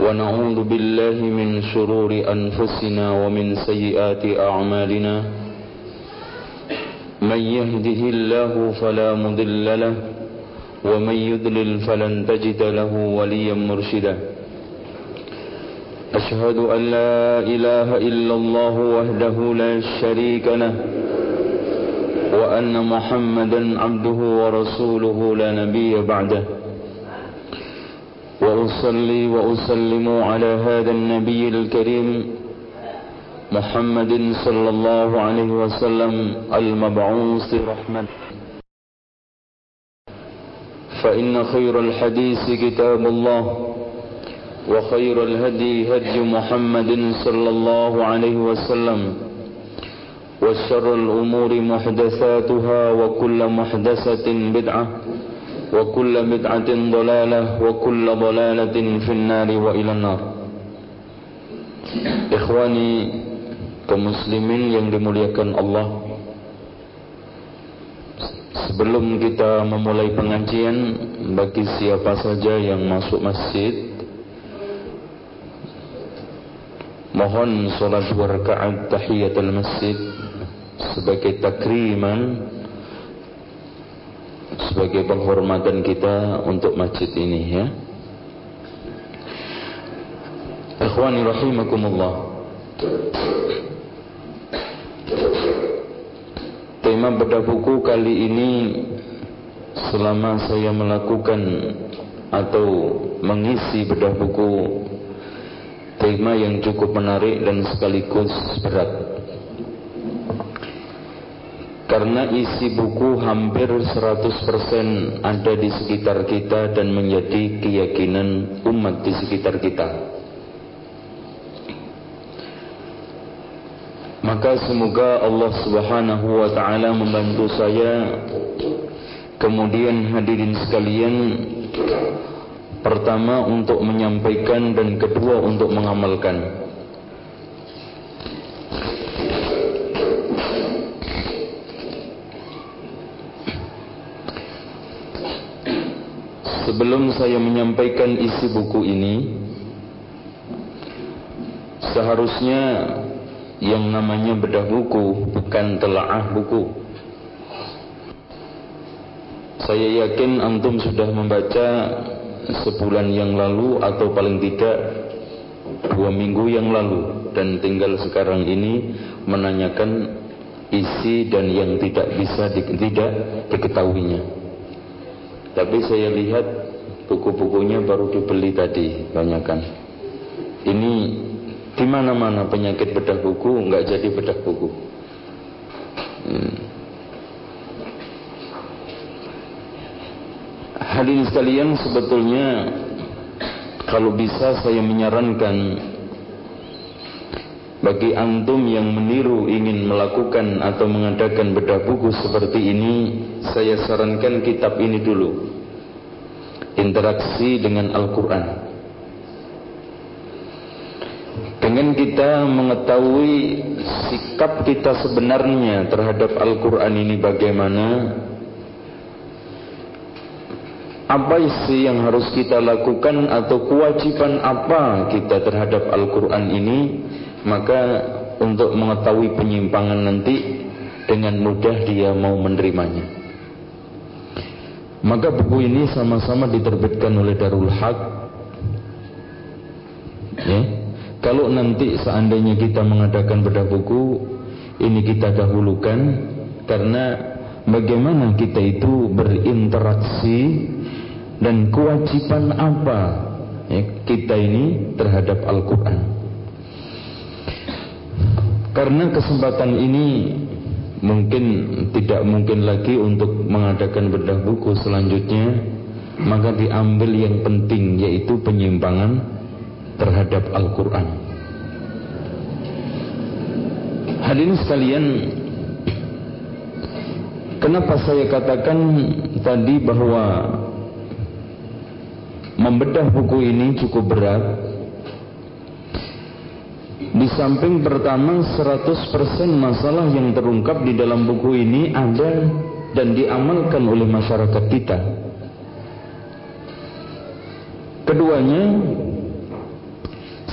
ونعوذ بالله من شرور أنفسنا ومن سيئات أعمالنا. من يهده الله فلا مضل له ومن يضلل فلن تجد له وليا مرشدا. أشهد أن لا إله إلا الله وحده لا شريك له وأن محمدا عبده ورسوله لا نبي بعده. وأصلي وأسلم على هذا النبي الكريم محمد صلى الله عليه وسلم المبعوث رحمة. فإن خير الحديث كتاب الله وخير الهدي هدي محمد صلى الله عليه وسلم وشر الأمور محدثاتها وكل محدثة بدعة. وكل بدعة ضلالة وكل ضلالة في النار وإلى النار إخواني كمسلمين yang dimuliakan Allah Sebelum kita memulai pengajian Bagi siapa saja yang masuk masjid Mohon solat dua rakaat tahiyatul masjid Sebagai takriman Sebagai penghormatan kita untuk masjid ini ya Ikhwani rahimakumullah Tema bedah buku kali ini selama saya melakukan atau mengisi bedah buku tema yang cukup menarik dan sekaligus berat. Karena isi buku hampir 100% ada di sekitar kita dan menjadi keyakinan umat di sekitar kita. Maka semoga Allah subhanahu wa ta'ala membantu saya Kemudian hadirin sekalian Pertama untuk menyampaikan dan kedua untuk mengamalkan Sebelum saya menyampaikan isi buku ini Seharusnya yang namanya bedah buku bukan telaah buku. Saya yakin antum sudah membaca sebulan yang lalu atau paling tidak dua minggu yang lalu dan tinggal sekarang ini menanyakan isi dan yang tidak bisa di, tidak diketahuinya. Tapi saya lihat buku-bukunya baru dibeli tadi banyakkan. Ini di mana-mana penyakit bedah buku nggak jadi bedah buku. Hmm. Hadirin sekalian sebetulnya kalau bisa saya menyarankan bagi antum yang meniru ingin melakukan atau mengadakan bedah buku seperti ini saya sarankan kitab ini dulu interaksi dengan Al-Quran. Dengan kita mengetahui sikap kita sebenarnya terhadap Al-Quran ini bagaimana apa isi yang harus kita lakukan atau kewajiban apa kita terhadap Al-Quran ini maka untuk mengetahui penyimpangan nanti dengan mudah dia mau menerimanya maka buku ini sama-sama diterbitkan oleh Darul Haq. Ya. Kalau nanti seandainya kita mengadakan bedah buku Ini kita dahulukan Karena bagaimana kita itu berinteraksi Dan kewajiban apa ya, Kita ini terhadap Al-Quran. Karena kesempatan ini Mungkin tidak mungkin lagi untuk mengadakan bedah buku selanjutnya Maka diambil yang penting yaitu penyimpangan terhadap Al-Quran. Hadirin sekalian, kenapa saya katakan tadi bahwa membedah buku ini cukup berat? Di samping pertama 100% masalah yang terungkap di dalam buku ini ada dan diamalkan oleh masyarakat kita. Keduanya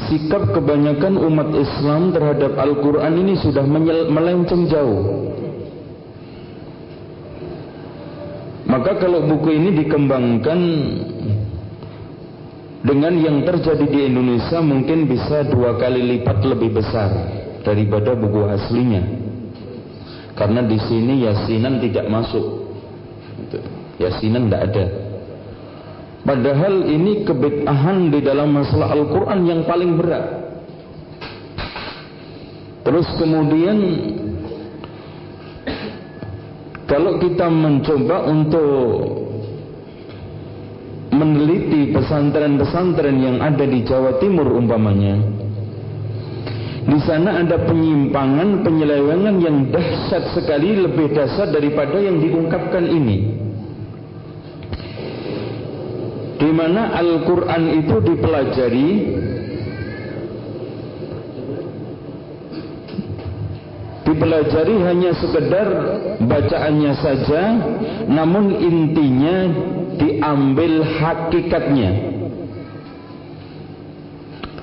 sikap kebanyakan umat Islam terhadap Al-Quran ini sudah melenceng jauh. Maka kalau buku ini dikembangkan dengan yang terjadi di Indonesia mungkin bisa dua kali lipat lebih besar daripada buku aslinya. Karena di sini yasinan tidak masuk. Yasinan tidak ada. Padahal ini kebid'ahan di dalam masalah Al-Quran yang paling berat. Terus kemudian kalau kita mencoba untuk meneliti pesantren-pesantren yang ada di Jawa Timur umpamanya, di sana ada penyimpangan, penyelewengan yang dahsyat sekali, lebih dahsyat daripada yang diungkapkan ini. di mana Al-Quran itu dipelajari dipelajari hanya sekedar bacaannya saja namun intinya diambil hakikatnya.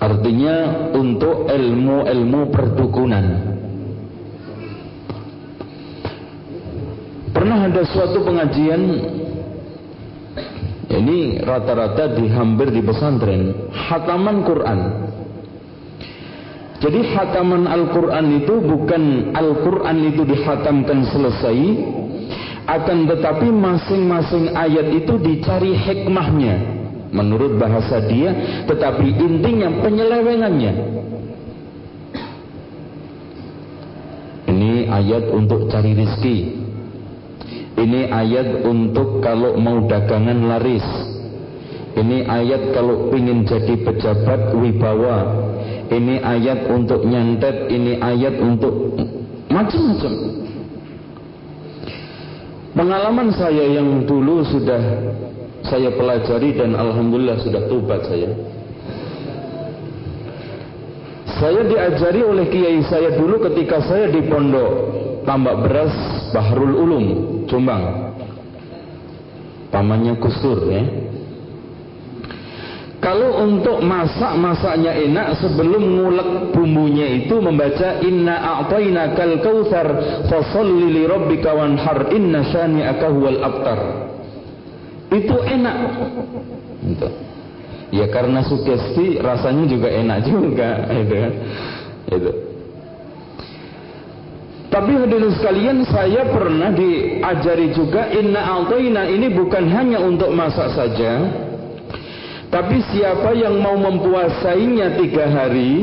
Artinya untuk ilmu-ilmu perdukunan. Pernah ada suatu pengajian ini rata-rata di hampir di pesantren hataman Quran jadi hataman Al-Quran itu bukan Al-Quran itu dihatamkan selesai akan tetapi masing-masing ayat itu dicari hikmahnya menurut bahasa dia tetapi intinya penyelewengannya ini ayat untuk cari rizki ini ayat untuk kalau mau dagangan laris. Ini ayat kalau ingin jadi pejabat wibawa. Ini ayat untuk nyantet, ini ayat untuk macam-macam. Pengalaman saya yang dulu sudah saya pelajari dan alhamdulillah sudah tobat saya. Saya diajari oleh kiai saya dulu ketika saya di pondok tambak beras Bahrul Ulum Jombang pamannya kusur ya kalau untuk masak-masaknya enak sebelum ngulek bumbunya itu membaca inna a'tayna kal kautsar fasalli li rabbika wanhar inna syani'aka huwal abtar. Itu enak. Itu. Ya karena sugesti rasanya juga enak juga itu kan. Itu. Tapi hadirin sekalian saya pernah diajari juga inna a'tayna ini bukan hanya untuk masak saja. Tapi siapa yang mau mempuasainya tiga hari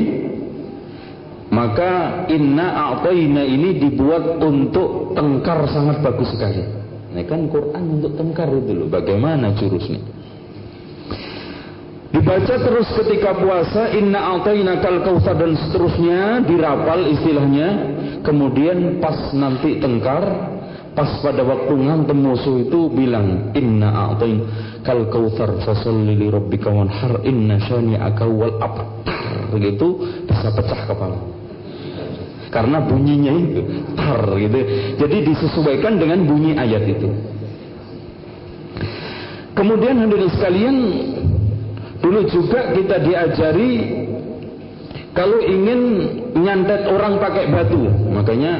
maka inna a'tayna ini dibuat untuk tengkar sangat bagus sekali. Ini kan Quran untuk tengkar itu loh. Bagaimana jurusnya? Dibaca terus ketika puasa inna a'tayna kal kautsar dan seterusnya dirapal istilahnya kemudian pas nanti tengkar pas pada waktu ngantem musuh itu bilang inna a'tain kal kautsar fasalli li rabbika wanhar inna syani'aka wal abtar. Begitu bisa pecah kepala. Karena bunyinya itu tar gitu. Jadi disesuaikan dengan bunyi ayat itu. Kemudian hadirin sekalian dulu juga kita diajari kalau ingin nyantet orang pakai batu, makanya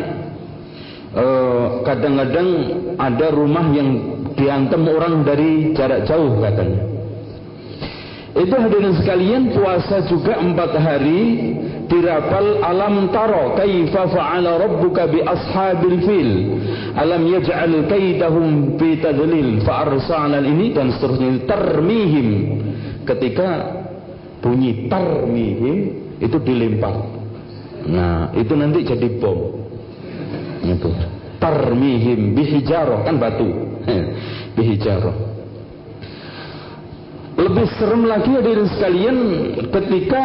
eh, kadang-kadang uh, ada rumah yang diantem orang dari jarak jauh katanya. Itu hadirin sekalian puasa juga empat hari dirapal alam taro kaifa fa'ala rabbuka bi ashabil fil alam yaj'al kaidahum fi tadlil fa arsalna ini dan seterusnya termihim ketika bunyi termihim itu dilempar. Nah, itu nanti jadi bom. Itu. Tarmihim bihijaroh kan batu. Bihijaroh. Lebih serem lagi hadirin sekalian ketika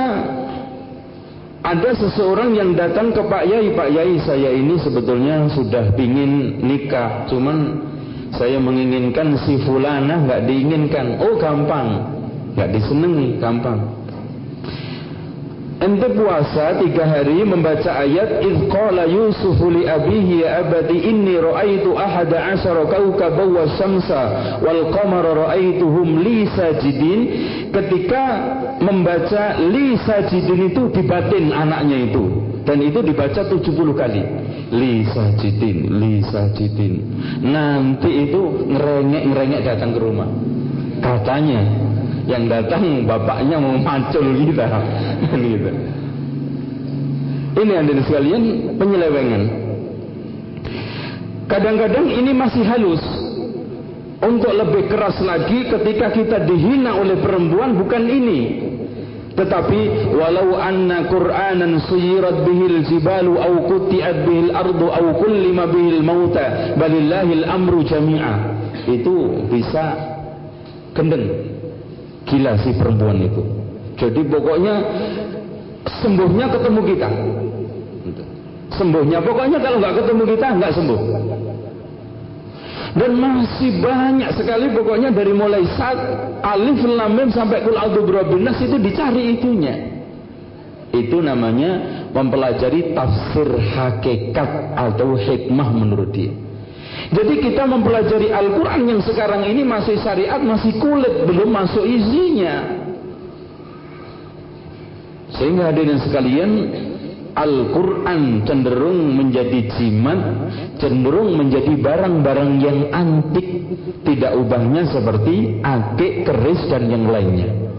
ada seseorang yang datang ke Pak Yai, Pak Yai saya ini sebetulnya sudah ingin nikah, cuman saya menginginkan si fulana nggak diinginkan. Oh gampang, nggak disenangi, gampang Ente puasa tiga hari membaca ayat Idh qala Yusufu li abihi ya abadi inni ra'aitu ahada asyara kawkaba wa syamsa wal qamara ra'aituhum li sajidin. Ketika membaca li sajidin itu dibatin anaknya itu. Dan itu dibaca 70 kali. Li sajidin li sajidin. Nanti itu ngerengek-ngerengek datang ke rumah. Katanya yang datang bapaknya mau macul kita gitu. ini ada sekalian penyelewengan. Kadang-kadang ini masih halus. Untuk lebih keras lagi ketika kita dihina oleh perempuan bukan ini. Tetapi walau anna qur'anan suyirat bihil jibalu aw qutiat bihil ardu aw kullima bihil mauta balillahil amru jami'a. Itu bisa gendeng Gila si perempuan itu. Jadi pokoknya sembuhnya ketemu kita. Sembuhnya pokoknya kalau nggak ketemu kita nggak sembuh. Dan masih banyak sekali pokoknya dari mulai saat alif lam mim sampai kul birabbinas itu dicari itunya. Itu namanya mempelajari tafsir hakikat atau hikmah menurut dia. Jadi kita mempelajari Al-Quran yang sekarang ini masih syariat, masih kulit, belum masuk isinya. Sehingga hadirin sekalian, Al-Quran cenderung menjadi jimat, cenderung menjadi barang-barang yang antik, tidak ubahnya seperti akik, keris, dan yang lainnya.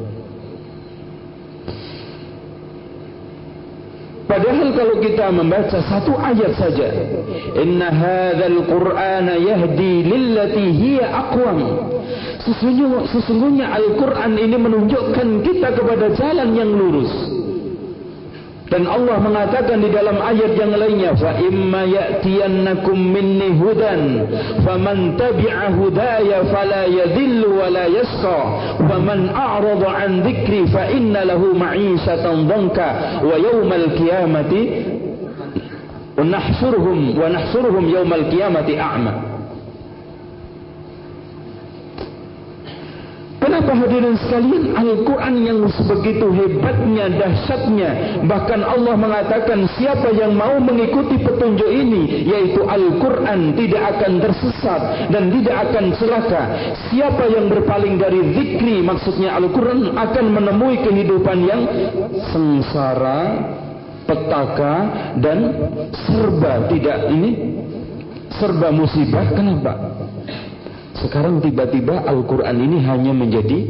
Padahal kalau kita membaca satu ayat saja, Inna hadzal Qur'ana yahdi lillati hiya aqwam. Sesungguhnya, sesungguhnya Al-Qur'an ini menunjukkan kita kepada jalan yang lurus. Dan Allah mengatakan di dalam ayat yang lainnya, "Fa imma ya'tiyannakum minni hudan, faman tabi'a hudaya fala yadhillu wa la yasqa, wa man a'rada 'an dhikri fa inna lahu ma'isatan dhanka wa yawmal qiyamati wa nahsyuruhum wa nahsyuruhum yawmal qiyamati a'ma." Kenapa hadirin sekalian Al-Quran yang sebegitu hebatnya, dahsyatnya Bahkan Allah mengatakan siapa yang mau mengikuti petunjuk ini Yaitu Al-Quran tidak akan tersesat dan tidak akan celaka Siapa yang berpaling dari zikri maksudnya Al-Quran akan menemui kehidupan yang sengsara, petaka dan serba tidak ini serba musibah kenapa? Sekarang tiba-tiba Al-Quran ini hanya menjadi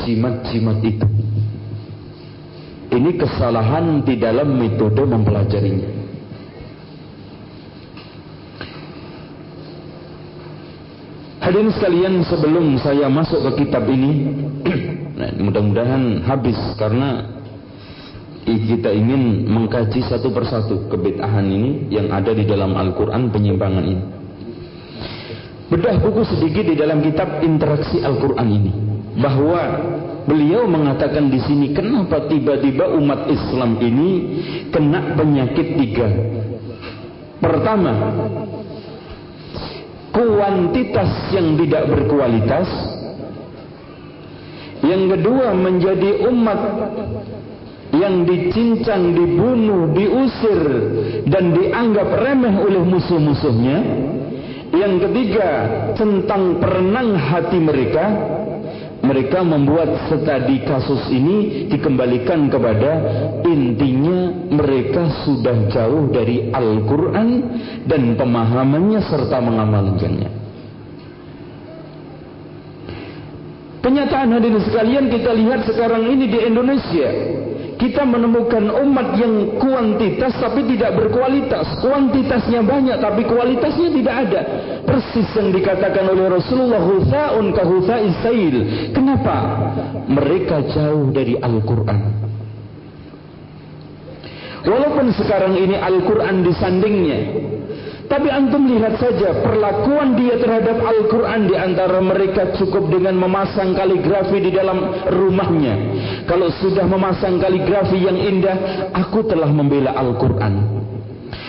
jimat-jimat itu. Ini kesalahan di dalam metode mempelajarinya. Hadirin sekalian sebelum saya masuk ke kitab ini nah, Mudah-mudahan habis karena kita ingin mengkaji satu persatu kebitahan ini yang ada di dalam Al-Quran penyimpangan ini bedah buku sedikit di dalam kitab interaksi Al-Quran ini. Bahwa beliau mengatakan di sini kenapa tiba-tiba umat Islam ini kena penyakit tiga? Pertama kuantitas yang tidak berkualitas. Yang kedua menjadi umat yang dicincang, dibunuh, diusir dan dianggap remeh oleh musuh-musuhnya yang ketiga, tentang perenang hati mereka, mereka membuat studi kasus ini dikembalikan kepada intinya mereka sudah jauh dari Al-Quran dan pemahamannya serta mengamalkannya. Kenyataan hadirin sekalian kita lihat sekarang ini di Indonesia kita menemukan umat yang kuantitas tapi tidak berkualitas. Kuantitasnya banyak tapi kualitasnya tidak ada. Persis yang dikatakan oleh Rasulullah Husa'un ka Husa'is Kenapa? Mereka jauh dari Al-Quran. Walaupun sekarang ini Al-Quran disandingnya. Tapi antum lihat saja perlakuan dia terhadap Al-Quran di antara mereka cukup dengan memasang kaligrafi di dalam rumahnya. Kalau sudah memasang kaligrafi yang indah, aku telah membela Al-Quran.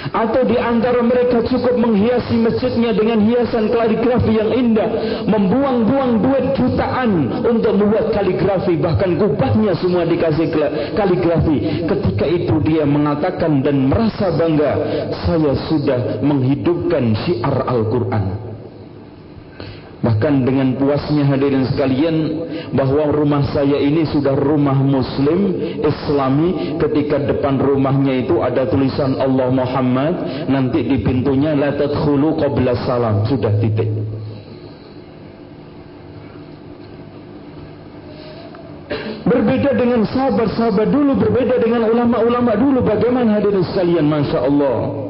Atau di antara mereka cukup menghiasi masjidnya dengan hiasan kaligrafi yang indah, membuang-buang duit jutaan untuk membuat kaligrafi, bahkan kubahnya semua dikasih kaligrafi. Ketika itu dia mengatakan dan merasa bangga, saya sudah menghidupkan syiar Al-Quran. Bahkan dengan puasnya hadirin sekalian bahwa rumah saya ini sudah rumah muslim islami ketika depan rumahnya itu ada tulisan Allah Muhammad nanti di pintunya la tadkhulu qabla salam sudah titik. Berbeda dengan sahabat-sahabat dulu, berbeda dengan ulama-ulama dulu. Bagaimana hadirin sekalian? Masya Allah.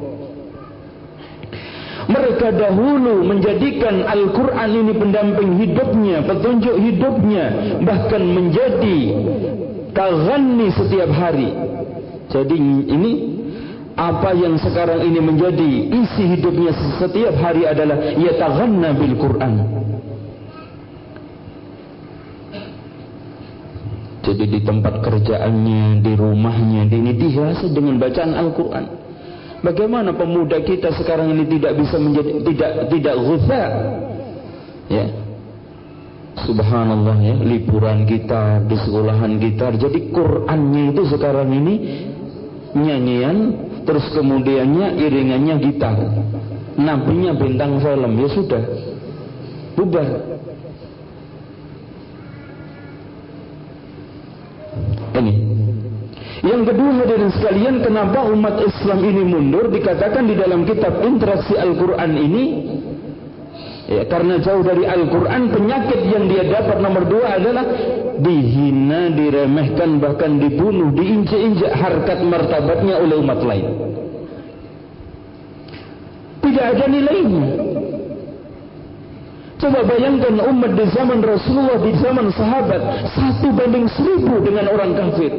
Mereka dahulu menjadikan Al-Quran ini pendamping hidupnya, petunjuk hidupnya, bahkan menjadi kagani setiap hari. Jadi ini apa yang sekarang ini menjadi isi hidupnya setiap hari adalah ia taghanna bil Quran. Jadi di tempat kerjaannya, di rumahnya, ini dihiasi dengan bacaan Al-Quran. Bagaimana pemuda kita sekarang ini tidak bisa menjadi tidak tidak ghutha? Ya. Subhanallah ya, liburan kita di sekolahan kita. Jadi Qur'annya itu sekarang ini nyanyian, terus kemudiannya iringannya gitar. Nabinya bintang film, ya sudah. Bubar. Ini yang kedua hadirin sekalian, kenapa umat Islam ini mundur? Dikatakan di dalam kitab interaksi Al-Quran ini, ya, karena jauh dari Al-Quran, penyakit yang dia dapat nomor dua adalah dihina, diremehkan, bahkan dibunuh, diinjak-injak harkat martabatnya oleh umat lain. Tidak ada nilainya. Coba bayangkan umat di zaman Rasulullah, di zaman sahabat, satu banding seribu dengan orang kafir.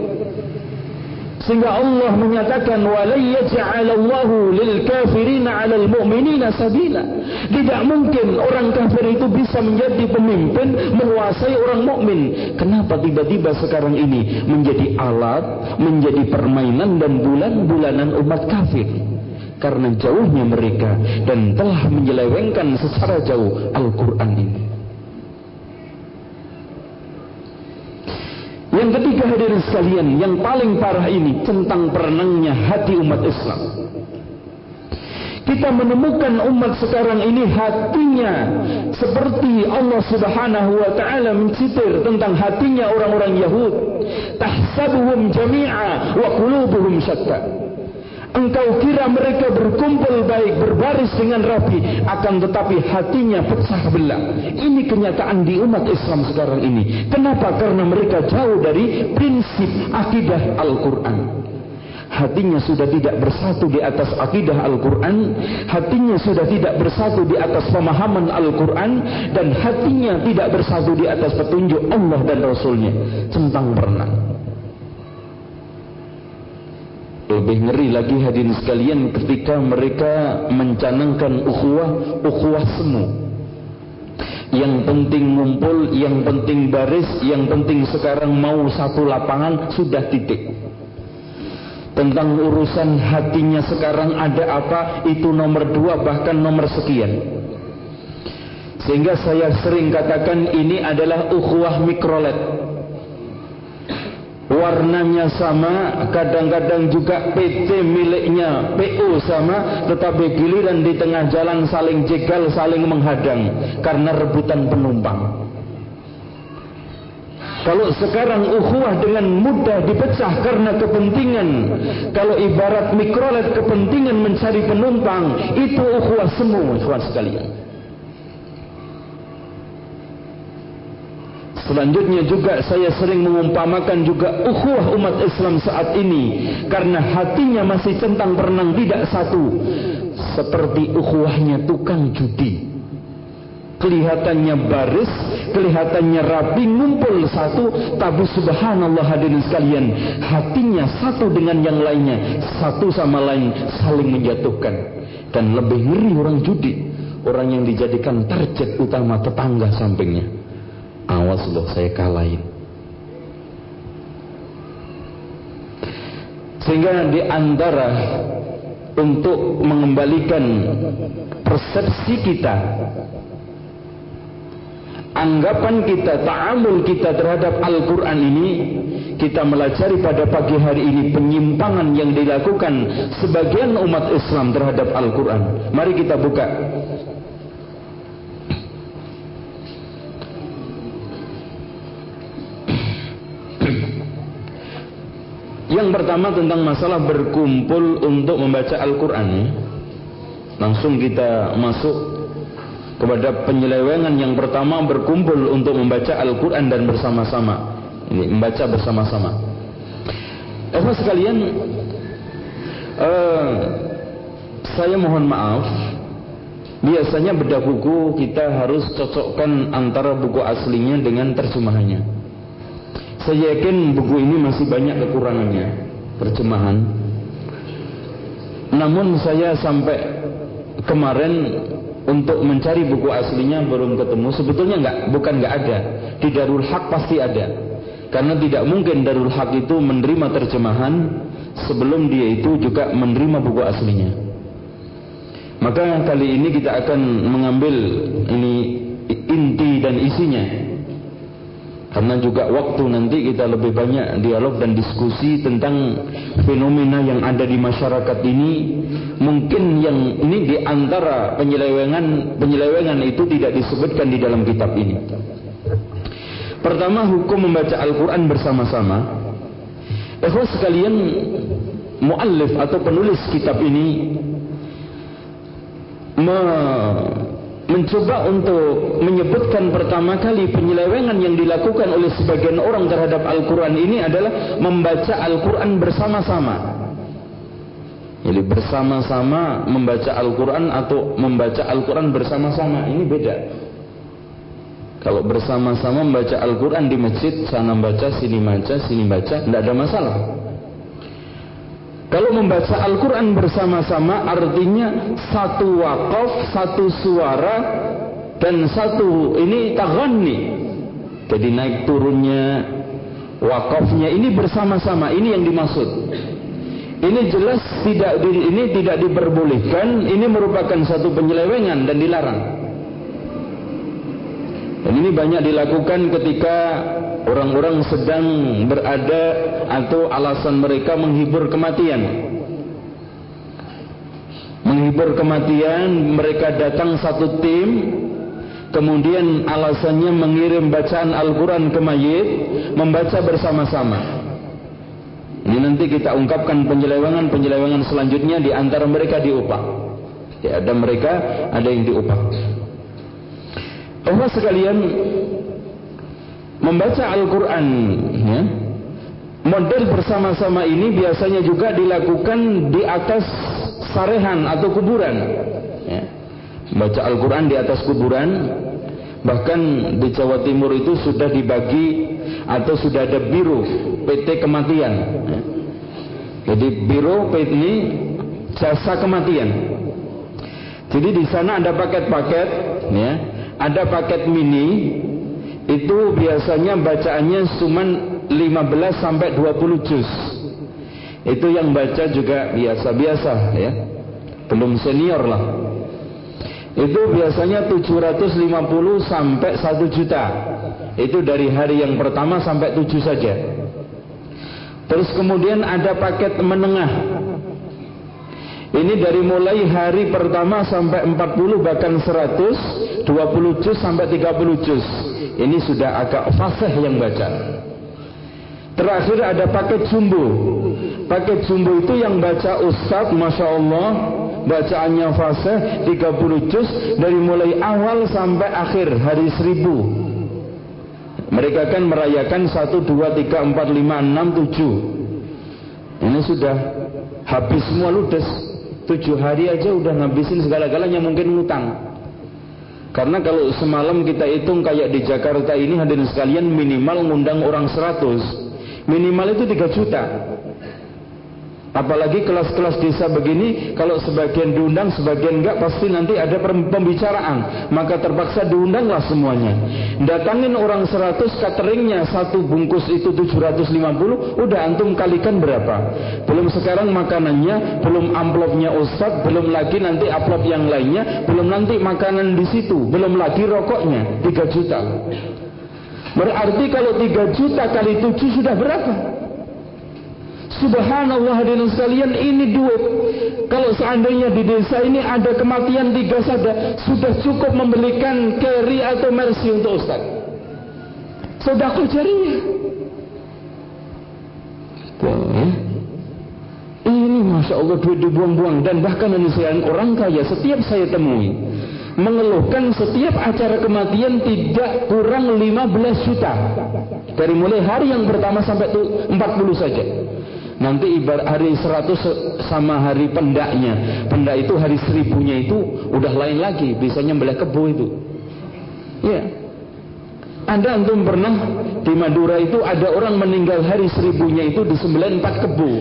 Sehingga Allah menyatakan walai yaj'alallahu lil kafirina 'alal mu'minina sabila. Tidak mungkin orang kafir itu bisa menjadi pemimpin menguasai orang mukmin. Kenapa tiba-tiba sekarang ini menjadi alat, menjadi permainan dan bulan-bulanan umat kafir? Karena jauhnya mereka dan telah menyelewengkan secara jauh Al-Qur'an ini. Yang ketiga hadirin sekalian, yang paling parah ini tentang perenangnya hati umat Islam. Kita menemukan umat sekarang ini hatinya seperti Allah Subhanahu wa taala mencitir tentang hatinya orang-orang Yahud. Tahsabuhum jami'a wa qulubuhum syatta. Engkau kira mereka berkumpul baik, berbaris dengan rapi, akan tetapi hatinya pecah belah. Ini kenyataan di umat Islam sekarang ini. Kenapa? Karena mereka jauh dari prinsip akidah Al-Quran. Hatinya sudah tidak bersatu di atas akidah Al-Quran Hatinya sudah tidak bersatu di atas pemahaman Al-Quran Dan hatinya tidak bersatu di atas petunjuk Allah dan Rasulnya Centang berenang Lebih ngeri lagi hadirin sekalian ketika mereka mencanangkan ukhuwah, ukhuwah semu. Yang penting ngumpul, yang penting baris, yang penting sekarang mau satu lapangan sudah titik. Tentang urusan hatinya sekarang ada apa, itu nomor dua bahkan nomor sekian. Sehingga saya sering katakan ini adalah ukhuwah mikrolet warnanya sama, kadang-kadang juga PT miliknya PO sama, tetapi giliran di tengah jalan saling jegal, saling menghadang karena rebutan penumpang. Kalau sekarang ukhuwah dengan mudah dipecah karena kepentingan, kalau ibarat mikrolet kepentingan mencari penumpang, itu ukhuwah semua, ikhwan sekalian. Selanjutnya juga saya sering mengumpamakan juga ukhuwah umat Islam saat ini. Karena hatinya masih centang perenang tidak satu. Seperti ukhuwahnya tukang judi. Kelihatannya baris, kelihatannya rapi, ngumpul satu, tapi subhanallah hadirin sekalian, hatinya satu dengan yang lainnya, satu sama lain saling menjatuhkan. Dan lebih ngeri orang judi, orang yang dijadikan target utama tetangga sampingnya awas loh saya kalahin. Sehingga di antara untuk mengembalikan persepsi kita anggapan kita, ta'amul kita terhadap Al-Quran ini kita melajari pada pagi hari ini penyimpangan yang dilakukan sebagian umat Islam terhadap Al-Quran. Mari kita buka yang pertama tentang masalah berkumpul untuk membaca Al-Quran. Langsung kita masuk kepada penyelewengan yang pertama berkumpul untuk membaca Al-Quran dan bersama-sama. Membaca bersama-sama. Eva sekalian uh, saya mohon maaf. Biasanya bedah buku kita harus cocokkan antara buku aslinya dengan terjemahannya saya yakin buku ini masih banyak kekurangannya terjemahan. Namun saya sampai kemarin untuk mencari buku aslinya belum ketemu. Sebetulnya enggak bukan enggak ada. Di Darul Haq pasti ada. Karena tidak mungkin Darul Haq itu menerima terjemahan sebelum dia itu juga menerima buku aslinya. Maka kali ini kita akan mengambil ini inti dan isinya karena juga waktu nanti kita lebih banyak dialog dan diskusi tentang fenomena yang ada di masyarakat ini. Mungkin yang ini di antara penyelewengan penyelewengan itu tidak disebutkan di dalam kitab ini. Pertama hukum membaca Al-Quran bersama-sama. Ikhwas sekalian muallif atau penulis kitab ini me mencoba untuk menyebutkan pertama kali penyelewengan yang dilakukan oleh sebagian orang terhadap Al-Quran ini adalah membaca Al-Quran bersama-sama. Jadi bersama-sama membaca Al-Quran atau membaca Al-Quran bersama-sama ini beda. Kalau bersama-sama membaca Al-Quran di masjid, sana baca, sini baca, sini baca, tidak ada masalah. Kalau membaca Al-Quran bersama-sama artinya satu wakaf, satu suara, dan satu ini taghani. Jadi naik turunnya, wakafnya ini bersama-sama. Ini yang dimaksud. Ini jelas tidak di, ini tidak diperbolehkan. Ini merupakan satu penyelewengan dan dilarang. Dan ini banyak dilakukan ketika orang-orang sedang berada atau alasan mereka menghibur kematian. Menghibur kematian, mereka datang satu tim, kemudian alasannya mengirim bacaan Al-Quran ke mayit, membaca bersama-sama. Ini nanti kita ungkapkan penyelewangan-penyelewangan selanjutnya di antara mereka diupah. Ya, ada mereka, ada yang diupah. Allah sekalian, membaca Al-Quran ya, model bersama-sama ini biasanya juga dilakukan di atas sarehan atau kuburan ya. baca Al-Quran di atas kuburan bahkan di Jawa Timur itu sudah dibagi atau sudah ada biru PT kematian ya. jadi biru PT ini jasa kematian jadi di sana ada paket-paket ya ada paket mini itu biasanya bacaannya cuma 15 sampai 20 juz. Itu yang baca juga biasa-biasa ya. Belum senior lah. Itu biasanya 750 sampai 1 juta. Itu dari hari yang pertama sampai 7 saja. Terus kemudian ada paket menengah. Ini dari mulai hari pertama sampai 40 bahkan 100, 20 juz sampai 30 juz ini sudah agak fasih yang baca. Terakhir ada paket jumbo paket jumbo itu yang baca ustaz Masya Allah bacaannya fasih 30 juz dari mulai awal sampai akhir hari seribu. Mereka kan merayakan 1, 2, 3, 4, 5, 6, 7 ini sudah habis semua ludes. 7 hari aja udah ngabisin segala-galanya mungkin ngutang karena kalau semalam kita hitung kayak di Jakarta ini hadirin sekalian minimal ngundang orang 100. Minimal itu 3 juta. Apalagi kelas-kelas desa begini, kalau sebagian diundang, sebagian enggak, pasti nanti ada pembicaraan. Maka terpaksa diundanglah semuanya. Datangin orang 100, cateringnya satu bungkus itu 750, udah antum kalikan berapa? Belum sekarang makanannya, belum amplopnya ustad, belum lagi nanti amplop yang lainnya, belum nanti makanan di situ, belum lagi rokoknya, 3 juta. Berarti kalau 3 juta kali 7 sudah berapa? Subhanallah hadirin sekalian ini duit. Kalau seandainya di desa ini ada kematian tiga saja, sudah cukup membelikan carry atau mercy untuk Ustaz. Sedekah jariah. Ini masya Allah duit dibuang-buang dan bahkan ini orang kaya setiap saya temui mengeluhkan setiap acara kematian tidak kurang 15 juta dari mulai hari yang pertama sampai 40 saja Nanti ibarat hari 100 sama hari pendaknya. Pendak itu hari seribunya itu udah lain lagi. Biasanya belah kebo itu. Ya. Anda antum pernah di Madura itu ada orang meninggal hari seribunya itu di sembilan empat kebo.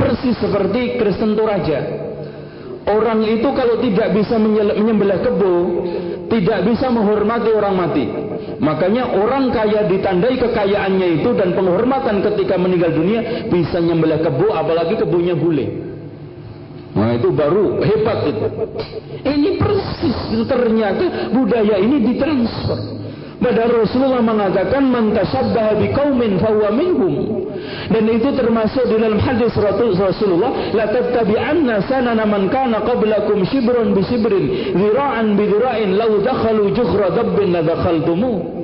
Persis seperti Kristen Toraja. Orang itu kalau tidak bisa menyembelih kebo, tidak bisa menghormati orang mati. Makanya orang kaya ditandai kekayaannya itu dan penghormatan ketika meninggal dunia bisa nyembelih kebo apalagi kebunnya bule. Nah itu baru hebat itu. Ini persis ternyata budaya ini ditransfer. Padahal Rasulullah mengatakan man tasabbaha biqaumin fahuwa minhum. Dan itu termasuk di dalam hadis Rasulullah la tattabi'anna sanana man kana qablakum shibran bi shibrin dhira'an bi dhira'in law dakhalu juhra dabbin la dakhaltumu.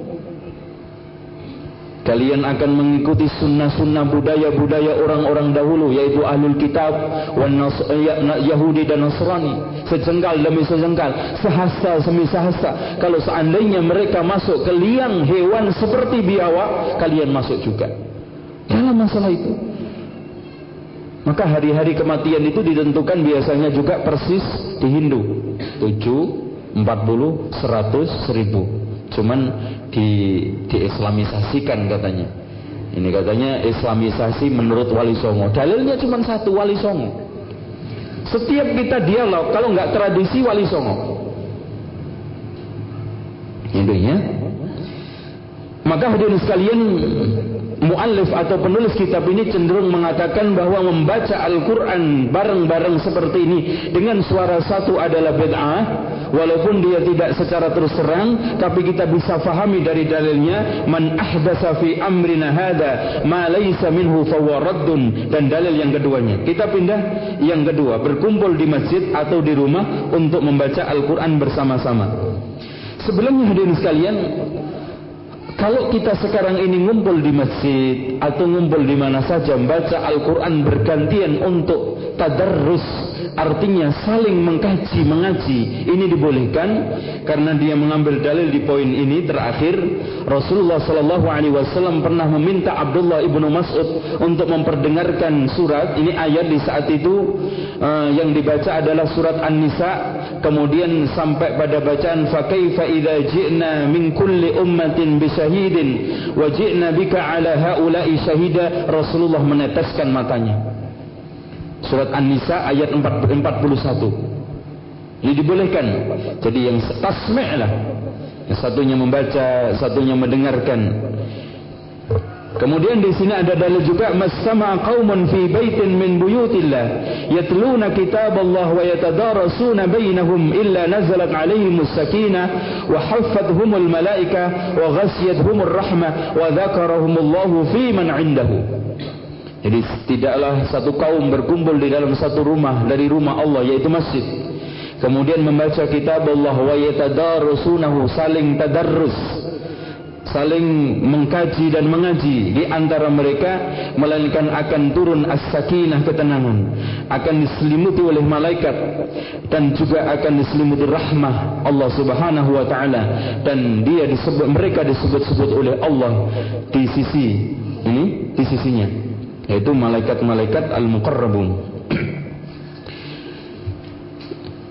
Kalian akan mengikuti sunnah-sunnah budaya-budaya orang-orang dahulu yaitu ahlul kitab ya, Yahudi dan Nasrani. Sejengkal demi sejengkal, sehasta semi sehasta. Kalau seandainya mereka masuk ke liang hewan seperti biawak, kalian masuk juga. Dalam masalah itu. Maka hari-hari kematian itu ditentukan biasanya juga persis di Hindu. 7, 40, 100, 1000. Cuman di diislamisasikan katanya. Ini katanya islamisasi menurut Wali Songo. Dalilnya cuma satu Wali Songo. Setiap kita dialog kalau nggak tradisi Wali Songo. Intinya. Maka hadirin sekalian muallif atau penulis kitab ini cenderung mengatakan bahwa membaca Al-Quran bareng-bareng seperti ini dengan suara satu adalah bid'ah walaupun dia tidak secara terus terang tapi kita bisa fahami dari dalilnya man ahdasa fi amrina hada ma laysa minhu fawaradun dan dalil yang keduanya. Kita pindah yang kedua berkumpul di masjid atau di rumah untuk membaca Al-Quran bersama-sama. Sebelumnya hadirin sekalian kalau kita sekarang ini ngumpul di masjid atau ngumpul di mana saja membaca Al-Quran bergantian untuk tadarrus artinya saling mengkaji mengaji. Ini dibolehkan karena dia mengambil dalil di poin ini terakhir. Rasulullah Sallallahu Alaihi Wasallam pernah meminta Abdullah ibnu Mas'ud untuk memperdengarkan surat. Ini ayat di saat itu uh, yang dibaca adalah surat An-Nisa. Kemudian sampai pada bacaan fakaifa idza ji'na min kulli ummatin bi syahidin wa ji'na bika ala haula'i syahida Rasulullah meneteskan matanya Surat An-Nisa ayat 41. Ini dibolehkan. Jadi yang tasmi' lah. Yang satunya membaca, satunya mendengarkan. Kemudian di sini ada dalil juga masama qaumun fi baitin min buyutillah yatluna kitab Allah wa yatadarasuna bainahum illa nazalat alaihim sakinah wa haffathumul malaika wa ghasyiyatuhumur rahmah wa dzakarahumullahu fi man 'indahu jadi tidaklah satu kaum berkumpul di dalam satu rumah dari rumah Allah yaitu masjid. Kemudian membaca kitab Allah wa yatadarrusunahu saling tadarrus saling mengkaji dan mengaji di antara mereka melainkan akan turun as-sakinah ketenangan akan diselimuti oleh malaikat dan juga akan diselimuti rahmah Allah Subhanahu wa taala dan dia disebut mereka disebut-sebut oleh Allah di sisi ini di sisinya yaitu malaikat-malaikat al-muqarrabun.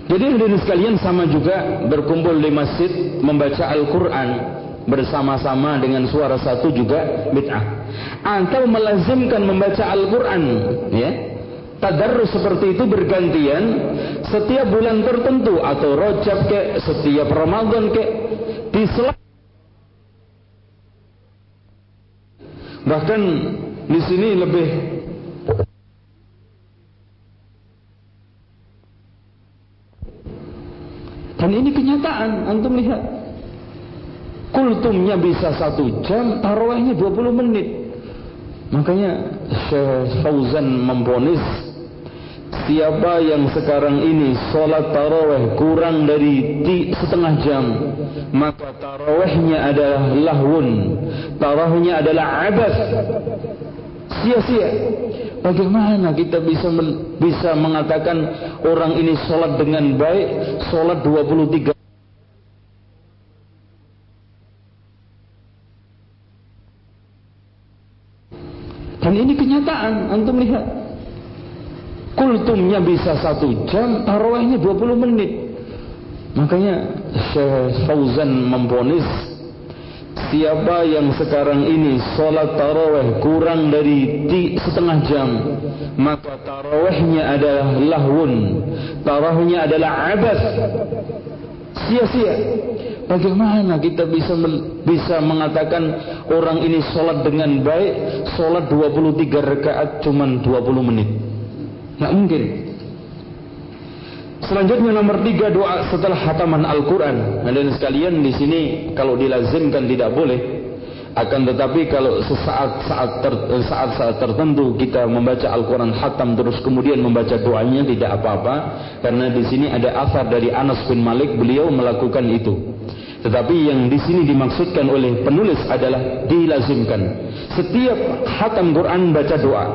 Jadi hadirin sekalian sama juga berkumpul di masjid membaca Al-Qur'an bersama-sama dengan suara satu juga bid'ah. Atau melazimkan membaca Al-Quran, ya, tadarrus seperti itu bergantian setiap bulan tertentu atau rojab ke setiap Ramadan ke di bahkan di sini lebih dan ini kenyataan antum lihat. Kultumnya bisa satu jam tarawihnya 20 menit. Makanya Syekh Fauzan memponis Siapa yang sekarang ini solat taraweh kurang dari setengah jam Maka tarawehnya adalah lahun Tarawehnya adalah abad Sia-sia Bagaimana kita bisa bisa mengatakan orang ini solat dengan baik Solat 23 Dan ini kenyataan Antum lihat kultumnya bisa satu jam, tarawihnya 20 menit. Makanya Syekh Fauzan memponis siapa yang sekarang ini solat tarawih kurang dari setengah jam, maka tarawihnya adalah lahun, tarawihnya adalah abad, sia-sia. Bagaimana kita bisa bisa mengatakan orang ini solat dengan baik, solat 23 rakaat cuman 20 menit. Tidak mungkin. Selanjutnya nomor tiga doa setelah hataman Al-Quran. Dan sekalian di sini kalau dilazimkan tidak boleh. Akan tetapi kalau sesaat saat ter, saat saat tertentu kita membaca Al-Quran hatam terus kemudian membaca doanya tidak apa-apa. Karena di sini ada asar dari Anas bin Malik beliau melakukan itu. Tetapi yang di sini dimaksudkan oleh penulis adalah dilazimkan. Setiap hatam Quran baca doa.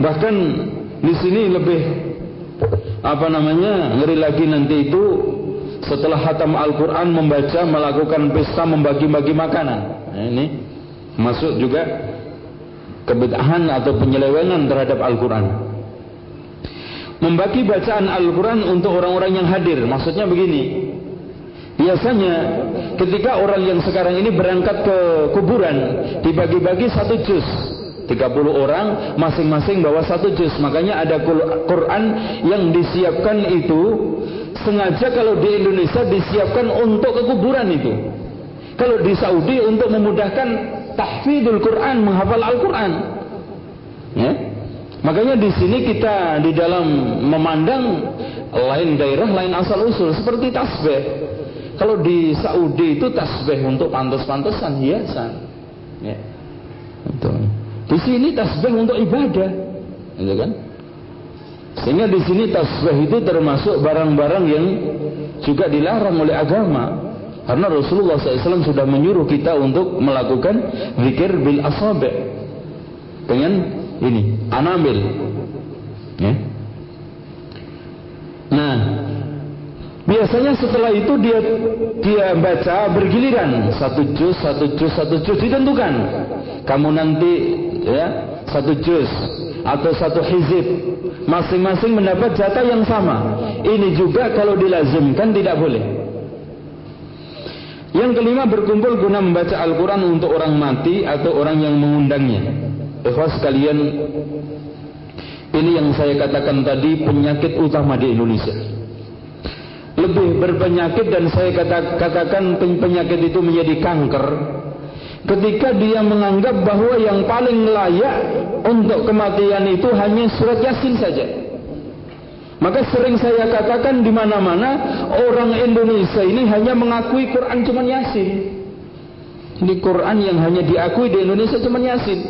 Bahkan di sini lebih apa namanya? Ngeri lagi nanti itu setelah hatam Al-Quran membaca melakukan pesta membagi-bagi makanan. Nah, ini masuk juga kebedahan atau penyelewengan terhadap Al-Quran. Membagi bacaan Al-Quran untuk orang-orang yang hadir. Maksudnya begini. Biasanya ketika orang yang sekarang ini berangkat ke kuburan dibagi-bagi satu juz 30 orang masing-masing bawa satu juz. Makanya ada Quran yang disiapkan itu sengaja kalau di Indonesia disiapkan untuk kekuburan itu. Kalau di Saudi untuk memudahkan tahfidul Quran menghafal Al-Quran. Ya? Makanya di sini kita di dalam memandang lain daerah lain asal usul seperti tasbih. Kalau di Saudi itu tasbih untuk pantas-pantasan hiasan. Ya. Betul di sini tasbih untuk ibadah, gitu kan? Sehingga di sini tasbih itu termasuk barang-barang yang juga dilarang oleh agama. Karena Rasulullah SAW sudah menyuruh kita untuk melakukan zikir bil asabi dengan ini anamil. Ya. Nah, biasanya setelah itu dia dia baca bergiliran. Satu juz, satu juz, satu juz ditentukan. Kamu nanti ya satu juz atau satu hizib. Masing-masing mendapat jatah yang sama. Ini juga kalau dilazimkan tidak boleh. Yang kelima berkumpul guna membaca Al-Quran untuk orang mati atau orang yang mengundangnya. Ikhwas sekalian ini yang saya katakan tadi penyakit utama di Indonesia lebih berpenyakit dan saya katakan penyakit itu menjadi kanker ketika dia menganggap bahwa yang paling layak untuk kematian itu hanya surat Yasin saja. Maka sering saya katakan di mana-mana orang Indonesia ini hanya mengakui Quran cuma Yasin. Ini Quran yang hanya diakui di Indonesia cuma Yasin.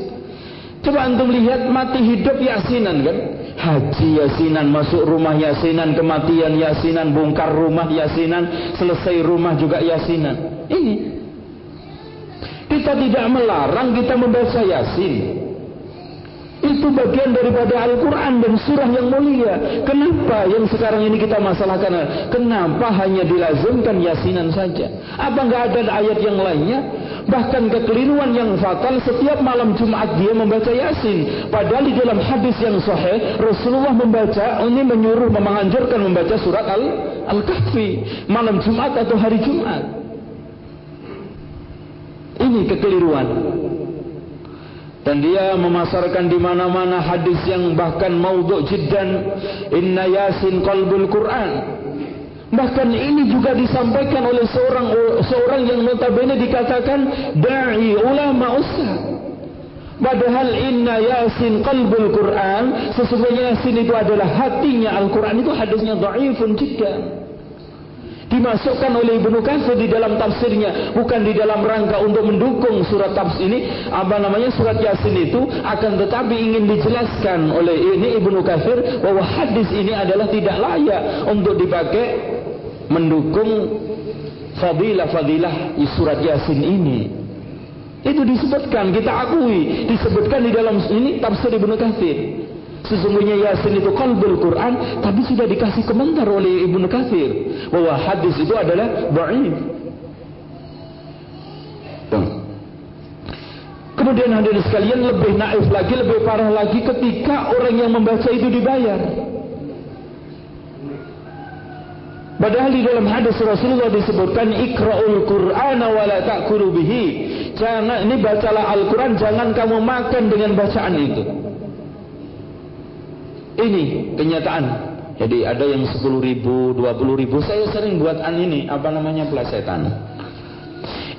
Coba antum lihat mati hidup Yasinan kan? Haji Yasinan, masuk rumah Yasinan, kematian Yasinan, bongkar rumah Yasinan, selesai rumah juga Yasinan. Ini kita tidak melarang kita membaca Yasin. Itu bagian daripada Al-Quran dan surah yang mulia. Kenapa yang sekarang ini kita masalahkan? Kenapa hanya dilazimkan Yasinan saja? Apa enggak ada ayat yang lainnya? Bahkan kekeliruan yang fatal setiap malam Jumat dia membaca Yasin. Padahal di dalam hadis yang sahih Rasulullah membaca ini menyuruh menganjurkan membaca surat Al-Kahfi malam Jumat atau hari Jumat. Ini kekeliruan. Dan dia memasarkan di mana-mana hadis yang bahkan maudhu jiddan inna yasin qalbul Quran. Bahkan ini juga disampaikan oleh seorang seorang yang notabene dikatakan dai ulama ustaz. Padahal inna yasin qalbul Quran sesungguhnya yasin itu adalah hatinya Al-Quran itu hadisnya dhaifun jiddan dimasukkan oleh Ibnu Katsir di dalam tafsirnya bukan di dalam rangka untuk mendukung surat tafsir ini. Apa namanya? Surat Yasin itu akan tetapi ingin dijelaskan oleh ini Ibnu Katsir bahwa hadis ini adalah tidak layak untuk dipakai mendukung fadilah-fadilah surat Yasin ini. Itu disebutkan kita akui disebutkan di dalam ini tafsir Ibnu Katsir Sesungguhnya Yasin itu kalbul Quran, tapi sudah dikasih komentar oleh Ibnu Katsir bahwa hadis itu adalah dhaif. Kemudian hadirin sekalian lebih naif lagi, lebih parah lagi ketika orang yang membaca itu dibayar. Padahal di dalam hadis Rasulullah disebutkan ikra'ul Qur'ana wa la ta'kulu bihi. Jangan ini bacalah Al-Qur'an, jangan kamu makan dengan bacaan itu. Ini kenyataan. Jadi ada yang 10 ribu, 20 ribu. Saya sering buat an ini, apa namanya pelasetan.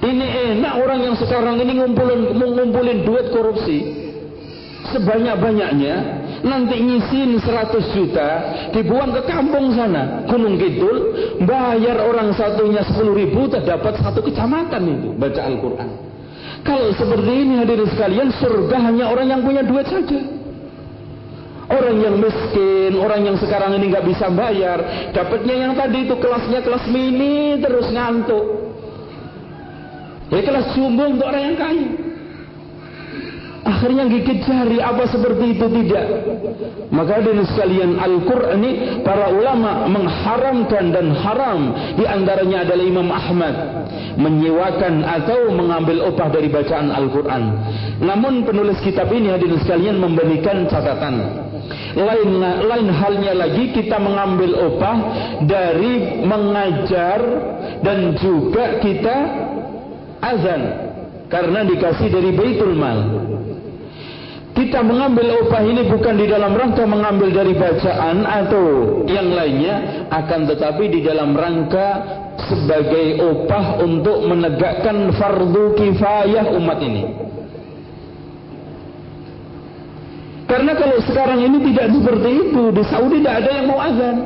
Ini enak orang yang sekarang ini ngumpulin, ngumpulin duit korupsi. Sebanyak-banyaknya. Nanti ngisin 100 juta. Dibuang ke kampung sana. Gunung Kidul. Bayar orang satunya 10 ribu. Terdapat satu kecamatan itu. Baca Al-Quran. Kalau seperti ini hadirin sekalian. Surga hanya orang yang punya duit saja. Orang yang miskin, orang yang sekarang ini nggak bisa bayar, dapatnya yang tadi itu kelasnya kelas mini terus ngantuk. Ya kelas jumbo untuk orang yang kaya. Akhirnya gigit jari apa seperti itu tidak. Maka dari sekalian Al-Quran ini para ulama mengharamkan dan haram di antaranya adalah Imam Ahmad menyewakan atau mengambil upah dari bacaan Al-Quran. Namun penulis kitab ini hadirin sekalian memberikan catatan. Lain, lain halnya lagi kita mengambil upah dari mengajar dan juga kita azan karena dikasih dari Baitul Mal. Kita mengambil upah ini bukan di dalam rangka mengambil dari bacaan atau yang lainnya, akan tetapi di dalam rangka sebagai upah untuk menegakkan fardu kifayah umat ini. Karena kalau sekarang ini tidak seperti itu, di Saudi tidak ada yang mau azan.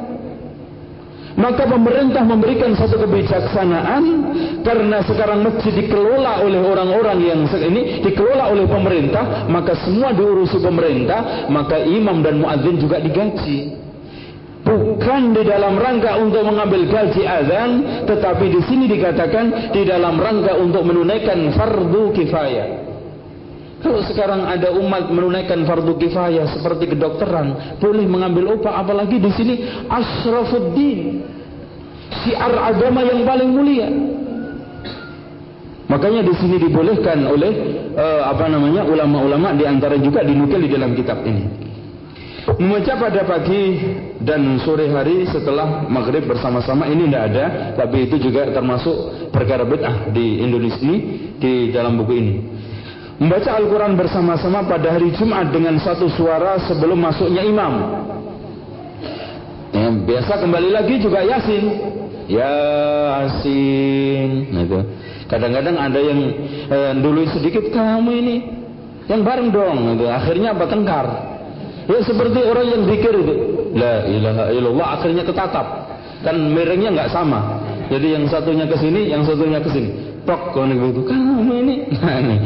Maka pemerintah memberikan satu kebijaksanaan karena sekarang masjid dikelola oleh orang-orang yang ini dikelola oleh pemerintah, maka semua diurusi pemerintah, maka imam dan muadzin juga digaji. Bukan di dalam rangka untuk mengambil gaji azan, tetapi di sini dikatakan di dalam rangka untuk menunaikan fardu kifayah. Kalau sekarang ada umat menunaikan fardu kifayah seperti kedokteran, boleh mengambil upah apalagi di sini asrafuddin. Siar agama yang paling mulia. Makanya di sini dibolehkan oleh uh, apa namanya ulama-ulama di antara juga dinukil di dalam kitab ini. Membaca pada pagi dan sore hari setelah maghrib bersama-sama ini tidak ada, tapi itu juga termasuk perkara bid'ah di Indonesia ini di dalam buku ini membaca Al-Quran bersama-sama pada hari Jumat dengan satu suara sebelum masuknya imam. Ya, biasa kembali lagi juga Yasin. Yasin. Nah. Kadang-kadang ada yang eh, dulu sedikit kamu ini yang bareng dong. Gitu. Akhirnya apa tengkar. Ya seperti orang yang zikir itu. La ilaha illallah akhirnya ketatap. Kan miringnya nggak sama. Jadi yang satunya ke sini, yang satunya ke sini. Tok. Kamu ini. Nah, ini.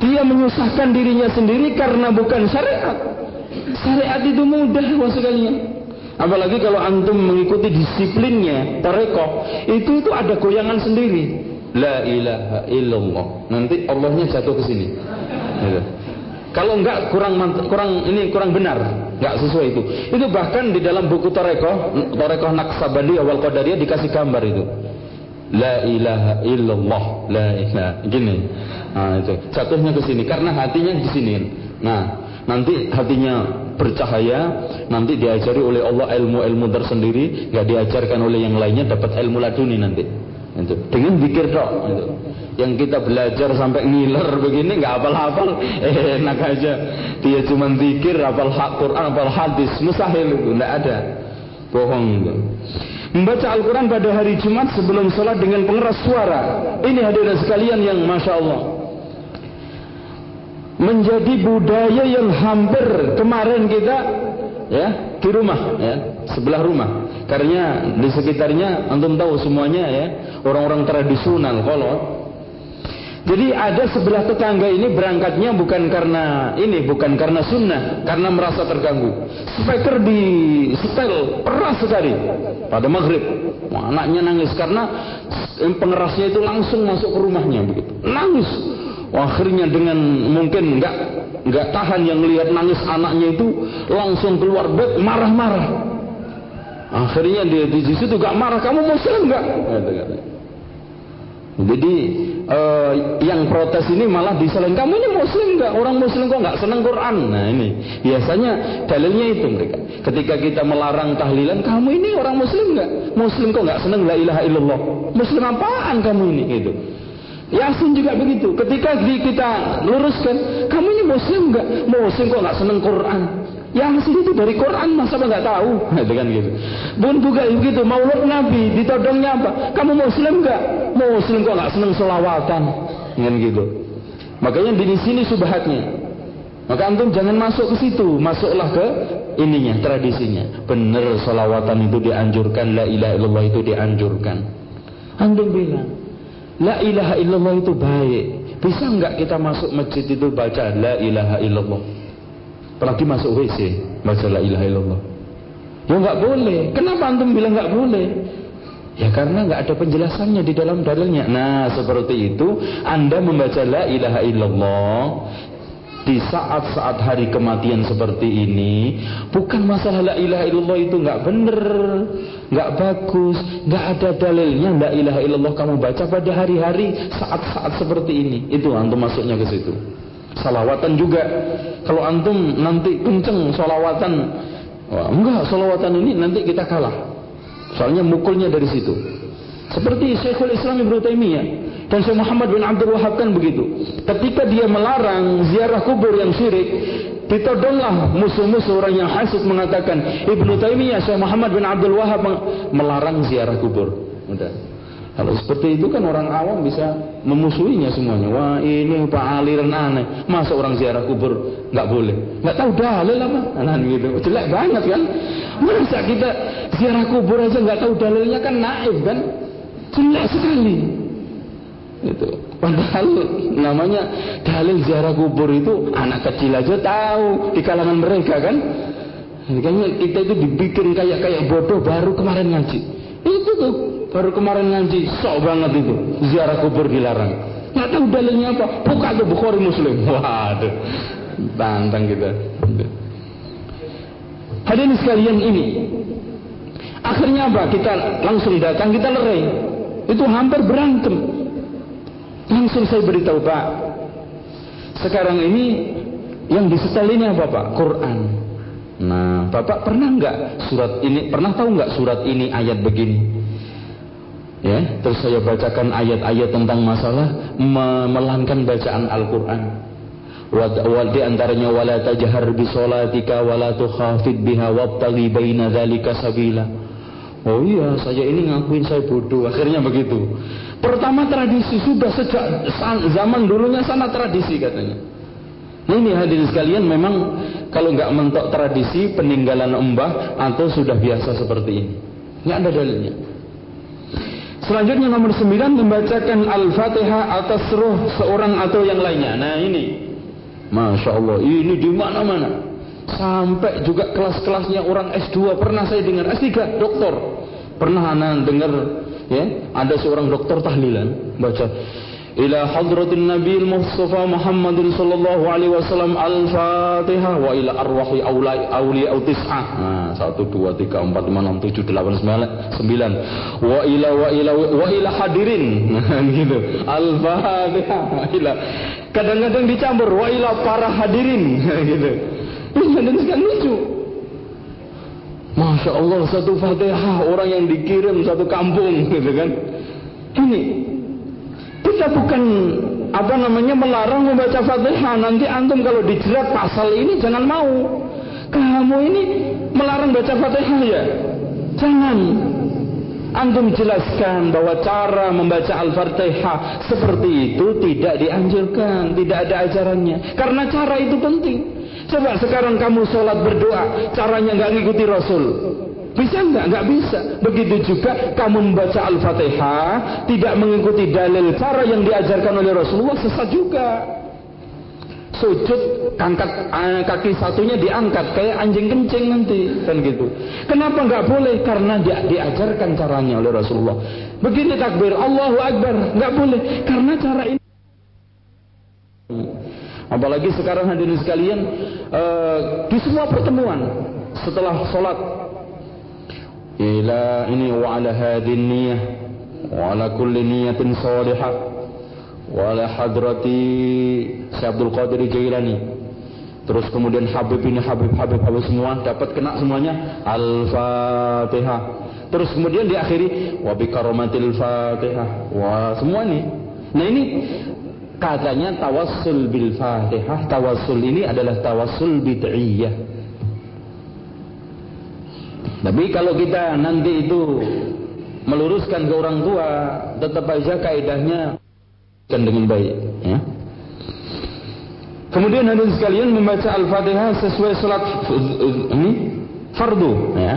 Dia menyusahkan dirinya sendiri karena bukan syariat. Syariat itu mudah maksudnya. Apalagi kalau antum mengikuti disiplinnya, tarekoh, itu itu ada goyangan sendiri. La ilaha illallah. Nanti Allahnya jatuh ke sini. Gitu. Kalau enggak kurang kurang ini kurang benar, enggak sesuai itu. Itu bahkan di dalam buku tarekoh, tarekoh Naksabandiyah wal Qadariyah dikasih gambar itu. La ilaha illallah. La ilaha. Gini. Nah, itu jatuhnya ke sini karena hatinya di sini. Nah, nanti hatinya bercahaya, nanti diajari oleh Allah ilmu-ilmu tersendiri, nggak diajarkan oleh yang lainnya dapat ilmu laduni nanti. Itu. Dengan pikir dok. Itu. yang kita belajar sampai ngiler begini nggak hafal-hafal eh, enak aja dia cuma zikir hafal hak Quran hafal hadis mustahil itu nggak ada bohong. Membaca Al-Quran pada hari Jumat sebelum sholat dengan pengeras suara. Ini hadirin sekalian yang Masya Allah. Menjadi budaya yang hampir kemarin kita ya di rumah ya sebelah rumah. Karena di sekitarnya antum tahu semuanya ya orang-orang tradisional kalau jadi ada sebelah tetangga ini berangkatnya bukan karena ini, bukan karena sunnah, karena merasa terganggu. Speaker di setel keras sekali pada maghrib. Wah, anaknya nangis karena pengerasnya itu langsung masuk ke rumahnya begitu. Nangis. akhirnya dengan mungkin nggak nggak tahan yang lihat nangis anaknya itu langsung keluar bed marah-marah. Akhirnya dia di situ gak marah, kamu muslim nggak? Jadi uh, yang protes ini malah diselain kamu ini muslim nggak? Orang muslim kok nggak senang Quran? Nah ini. Biasanya dalilnya itu mereka. Ketika kita melarang tahlilan kamu ini orang muslim nggak? Muslim kok nggak senang la ilaha illallah. Muslim apaan kamu ini? Gitu. Yasin juga begitu. Ketika kita luruskan kamu ini muslim nggak? Muslim kok nggak senang Quran yang sini itu dari Quran masa apa nggak tahu? Dengan gitu. Bun juga begitu. Maulud Nabi ditodongnya apa? Kamu Muslim nggak? Muslim kok nggak seneng selawatan? Dengan gitu. Makanya di sini subhatnya. Maka antum jangan masuk ke situ, masuklah ke ininya, tradisinya. Benar selawatan itu dianjurkan, la ilaha illallah itu dianjurkan. Antum bilang, la ilaha illallah itu baik. Bisa nggak kita masuk masjid itu baca la ilaha illallah? Apalagi masuk WC baca la ilaha illallah. Ya nggak boleh. Kenapa antum bilang nggak boleh? Ya karena nggak ada penjelasannya di dalam dalilnya. Nah seperti itu Anda membaca la ilaha illallah di saat-saat hari kematian seperti ini bukan masalah la ilaha illallah itu nggak bener nggak bagus nggak ada dalilnya la ilaha illallah kamu baca pada hari-hari saat-saat seperti ini itu antum masuknya ke situ salawatan juga. Kalau antum nanti kenceng salawatan wah, enggak salawatan ini nanti kita kalah. Soalnya mukulnya dari situ. Seperti Syekhul Islam Ibnu Taimiyah dan Syekh Muhammad bin Abdul Wahab kan begitu. Ketika dia melarang ziarah kubur yang syirik ditodonglah musuh-musuh orang yang hasud mengatakan Ibnu Taimiyah Syekh Muhammad bin Abdul Wahab melarang ziarah kubur. Udah kalau seperti itu kan orang awam bisa memusuhinya semuanya. Wah ini pak aliran aneh. Masa orang ziarah kubur nggak boleh? Nggak tahu dalil apa? Nah gitu. Jelek banget kan? Masa kita ziarah kubur aja nggak tahu dalilnya kan naif kan? Jelek sekali. Itu. Padahal namanya dalil ziarah kubur itu anak kecil aja tahu di kalangan mereka kan. Kayaknya kita itu dibikin kayak kayak bodoh baru kemarin ngaji. Itu tuh. Baru kemarin ngaji sok banget itu. Ziarah kubur dilarang. Nggak tahu dalilnya apa. Buka tuh Bukhari Muslim. Waduh. Tantang kita. Hadirin sekalian ini. Akhirnya apa? Kita langsung datang kita lerai. Itu hampir berantem. Langsung saya beritahu Pak sekarang ini yang disetel ini apa Pak? Quran Nah, Bapak pernah nggak surat ini? Pernah tahu nggak surat ini ayat begini? Ya, terus saya bacakan ayat-ayat tentang masalah memelankan bacaan Al-Qur'an. Di antaranya wala tajhar bi salatika wala tukhafid biha wabtaghi baina dzalika sabila. Oh iya, saya ini ngakuin saya bodoh. Akhirnya begitu. Pertama tradisi sudah sejak zaman dulunya sana tradisi katanya. Ini hadirin sekalian memang kalau nggak mentok tradisi peninggalan embah atau sudah biasa seperti ini. Nggak ada dalilnya. Selanjutnya nomor 9 membacakan Al-Fatihah atas roh seorang atau yang lainnya. Nah ini. Masya Allah. Ini di mana-mana. Sampai juga kelas-kelasnya orang S2. Pernah saya dengar. S3 doktor. Pernah anak dengar. Ya, ada seorang dokter tahlilan. Baca. إلى حضرة النبي المصطفى محمد صلى الله عليه وسلم الفاتحة وإلى أرواح أولياء تسعة satu dua tiga empat lima enam tujuh delapan sembilan sembilan wa ila wa ila wa ila hadirin gitu al-fatihah wa ila kadang-kadang dicampur wa ila para hadirin gitu dan sekarang lucu Masya Allah satu fatihah orang yang dikirim satu kampung gitu kan ini kita bukan apa namanya melarang membaca Fatihah. Nanti antum kalau dijerat pasal ini jangan mau. Kamu ini melarang baca Fatihah ya? Jangan. Antum jelaskan bahwa cara membaca Al-Fatihah seperti itu tidak dianjurkan, tidak ada ajarannya. Karena cara itu penting. Coba sekarang kamu sholat berdoa, caranya nggak ngikuti Rasul. Bisa nggak? Nggak bisa. Begitu juga kamu membaca Al-Fatihah tidak mengikuti dalil cara yang diajarkan oleh Rasulullah sesat juga. Sujud angkat eh, kaki satunya diangkat kayak anjing kencing nanti kan gitu. Kenapa nggak boleh? Karena dia diajarkan caranya oleh Rasulullah. Begini takbir Allahu Akbar nggak boleh karena cara ini. Apalagi sekarang hadirin sekalian uh, di semua pertemuan setelah sholat ala hadin niyah wa ala kulli niyatin salihah wa ala hadrati Syekh Abdul Qadir Jailani terus kemudian Habib ini Habib Habib Habib semua dapat kena semuanya. Al-Fatihah. Terus kemudian diakhiri wa bi karomatil Fatihah. Wah semua ini. Nah ini katanya tawassul bil Fatihah. Tawassul ini adalah tawassul bid'iyah tapi kalau kita nanti itu meluruskan ke orang tua, tetap aja kaidahnya kan dengan baik. Ya. Kemudian hadirin sekalian membaca Al-Fatihah sesuai salat ini fardu ya.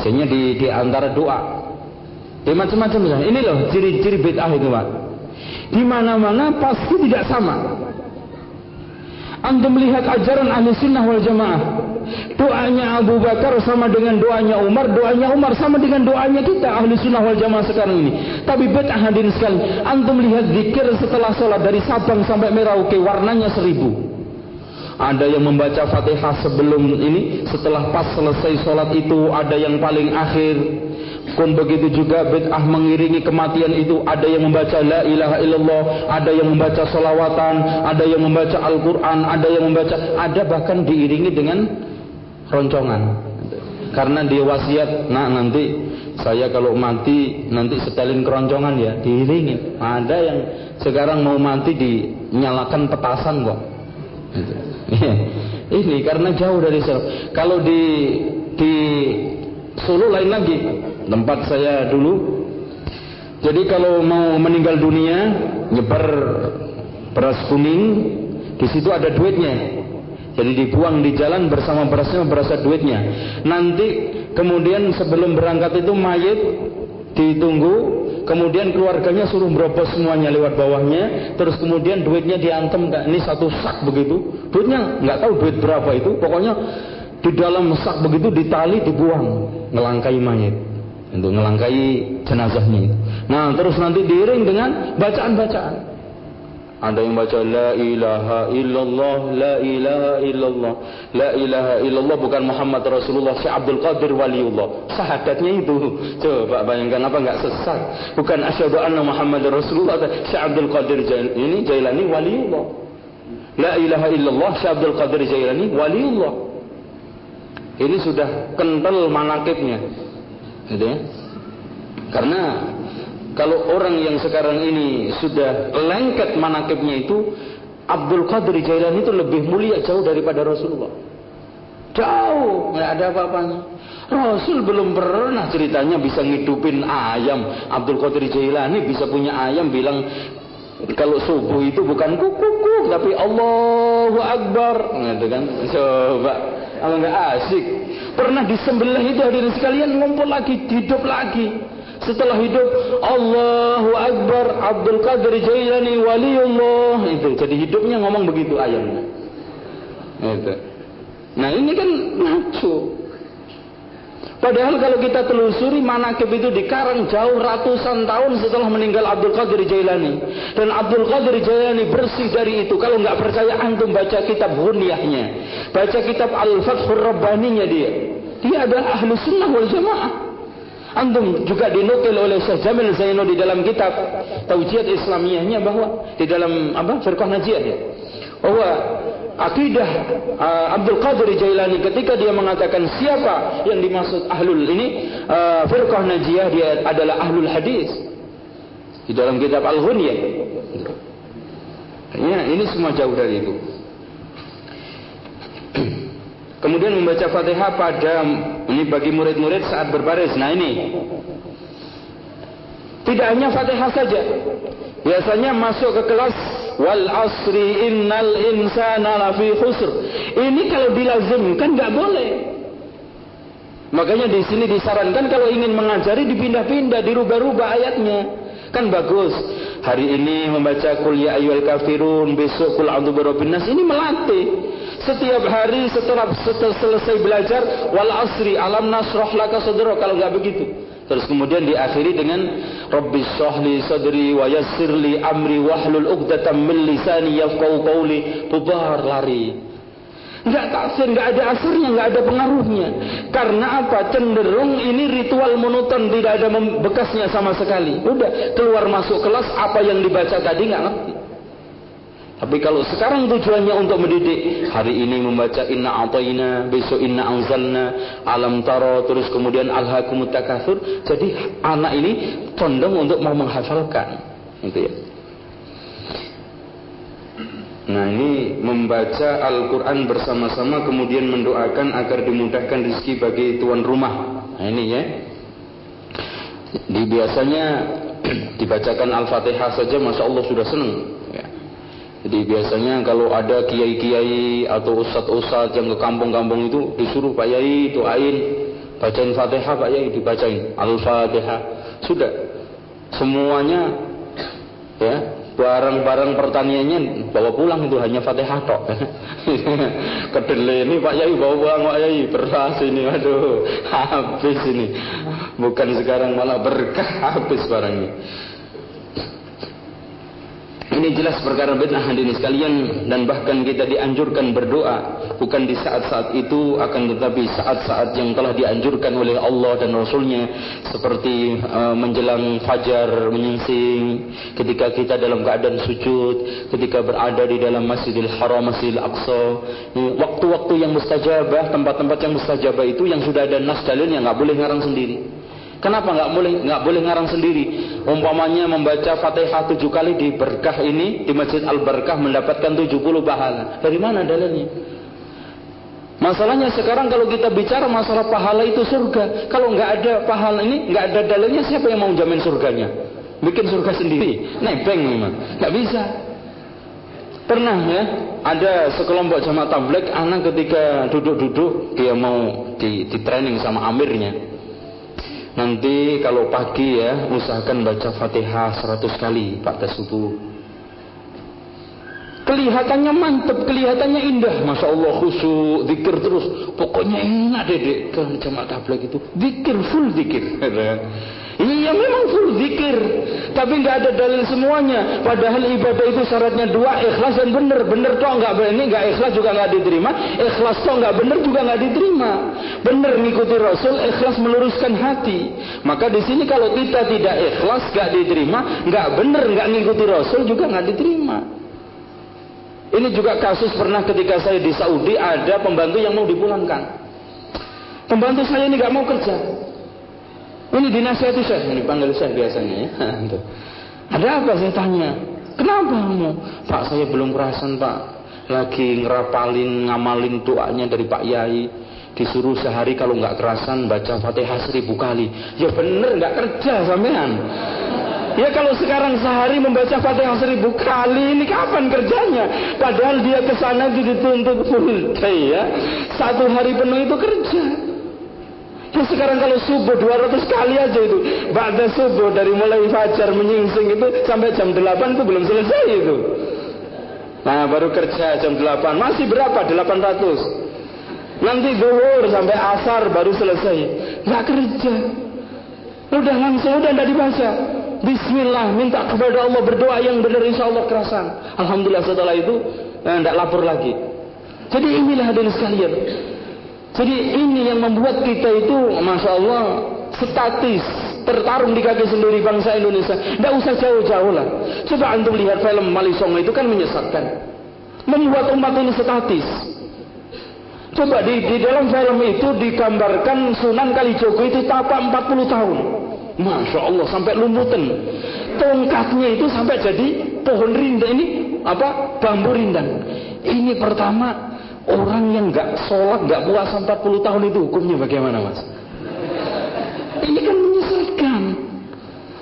Sehingga di, di antara doa. Di macam-macam Ini loh ciri-ciri bid'ah itu, Pak. Di mana-mana pasti tidak sama. Antum melihat ajaran ahli sunnah wal jamaah. Doanya Abu Bakar sama dengan doanya Umar. Doanya Umar sama dengan doanya kita ahli sunnah wal jamaah sekarang ini. Tapi bid'ah hadirin sekali. Antum melihat zikir setelah sholat dari Sabang sampai Merauke warnanya seribu. Ada yang membaca fatihah sebelum ini. Setelah pas selesai sholat itu ada yang paling akhir. Kun begitu juga bid'ah mengiringi kematian itu ada yang membaca la ilaha illallah, ada yang membaca solawatan, ada yang membaca Al-Quran, ada yang membaca, ada bahkan diiringi dengan roncongan. Karena dia wasiat, nah nanti saya kalau mati nanti setelin keroncongan ya, diiringi. Ada yang sekarang mau mati dinyalakan petasan kok. Gitu. Ini karena jauh dari sana. Kalau di di Solo lain lagi tempat saya dulu. Jadi kalau mau meninggal dunia, nyebar beras kuning, di situ ada duitnya. Jadi dibuang di jalan bersama berasnya berasa duitnya. Nanti kemudian sebelum berangkat itu mayat ditunggu, kemudian keluarganya suruh berobos semuanya lewat bawahnya, terus kemudian duitnya diantem, ini satu sak begitu, duitnya nggak tahu duit berapa itu, pokoknya di dalam sak begitu ditali dibuang, ngelangkai mayat untuk ngelangkai jenazahnya. Nah, terus nanti diiring dengan bacaan-bacaan. Ada yang baca la ilaha illallah, la ilaha illallah, la ilaha illallah bukan Muhammad Rasulullah, Syekh Abdul Qadir waliullah. Sahadatnya itu. Coba bayangkan apa enggak sesat. Bukan asyhadu anna Muhammad Rasulullah, Syekh Abdul Qadir ini Jailani waliullah. La ilaha illallah, Syekh Abdul Qadir Jailani waliullah. Ini sudah kental manakibnya gitu ya. Karena kalau orang yang sekarang ini sudah lengket manakibnya itu Abdul Qadir Jailani itu lebih mulia jauh daripada Rasulullah. Jauh, nggak ada apa-apanya. Rasul belum pernah ceritanya bisa ngidupin ayam. Abdul Qadir Jailani bisa punya ayam bilang kalau subuh itu bukan kukuk tapi Allahu Akbar. Gitu kan? Coba, apa nggak asik? Pernah disembelih itu hadirin sekalian ngumpul lagi, hidup lagi. Setelah hidup Allahu Akbar Abdul Qadir Jailani waliullah itu jadi hidupnya ngomong begitu ayamnya. Itu. Nah ini kan lucu. Padahal kalau kita telusuri manakib itu dikarang jauh ratusan tahun setelah meninggal Abdul Qadir Jailani. Dan Abdul Qadir Jailani bersih dari itu. Kalau nggak percaya antum baca kitab Hunyahnya. Baca kitab Al-Fathur Rabbaninya dia. Dia adalah ahlu sunnah wal jamaah. Antum juga dinukil oleh Syekh Jamil Zaino di dalam kitab Taujiat Islamiyahnya bahwa di dalam apa Firqah Najiyah ya. Bahwa akidah uh, Abdul Qadir Jailani ketika dia mengatakan siapa yang dimaksud ahlul ini uh, Firqah Najiyah dia adalah ahlul hadis. Di dalam kitab Al-Ghunyah. Ya, ini semua jauh dari itu. Kemudian membaca Fatihah pada ini bagi murid-murid saat berbaris. Nah ini tidak hanya Fatihah saja. Biasanya masuk ke kelas wal asri innal insana lafi khusr. Ini kalau dilazimkan nggak boleh. Makanya di sini disarankan kalau ingin mengajari dipindah-pindah, dirubah-rubah ayatnya. Kan bagus. Hari ini membaca kul ya ayyuhal kafirun, besok kul a'udzu birabbin nas. Ini melatih. Setiap hari setelah, selesai belajar wal asri alam nasrah laka sadra kalau nggak begitu. Terus kemudian diakhiri dengan Rabbi shrahli sadri wa yassirli amri wahlul 'uqdatam min lisani yafqahu qawli. Bubar lari. Enggak taksir, enggak ada asirnya, enggak ada pengaruhnya. Karena apa? Cenderung ini ritual monoton, tidak ada bekasnya sama sekali. Udah, keluar masuk kelas, apa yang dibaca tadi enggak ngerti. Tapi kalau sekarang tujuannya untuk mendidik, hari ini membaca inna ataina, besok inna anzalna, alam taro, terus kemudian alhaqumut takatsur. Jadi anak ini condong untuk mau menghafalkan. Itu ya. Nah ini membaca Al-Quran bersama-sama kemudian mendoakan agar dimudahkan rezeki bagi tuan rumah. Nah ini ya. Di biasanya dibacakan Al-Fatihah saja Masya Allah sudah senang. Jadi biasanya kalau ada kiai-kiai atau ustadz-ustadz yang ke kampung-kampung itu disuruh Pak Yai doain bacain Fatihah Pak Yai dibacain. Al-Fatihah. Sudah. Semuanya ya barang-barang pertaniannya bawa pulang itu hanya fatihah tok. Kedelai ini Pak Yai bawa pulang Pak Yai. Beras ini aduh habis ini. Bukan sekarang malah berkah habis barangnya ini jelas perkara bid'ah hadirin sekalian dan bahkan kita dianjurkan berdoa. Bukan di saat-saat itu akan tetapi saat-saat yang telah dianjurkan oleh Allah dan Rasulnya seperti uh, menjelang fajar menyingsing ketika kita dalam keadaan sujud ketika berada di dalam Masjidil Haram Masjidil Aqsa. Waktu-waktu yang mustajabah tempat-tempat yang mustajabah itu yang sudah ada nas dalilnya nggak boleh ngarang sendiri Kenapa nggak boleh nggak boleh ngarang sendiri? Umpamanya membaca Fatihah tujuh kali di berkah ini di Masjid Al Berkah mendapatkan tujuh puluh pahala. Dari mana dalilnya? Masalahnya sekarang kalau kita bicara masalah pahala itu surga. Kalau nggak ada pahala ini, nggak ada dalilnya, siapa yang mau jamin surganya? Bikin surga sendiri, nebeng memang, nggak bisa. Pernah ya, ada sekelompok jamaah tabligh anak ketika duduk-duduk dia mau di, di training sama amirnya Nanti kalau pagi ya usahakan baca Fatihah 100 kali pada subuh. Kelihatannya mantap, kelihatannya indah. Masya Allah khusyuk, zikir terus. Pokoknya enak dedek ke jamaah tabligh itu. Zikir, full zikir. Iya memang full zikir, tapi nggak ada dalil semuanya. Padahal ibadah itu syaratnya dua, ikhlas dan benar. Benar toh nggak ini nggak ikhlas juga nggak diterima. Ikhlas toh nggak benar juga nggak diterima. Benar mengikuti Rasul, ikhlas meluruskan hati. Maka di sini kalau kita tidak ikhlas nggak diterima, nggak benar nggak mengikuti Rasul juga nggak diterima. Ini juga kasus pernah ketika saya di Saudi ada pembantu yang mau dipulangkan. Pembantu saya ini nggak mau kerja. Ini dinasihati saya, ini panggil saya biasanya ya. Ada apa saya tanya? Kenapa kamu? Pak saya belum kerasan pak. Lagi ngerapalin, ngamalin doanya dari Pak Yai. Disuruh sehari kalau nggak kerasan baca fatihah seribu kali. Ya bener nggak kerja sampean. Ya kalau sekarang sehari membaca fatihah seribu kali ini kapan kerjanya? Padahal dia ke sana dituntut full day ya. Satu hari penuh itu kerja. Ya sekarang kalau subuh 200 kali aja itu. Ba'da subuh dari mulai fajar menyingsing itu sampai jam 8 itu belum selesai itu. Nah baru kerja jam 8. Masih berapa? 800. Nanti zuhur sampai asar baru selesai. Nggak kerja. Udah langsung udah tidak dibaca. Bismillah minta kepada Allah berdoa yang benar insya Allah kerasan. Alhamdulillah setelah itu tidak eh, lapor lagi. Jadi inilah hadirin sekalian. Jadi ini yang membuat kita itu, masya Allah, statis, tertarung di kaki sendiri bangsa Indonesia. Tidak usah jauh-jauh lah. Coba antum lihat film Malisonga itu kan menyesatkan. Membuat umat ini statis. Coba di, di dalam film itu digambarkan Sunan Kalijogo itu tapa 40 tahun. Masya Allah sampai lumutan. Tongkatnya itu sampai jadi pohon rindang ini apa bambu rindang. Ini pertama orang yang nggak sholat nggak puasa 40 tahun itu hukumnya bagaimana mas? Ini kan menyesatkan.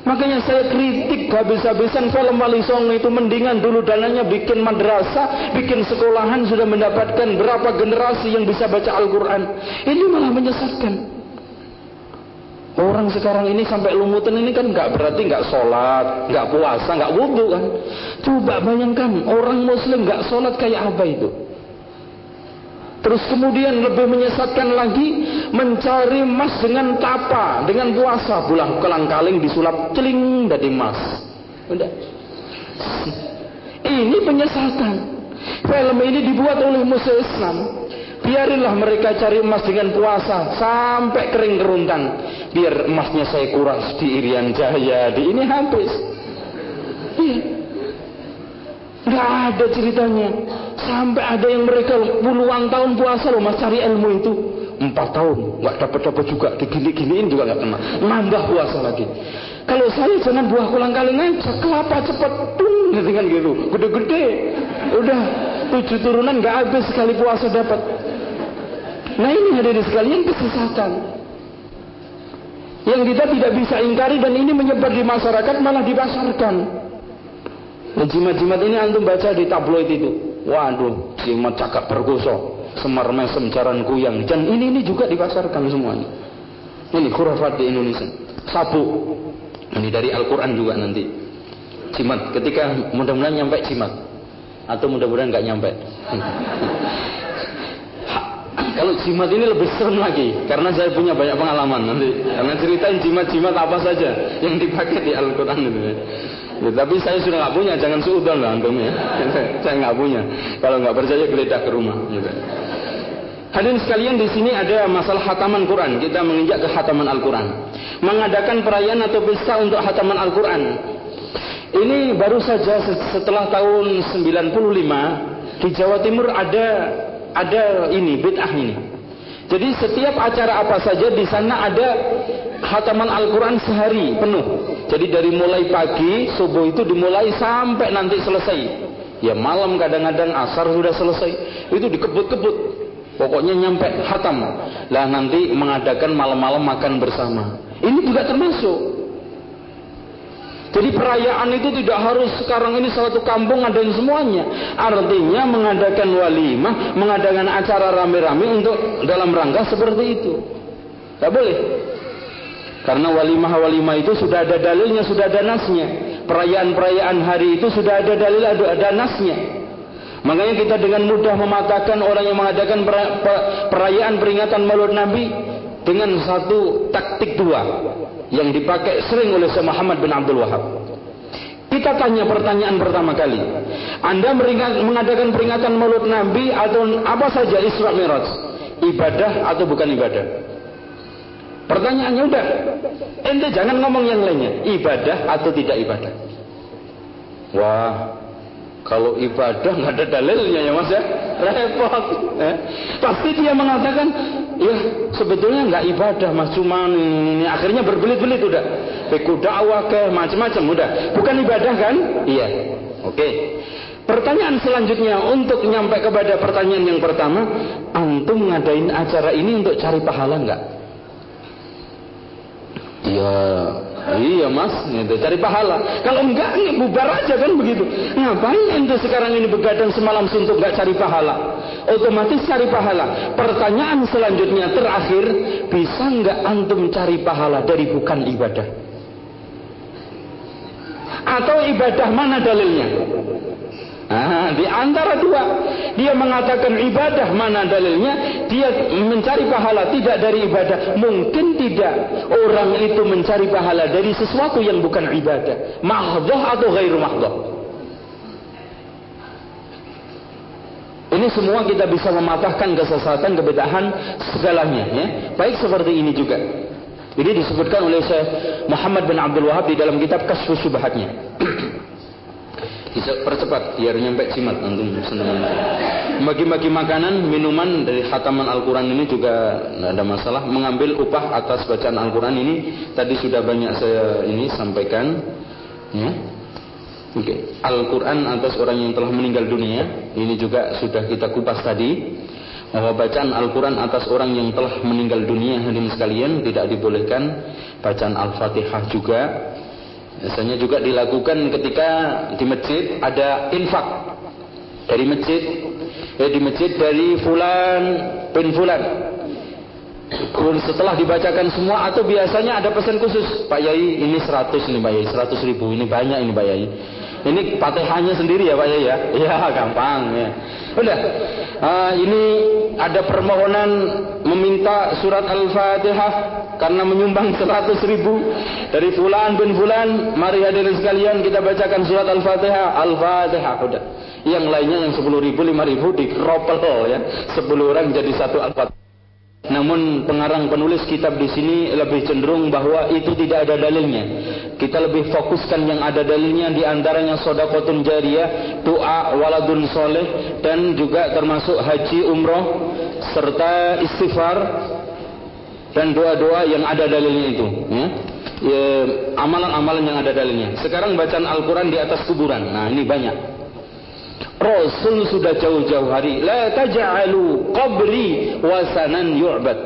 Makanya saya kritik habis-habisan film Wali Songo itu mendingan dulu dananya bikin madrasah, bikin sekolahan sudah mendapatkan berapa generasi yang bisa baca Al-Quran. Ini malah menyesatkan. Orang sekarang ini sampai lumutan ini kan nggak berarti nggak sholat, nggak puasa, nggak wudhu kan. Coba bayangkan orang Muslim nggak sholat kayak apa itu? Terus kemudian lebih menyesatkan lagi mencari emas dengan tapa, dengan puasa, pulang kelang kaling disulap celing dari emas. Udah. Ini penyesatan. Film ini dibuat oleh musuh Islam. Biarinlah mereka cari emas dengan puasa sampai kering keruntang. Biar emasnya saya kuras di Irian Jaya, di ini habis. Iya. Gak ada ceritanya. Sampai ada yang mereka puluhan tahun puasa loh mas cari ilmu itu. Empat tahun nggak dapat dapat juga digini-giniin juga nggak kena. Nambah puasa lagi. Kalau saya jangan buah kulang kaling aja kelapa cepet tung dengan gitu. Gede-gede. Udah tujuh turunan nggak habis sekali puasa dapat. Nah ini di sekalian kesesatan. Yang kita tidak bisa ingkari dan ini menyebar di masyarakat malah dipasarkan. Nah, jimat-jimat ini antum baca di tabloid itu. Waduh, jimat cakap perkoso, semar mesem jaran kuyang. Dan ini ini juga dipasarkan semuanya. Ini khurafat di Indonesia. Sabu. Ini dari Al-Quran juga nanti. Jimat. Ketika mudah-mudahan nyampe jimat. Atau mudah-mudahan nggak nyampe. Kalau jimat ini lebih serem lagi. Karena saya punya banyak pengalaman nanti. Karena ceritain jimat-jimat apa saja yang dipakai di Al-Quran itu. Ya, tapi saya sudah nggak punya, jangan suudon lah antum ya. saya nggak punya. Kalau nggak percaya geledah ke rumah. Gitu. Hadirin sekalian di sini ada masalah hataman Quran. Kita menginjak ke hataman Al-Quran. Mengadakan perayaan atau pesta untuk hataman Al-Quran. Ini baru saja setelah tahun 95 di Jawa Timur ada ada ini bid'ah ini. Jadi setiap acara apa saja di sana ada hataman Al-Quran sehari penuh. Jadi dari mulai pagi, subuh itu dimulai sampai nanti selesai. Ya malam kadang-kadang asar sudah selesai. Itu dikebut-kebut. Pokoknya nyampe hatam. Lah nanti mengadakan malam-malam makan bersama. Ini juga termasuk. Jadi perayaan itu tidak harus sekarang ini satu kampung ngadain semuanya. Artinya mengadakan walimah, mengadakan acara rame-rame untuk dalam rangka seperti itu. Tak boleh. Karena walimah-walimah itu sudah ada dalilnya, sudah ada nasnya. Perayaan-perayaan hari itu sudah ada dalil, ada, ada nasnya. Makanya kita dengan mudah mematahkan orang yang mengadakan perayaan peringatan Maulid Nabi dengan satu taktik dua yang dipakai sering oleh Syekh Muhammad bin Abdul Wahab. Kita tanya pertanyaan pertama kali. Anda mengadakan peringatan Maulid Nabi atau apa saja Isra Miraj? Ibadah atau bukan ibadah? Pertanyaannya udah. Ente jangan ngomong yang lainnya. Ibadah atau tidak ibadah? Wah, kalau ibadah nggak ada dalilnya ya mas ya, repot. Eh? Pasti dia mengatakan, ya sebetulnya nggak ibadah mas, cuma ini akhirnya berbelit-belit udah. Beku dakwah ke macam-macam udah. Bukan ibadah kan? Iya. Oke. Pertanyaan selanjutnya untuk nyampe kepada pertanyaan yang pertama, antum ngadain acara ini untuk cari pahala nggak? Ya Iya mas, itu cari pahala. Kalau enggak, ini bubar aja kan begitu. Ngapain ente sekarang ini begadang semalam suntuk enggak cari pahala? Otomatis cari pahala. Pertanyaan selanjutnya terakhir, bisa enggak antum cari pahala dari bukan ibadah? Atau ibadah mana dalilnya? Nah, di antara dua, dia mengatakan ibadah mana dalilnya? Dia mencari pahala tidak dari ibadah. Mungkin tidak orang itu mencari pahala dari sesuatu yang bukan ibadah. Mahdoh atau gairu mahdoh. Ini semua kita bisa mematahkan kesesatan, kebedahan segalanya. Ya. Baik seperti ini juga. Ini disebutkan oleh Syekh Muhammad bin Abdul Wahab di dalam kitab Kasfus Subhatnya. bisa percepat biar nyampe jimat antum senang bagi-bagi makanan minuman dari khataman Al-Quran ini juga tidak ada masalah. Mengambil upah atas bacaan Al-Quran ini tadi sudah banyak saya ini sampaikan ya. Okay. Al-Quran atas orang yang telah meninggal dunia ini juga sudah kita kupas tadi bahwa bacaan Al-Quran atas orang yang telah meninggal dunia hadirin sekalian tidak dibolehkan. Bacaan Al-Fatihah juga Biasanya juga dilakukan ketika di masjid ada infak dari masjid, eh, di masjid dari fulan bin fulan. Setelah dibacakan semua atau biasanya ada pesan khusus, Pak Yai ini 100 ini Pak Yai, 100 ribu ini banyak ini Pak Yai. Ini fatihahnya sendiri ya Pak ya? Iya gampang ya. Udah, uh, ini ada permohonan meminta surat Al-Fatihah karena menyumbang 100 ribu dari fulan bin fulan. Mari hadirin sekalian kita bacakan surat Al-Fatihah. Al-Fatihah udah. Yang lainnya yang 10 ribu, 5 ribu dikropel ya. 10 orang jadi satu Al-Fatihah. Namun pengarang penulis kitab di sini lebih cenderung bahwa itu tidak ada dalilnya. Kita lebih fokuskan yang ada dalilnya di antaranya sodakotun jariyah, doa waladun soleh dan juga termasuk haji umroh serta istighfar dan doa-doa yang ada dalilnya itu. Ya. Ya, amalan-amalan yang ada dalilnya. Sekarang bacaan Al-Quran di atas kuburan. Nah ini banyak. Rasul sudah jauh-jauh hari. La taj'alu qabri wasanan yu'bad.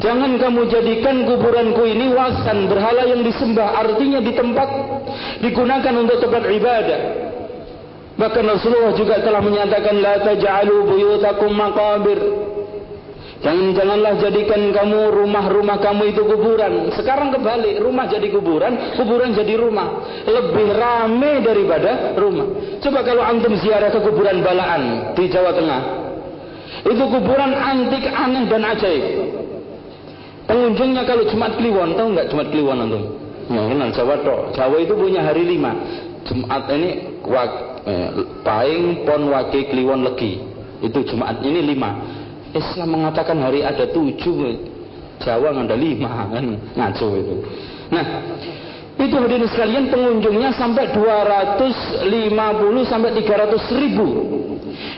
Jangan kamu jadikan kuburanku ini wasan berhala yang disembah. Artinya di tempat digunakan untuk tempat ibadah. Bahkan Rasulullah juga telah menyatakan la taj'alu buyutakum maqabir. Jangan-janganlah jadikan kamu rumah-rumah kamu itu kuburan. Sekarang kebalik, rumah jadi kuburan, kuburan jadi rumah. Lebih rame daripada rumah. Coba kalau antum ziarah ke kuburan Balaan di Jawa Tengah. Itu kuburan antik, aneh dan ajaib. Pengunjungnya kalau Jumat Kliwon, tahu nggak Jumat Kliwon antum? Ya, Jawa toh. Jawa itu punya hari lima. Jumat ini wak, eh, paing pon wake Kliwon legi. Itu Jumat ini lima Islam mengatakan hari ada tujuh Jawa ada lima kan? Ngaco itu. Nah itu hadirin sekalian pengunjungnya sampai 250 sampai 300 ribu.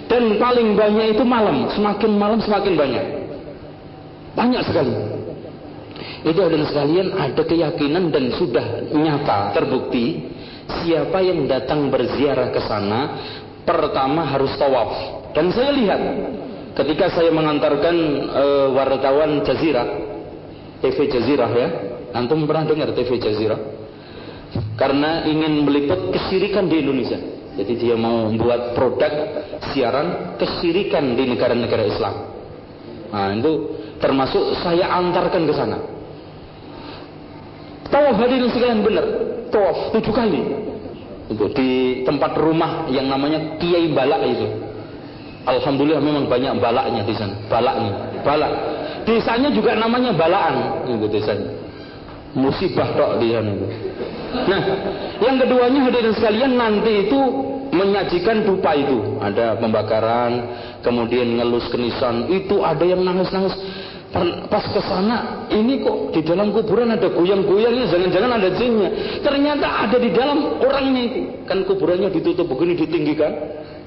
Dan paling banyak itu malam. Semakin malam semakin banyak. Banyak sekali. Itu hadirin sekalian ada keyakinan dan sudah nyata terbukti siapa yang datang berziarah ke sana pertama harus tawaf. Dan saya lihat ketika saya mengantarkan uh, wartawan Jazirah TV Jazirah ya. Antum pernah dengar TV Jazirah? Karena ingin meliput kesyirikan di Indonesia. Jadi dia mau membuat produk siaran kesyirikan di negara-negara Islam. Nah itu termasuk saya antarkan ke sana. Tawaf hadirin sekalian benar. Tawaf tujuh kali. Itu di tempat rumah yang namanya Kiai Balak itu Alhamdulillah memang banyak balaknya di sana. Balaknya, balak. Desanya juga namanya balaan, itu desanya. Musibah tok di sana itu. Nah, yang keduanya hadirin sekalian nanti itu menyajikan dupa itu. Ada pembakaran, kemudian ngelus kenisan. Itu ada yang nangis-nangis. Pas ke sana, ini kok di dalam kuburan ada goyang-goyangnya, jangan-jangan ada jinnya. Ternyata ada di dalam orangnya itu. Kan kuburannya ditutup begini, ditinggikan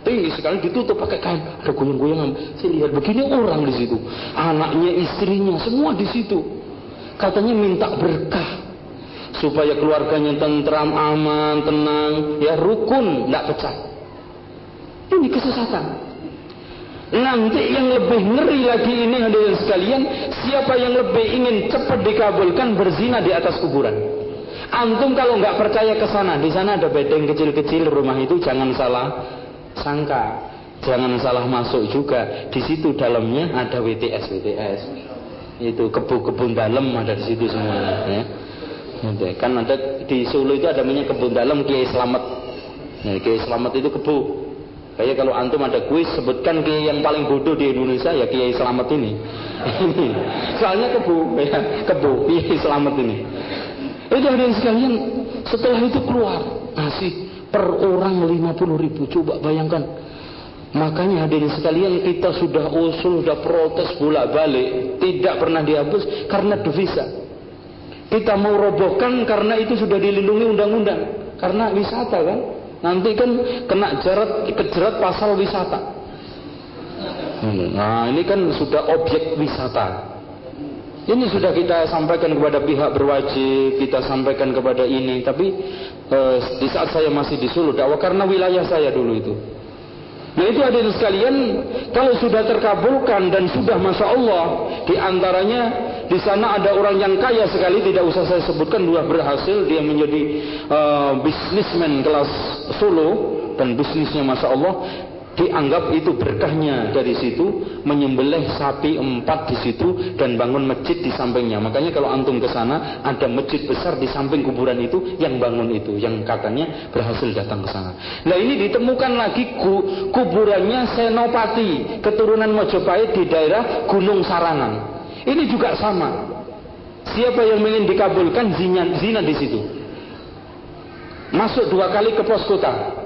tinggi sekali ditutup pakai kain. Ada goyang-goyangan saya lihat begini orang di situ. Anaknya istrinya semua di situ. Katanya minta berkah. Supaya keluarganya tentram aman tenang. Ya rukun tidak pecah. Ini kesesatan. Nanti yang lebih ngeri lagi ini hadirin sekalian siapa yang lebih ingin cepat dikabulkan berzina di atas kuburan? Antum kalau nggak percaya ke sana di sana ada bedeng kecil-kecil rumah itu jangan salah sangka. Jangan salah masuk juga. Di situ dalamnya ada WTS WTS itu kebun-kebun dalam ada di situ semuanya ya. kan ada di Solo itu ada namanya kebun dalam Kiai Slamet. Nah, Kiai Slamet itu kebu kayak kalau antum ada kuis sebutkan Kiai yang paling bodoh di Indonesia ya Kiai Slamet ini. Soalnya kebu ya kebu Kiai Slamet ini. Itu ada sekalian setelah itu keluar. Masih per orang 50 ribu. Coba bayangkan. Makanya hadirin sekalian kita sudah usul sudah protes bolak balik tidak pernah dihapus karena devisa. Kita mau robohkan karena itu sudah dilindungi undang-undang. Karena wisata kan? Nanti kan kena jerat kejerat pasal wisata. Nah, ini kan sudah objek wisata. Ini sudah kita sampaikan kepada pihak berwajib, kita sampaikan kepada ini. Tapi eh, di saat saya masih di Solo dakwah karena wilayah saya dulu itu. Nah itu hadirin sekalian, kalau sudah terkabulkan dan sudah masya Allah, di antaranya di sana ada orang yang kaya sekali, tidak usah saya sebutkan, dua berhasil, dia menjadi uh, bisnismen kelas Solo dan bisnisnya masya Allah dianggap itu berkahnya dari situ menyembelih sapi empat di situ dan bangun masjid di sampingnya. Makanya kalau antum ke sana ada masjid besar di samping kuburan itu yang bangun itu yang katanya berhasil datang ke sana. Nah ini ditemukan lagi ku, kuburannya Senopati keturunan Mojopahit di daerah Gunung Sarangan. Ini juga sama. Siapa yang ingin dikabulkan zina, zina di situ? Masuk dua kali ke pos kota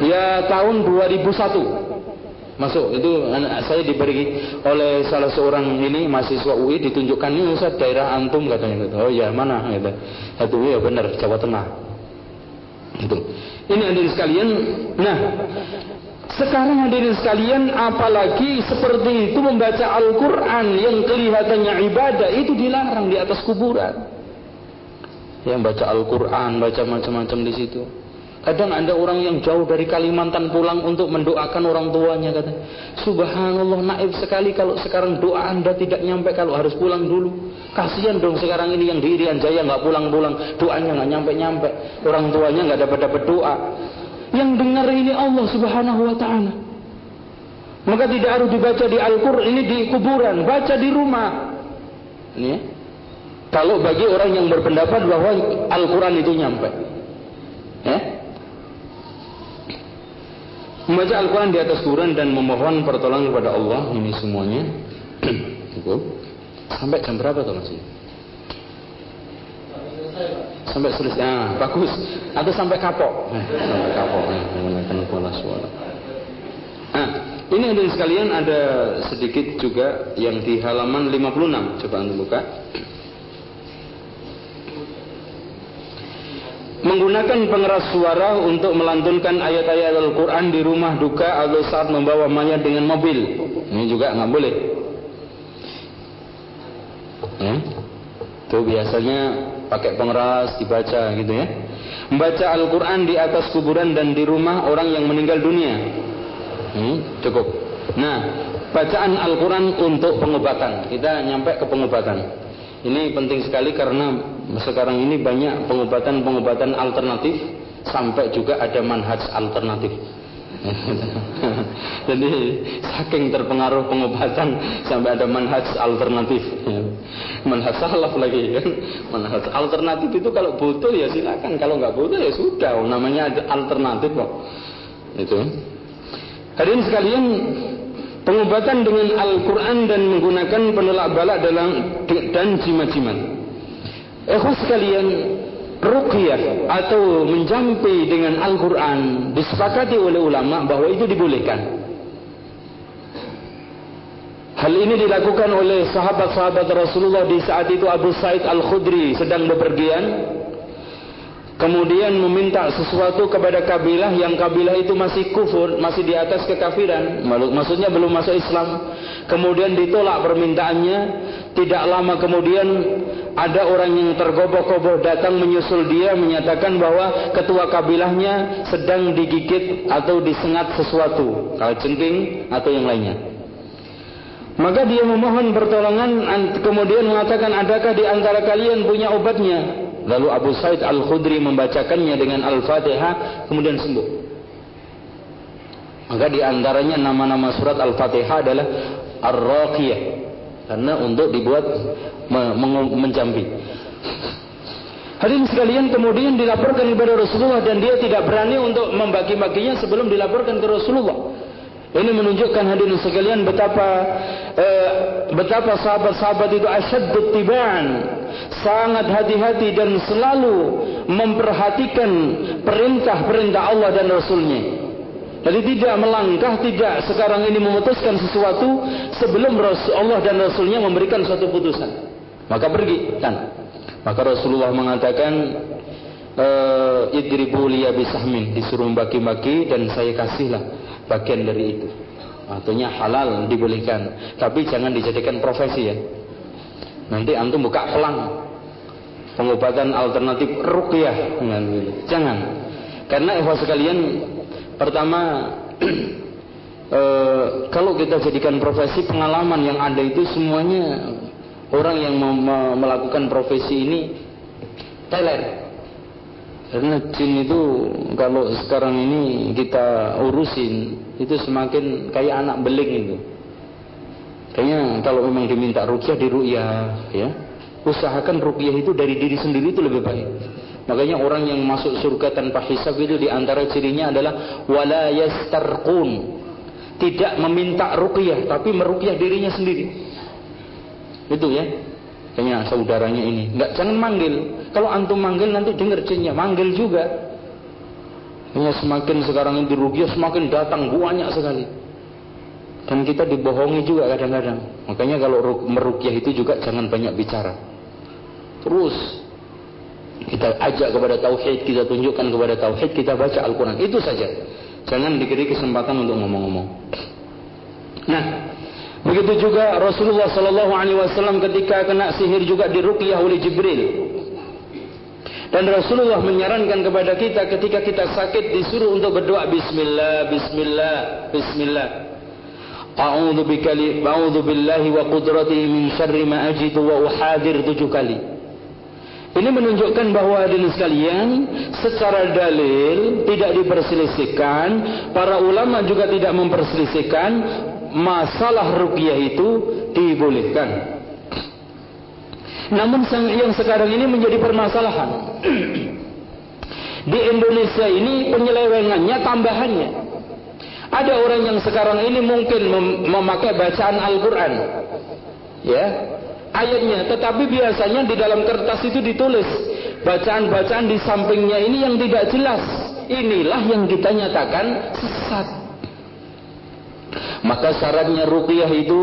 ya tahun 2001 masuk. Itu saya diberi oleh salah seorang ini mahasiswa UI ditunjukkan ini Ustaz daerah antum katanya gitu. oh ya mana? gitu. Itu ya benar Jawa Tengah. Itu ini hadirin sekalian. Nah sekarang hadirin sekalian apalagi seperti itu membaca Al-Quran yang kelihatannya ibadah itu dilarang di atas kuburan. Yang baca Al-Quran baca macam-macam di situ Kadang ada orang yang jauh dari Kalimantan pulang untuk mendoakan orang tuanya kata. Subhanallah naib sekali kalau sekarang doa Anda tidak nyampe kalau harus pulang dulu. Kasihan dong sekarang ini yang di Irian Jaya nggak pulang-pulang, doanya nggak nyampe-nyampe. Orang tuanya nggak dapat dapat doa. Yang dengar ini Allah Subhanahu wa taala. Maka tidak harus dibaca di Al-Qur'an, ini di kuburan, baca di rumah. Ini ya. Kalau bagi orang yang berpendapat bahwa Al-Quran itu nyampe. Ya, membaca Al-Quran di atas kuburan dan memohon pertolongan kepada Allah ini semuanya. Cukup. Sampai jam berapa tuh masih sampai selesai ah, bagus. Atau sampai kapok? Eh, sampai kapok eh, menggunakan pola suara. Ah ini ada sekalian ada sedikit juga yang di halaman 56 coba anda buka menggunakan pengeras suara untuk melantunkan ayat-ayat Al-Quran di rumah duka atau saat membawa mayat dengan mobil. Ini juga nggak boleh. Ya. Itu biasanya pakai pengeras dibaca gitu ya. Membaca Al-Quran di atas kuburan dan di rumah orang yang meninggal dunia. Hmm, cukup. Nah, bacaan Al-Quran untuk pengobatan. Kita nyampe ke pengobatan. Ini penting sekali karena sekarang ini banyak pengobatan-pengobatan alternatif sampai juga ada manhaj alternatif. Jadi saking terpengaruh pengobatan sampai ada manhaj alternatif. Manhaj salaf lagi kan. Manhaj alternatif itu kalau butuh ya silakan, kalau nggak butuh ya sudah. Namanya alternatif kok. Itu. Hadirin sekalian, pengobatan dengan Al-Quran dan menggunakan penolak balak dalam dan jimat-jimat. Ikhwas sekalian, ruqyah atau menjampi dengan Al-Quran disepakati oleh ulama bahwa itu dibolehkan. Hal ini dilakukan oleh sahabat-sahabat Rasulullah di saat itu Abu Said Al-Khudri sedang bepergian kemudian meminta sesuatu kepada kabilah yang kabilah itu masih kufur, masih di atas kekafiran, maksudnya belum masuk Islam. Kemudian ditolak permintaannya, tidak lama kemudian ada orang yang tergoboh-goboh datang menyusul dia menyatakan bahwa ketua kabilahnya sedang digigit atau disengat sesuatu, kalau cengking atau yang lainnya. Maka dia memohon pertolongan kemudian mengatakan adakah di antara kalian punya obatnya? Lalu Abu Said Al-Khudri membacakannya dengan Al-Fatihah kemudian sembuh. Maka di antaranya nama-nama surat Al-Fatihah adalah Ar-Raqiyah karena untuk dibuat menjampi. Hadirin sekalian kemudian dilaporkan kepada Rasulullah dan dia tidak berani untuk membagi-baginya sebelum dilaporkan ke Rasulullah. Ini menunjukkan hadirin sekalian betapa eh, betapa sahabat-sahabat itu asyaddu tibaan, sangat hati-hati dan selalu memperhatikan perintah-perintah Allah dan Rasulnya. Jadi tidak melangkah, tidak sekarang ini memutuskan sesuatu sebelum Allah dan Rasulnya memberikan suatu putusan. Maka pergi, kan? Maka Rasulullah mengatakan, uh, idribu liya bisahmin disuruh bagi-bagi dan saya kasihlah bagian dari itu. Artinya halal dibolehkan. Tapi jangan dijadikan profesi ya. Nanti antum buka pelang. Pengobatan alternatif ruqyah. Jangan. Karena ikhwas sekalian pertama e, kalau kita jadikan profesi pengalaman yang ada itu semuanya orang yang melakukan profesi ini teler karena jin itu kalau sekarang ini kita urusin itu semakin kayak anak beling itu. Kayaknya kalau memang diminta rukyah di rukyah ya. Usahakan rukyah itu dari diri sendiri itu lebih baik. Makanya orang yang masuk surga tanpa hisab itu di antara cirinya adalah wala yastarqun. Tidak meminta rukyah tapi merukyah dirinya sendiri. Itu ya. Kayaknya saudaranya ini. Enggak jangan manggil. Kalau antum manggil nanti dengar jinnya, manggil juga. Hanya semakin sekarang ini rugiah semakin datang banyak sekali. Dan kita dibohongi juga kadang-kadang. Makanya kalau merugiah itu juga jangan banyak bicara. Terus kita ajak kepada tauhid, kita tunjukkan kepada tauhid, kita baca Al-Quran. Itu saja. Jangan diberi kesempatan untuk ngomong-ngomong. Nah, begitu juga Rasulullah Sallallahu Alaihi Wasallam ketika kena sihir juga diruqyah oleh Jibril. Dan Rasulullah menyarankan kepada kita ketika kita sakit disuruh untuk berdoa bismillah bismillah bismillah. A'udzu bikali a'udzu billahi wa qudratihi min syarri ma ajidu wa uhadir tujuh kali. Ini menunjukkan bahwa hadirin sekalian secara dalil tidak diperselisihkan, para ulama juga tidak memperselisihkan masalah ruqyah itu dibolehkan. Namun yang sekarang ini menjadi permasalahan. Di Indonesia ini penyelewengannya tambahannya. Ada orang yang sekarang ini mungkin mem memakai bacaan Al-Quran. Ya, ayatnya. Tetapi biasanya di dalam kertas itu ditulis. Bacaan-bacaan di sampingnya ini yang tidak jelas. Inilah yang kita nyatakan sesat. Maka syaratnya ruqyah itu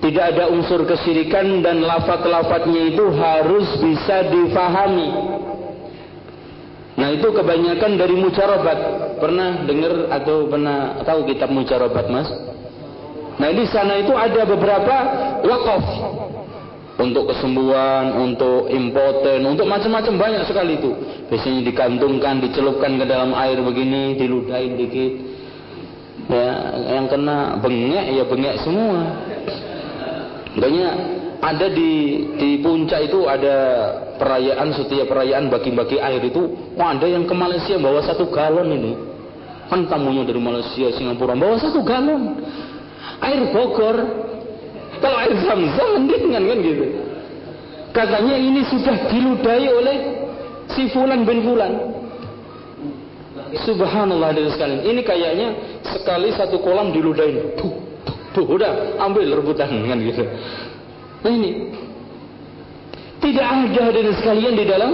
tidak ada unsur kesyirikan dan lafat-lafatnya itu harus bisa difahami. Nah itu kebanyakan dari mucarobat. Pernah dengar atau pernah tahu kitab mucarobat mas? Nah di sana itu ada beberapa wakaf untuk kesembuhan, untuk impoten, untuk macam-macam banyak sekali itu. Biasanya dikantungkan, dicelupkan ke dalam air begini, diludahin dikit. Ya, yang kena bengek ya bengek semua. Makanya ada di di puncak itu ada perayaan setiap perayaan bagi-bagi air itu oh, ada yang ke Malaysia bawa satu galon ini. Kan tamunya dari Malaysia Singapura bawa satu galon. Air Bogor. Kalau air Zam-Zam mendingan kan gitu. Katanya ini sudah diludahi oleh si Fulan bin Fulan Subhanallah dari sekalian ini kayaknya sekali satu kolam diludahin tuh Tuh udah ambil rebutan kan gitu. Nah ini tidak ada dari sekalian di dalam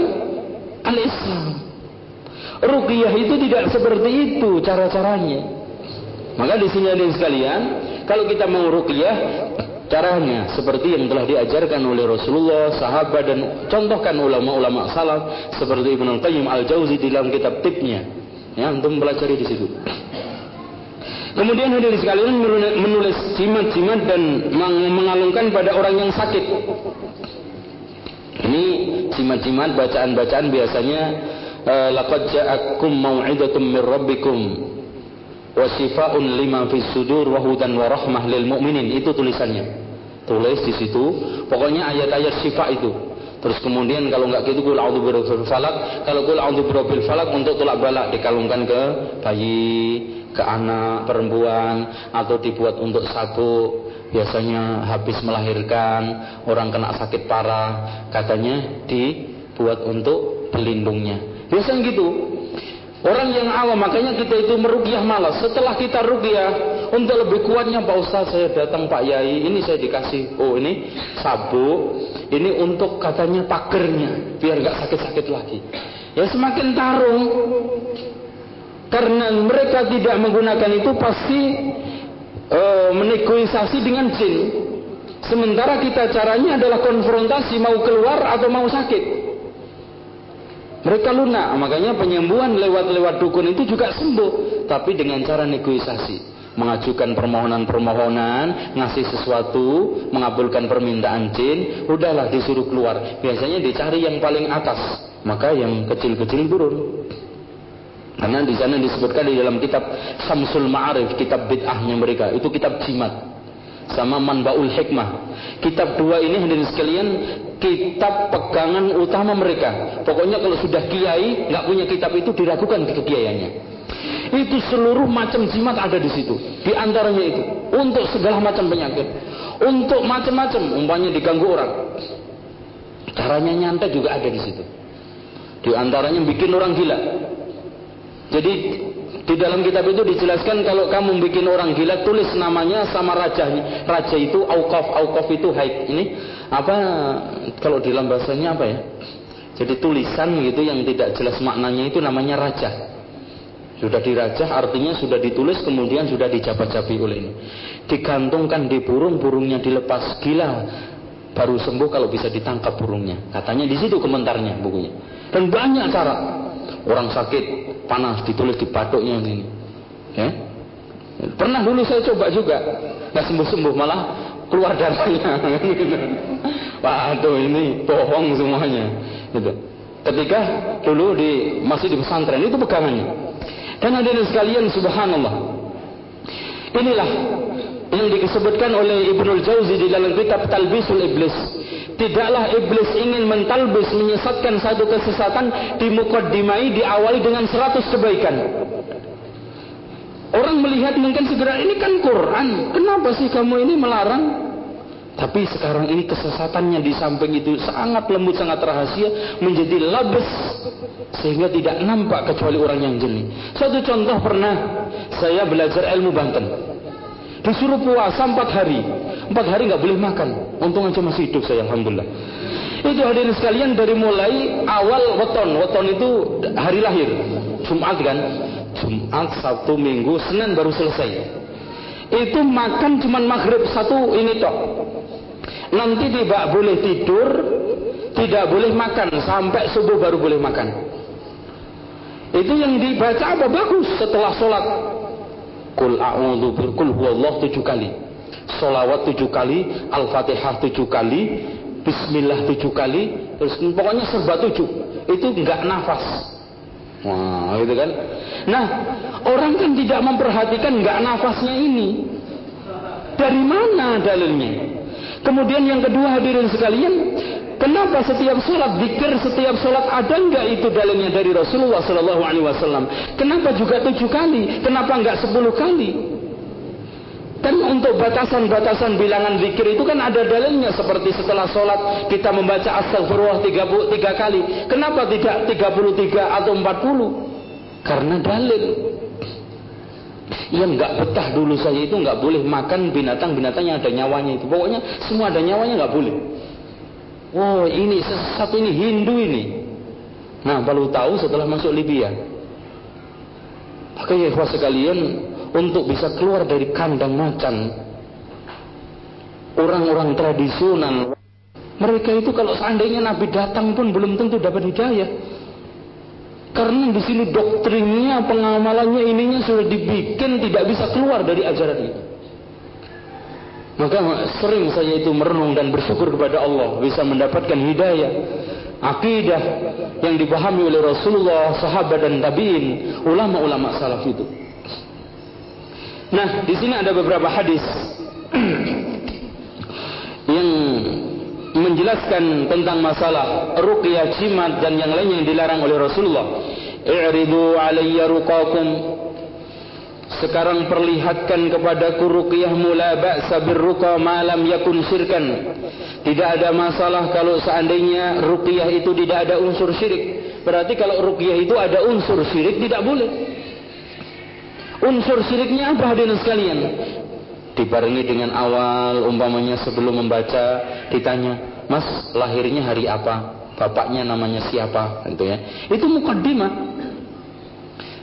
al-Islam. Ruqyah itu tidak seperti itu cara-caranya. Maka di sini ada sekalian, kalau kita mau ruqyah, caranya seperti yang telah diajarkan oleh Rasulullah, sahabat dan contohkan ulama-ulama salaf seperti Ibnu Qayyim Al-Jauzi di dalam kitab tipnya. Ya, untuk mempelajari di situ. Kemudian hadirin sekalian menulis jimat-jimat dan mengalungkan pada orang yang sakit. Ini jimat-jimat bacaan-bacaan biasanya eh, laqad ja'akum mau'idatum min rabbikum wa shifaa'un lima fis sudur wa hudan wa rahmah lil mu'minin. Itu tulisannya. Tulis di situ. Pokoknya ayat-ayat syifa itu. Terus kemudian kalau enggak gitu kul a'udzu birabbil falak, kalau kul a'udzu birabbil falak untuk tolak balak dikalungkan ke bayi, ke anak perempuan atau dibuat untuk sabuk biasanya habis melahirkan orang kena sakit parah katanya dibuat untuk pelindungnya biasanya gitu orang yang awam makanya kita itu merugiah malas setelah kita rugiah untuk lebih kuatnya Pak Ustaz saya datang Pak Yai ini saya dikasih oh ini sabuk ini untuk katanya pagernya biar gak sakit-sakit lagi ya semakin tarung karena mereka tidak menggunakan itu pasti e, menegosiasi dengan jin. Sementara kita caranya adalah konfrontasi mau keluar atau mau sakit. Mereka lunak, makanya penyembuhan lewat-lewat dukun itu juga sembuh, tapi dengan cara negosiasi mengajukan permohonan-permohonan, ngasih sesuatu, mengabulkan permintaan jin, udahlah disuruh keluar. Biasanya dicari yang paling atas, maka yang kecil-kecil turun. Karena di sana disebutkan di dalam kitab Samsul Ma'arif, kitab bid'ahnya mereka, itu kitab jimat. Sama Manbaul Hikmah. Kitab dua ini hadirin sekalian, kitab pegangan utama mereka. Pokoknya kalau sudah kiai, nggak punya kitab itu diragukan kekiaiannya. Itu seluruh macam jimat ada di situ. Di antaranya itu untuk segala macam penyakit, untuk macam-macam, umpamanya diganggu orang. Caranya nyantai juga ada di situ. Di antaranya bikin orang gila. Jadi di dalam kitab itu dijelaskan kalau kamu bikin orang gila tulis namanya sama rajanya. Raja itu aukaf, aukaf itu haid. Ini apa kalau di dalam bahasanya apa ya? Jadi tulisan gitu yang tidak jelas maknanya itu namanya raja. Sudah dirajah artinya sudah ditulis kemudian sudah dijabat-jabi oleh ini. Digantungkan di burung, burungnya dilepas gila baru sembuh kalau bisa ditangkap burungnya. Katanya di situ komentarnya bukunya. Dan banyak cara. Orang sakit panas ditulis di batuknya ini. Ya. Pernah dulu saya coba juga, nggak sembuh-sembuh malah keluar darahnya. Waduh ini bohong semuanya. Gitu. Ketika dulu di masih di pesantren itu pegangannya. Dan hadirin sekalian subhanallah. Inilah yang disebutkan oleh Ibnu Jauzi di dalam kitab Talbisul Iblis. Tidaklah iblis ingin mentalbis menyesatkan satu kesesatan di mukaddimai diawali dengan seratus kebaikan. Orang melihat mungkin segera ini kan Quran. Kenapa sih kamu ini melarang tapi sekarang ini kesesatannya di samping itu sangat lembut, sangat rahasia, menjadi labes sehingga tidak nampak kecuali orang yang jeli. Satu contoh pernah saya belajar ilmu Banten. Disuruh puasa empat hari, empat hari nggak boleh makan. Untung aja masih hidup saya, alhamdulillah. Itu hadirin sekalian dari mulai awal weton, weton itu hari lahir, Jumat kan, Jumat, Sabtu, Minggu, Senin baru selesai. Itu makan cuman maghrib satu ini tok nanti tidak boleh tidur, tidak boleh makan sampai subuh baru boleh makan. Itu yang dibaca apa bagus setelah sholat. Kul a'udhu kul huwallah tujuh kali. Solawat tujuh kali, Al-Fatihah tujuh kali, Bismillah tujuh kali, terus pokoknya serba tujuh. Itu enggak nafas. Wah, gitu kan? Nah, orang kan tidak memperhatikan enggak nafasnya ini. Dari mana dalilnya? Kemudian yang kedua hadirin sekalian, kenapa setiap sholat zikir, setiap sholat ada enggak itu dalilnya dari Rasulullah Sallallahu Alaihi Wasallam? Kenapa juga tujuh kali? Kenapa enggak sepuluh kali? Kan untuk batasan-batasan bilangan zikir itu kan ada dalilnya seperti setelah sholat kita membaca astagfirullah tiga kali. Kenapa tidak 33 atau 40? Karena dalil yang nggak betah dulu saya itu nggak boleh makan binatang-binatang yang ada nyawanya itu. Pokoknya semua ada nyawanya nggak boleh. Oh ini sesat ini Hindu ini. Nah baru tahu setelah masuk Libya. Maka ya sekalian untuk bisa keluar dari kandang macan orang-orang tradisional mereka itu kalau seandainya Nabi datang pun belum tentu dapat hidayah. Karena di sini doktrinnya, pengamalannya ininya sudah dibikin tidak bisa keluar dari ajaran ini. Maka sering saya itu merenung dan bersyukur kepada Allah bisa mendapatkan hidayah akidah yang dipahami oleh Rasulullah, sahabat dan tabiin, ulama-ulama salaf itu. Nah, di sini ada beberapa hadis yang menjelaskan tentang masalah ruqyah jimat dan yang lain yang dilarang oleh Rasulullah. I'ridu alayya ruqakum sekarang perlihatkan kepadaku ruqyah mula ba'sa birruqa ma lam yakun syirkan. Tidak ada masalah kalau seandainya ruqyah itu tidak ada unsur syirik. Berarti kalau ruqyah itu ada unsur syirik tidak boleh. Unsur syiriknya apa hadirin sekalian? dibarengi dengan awal umpamanya sebelum membaca ditanya mas lahirnya hari apa? Bapaknya namanya siapa? Gitu ya. Itu mukaddimah.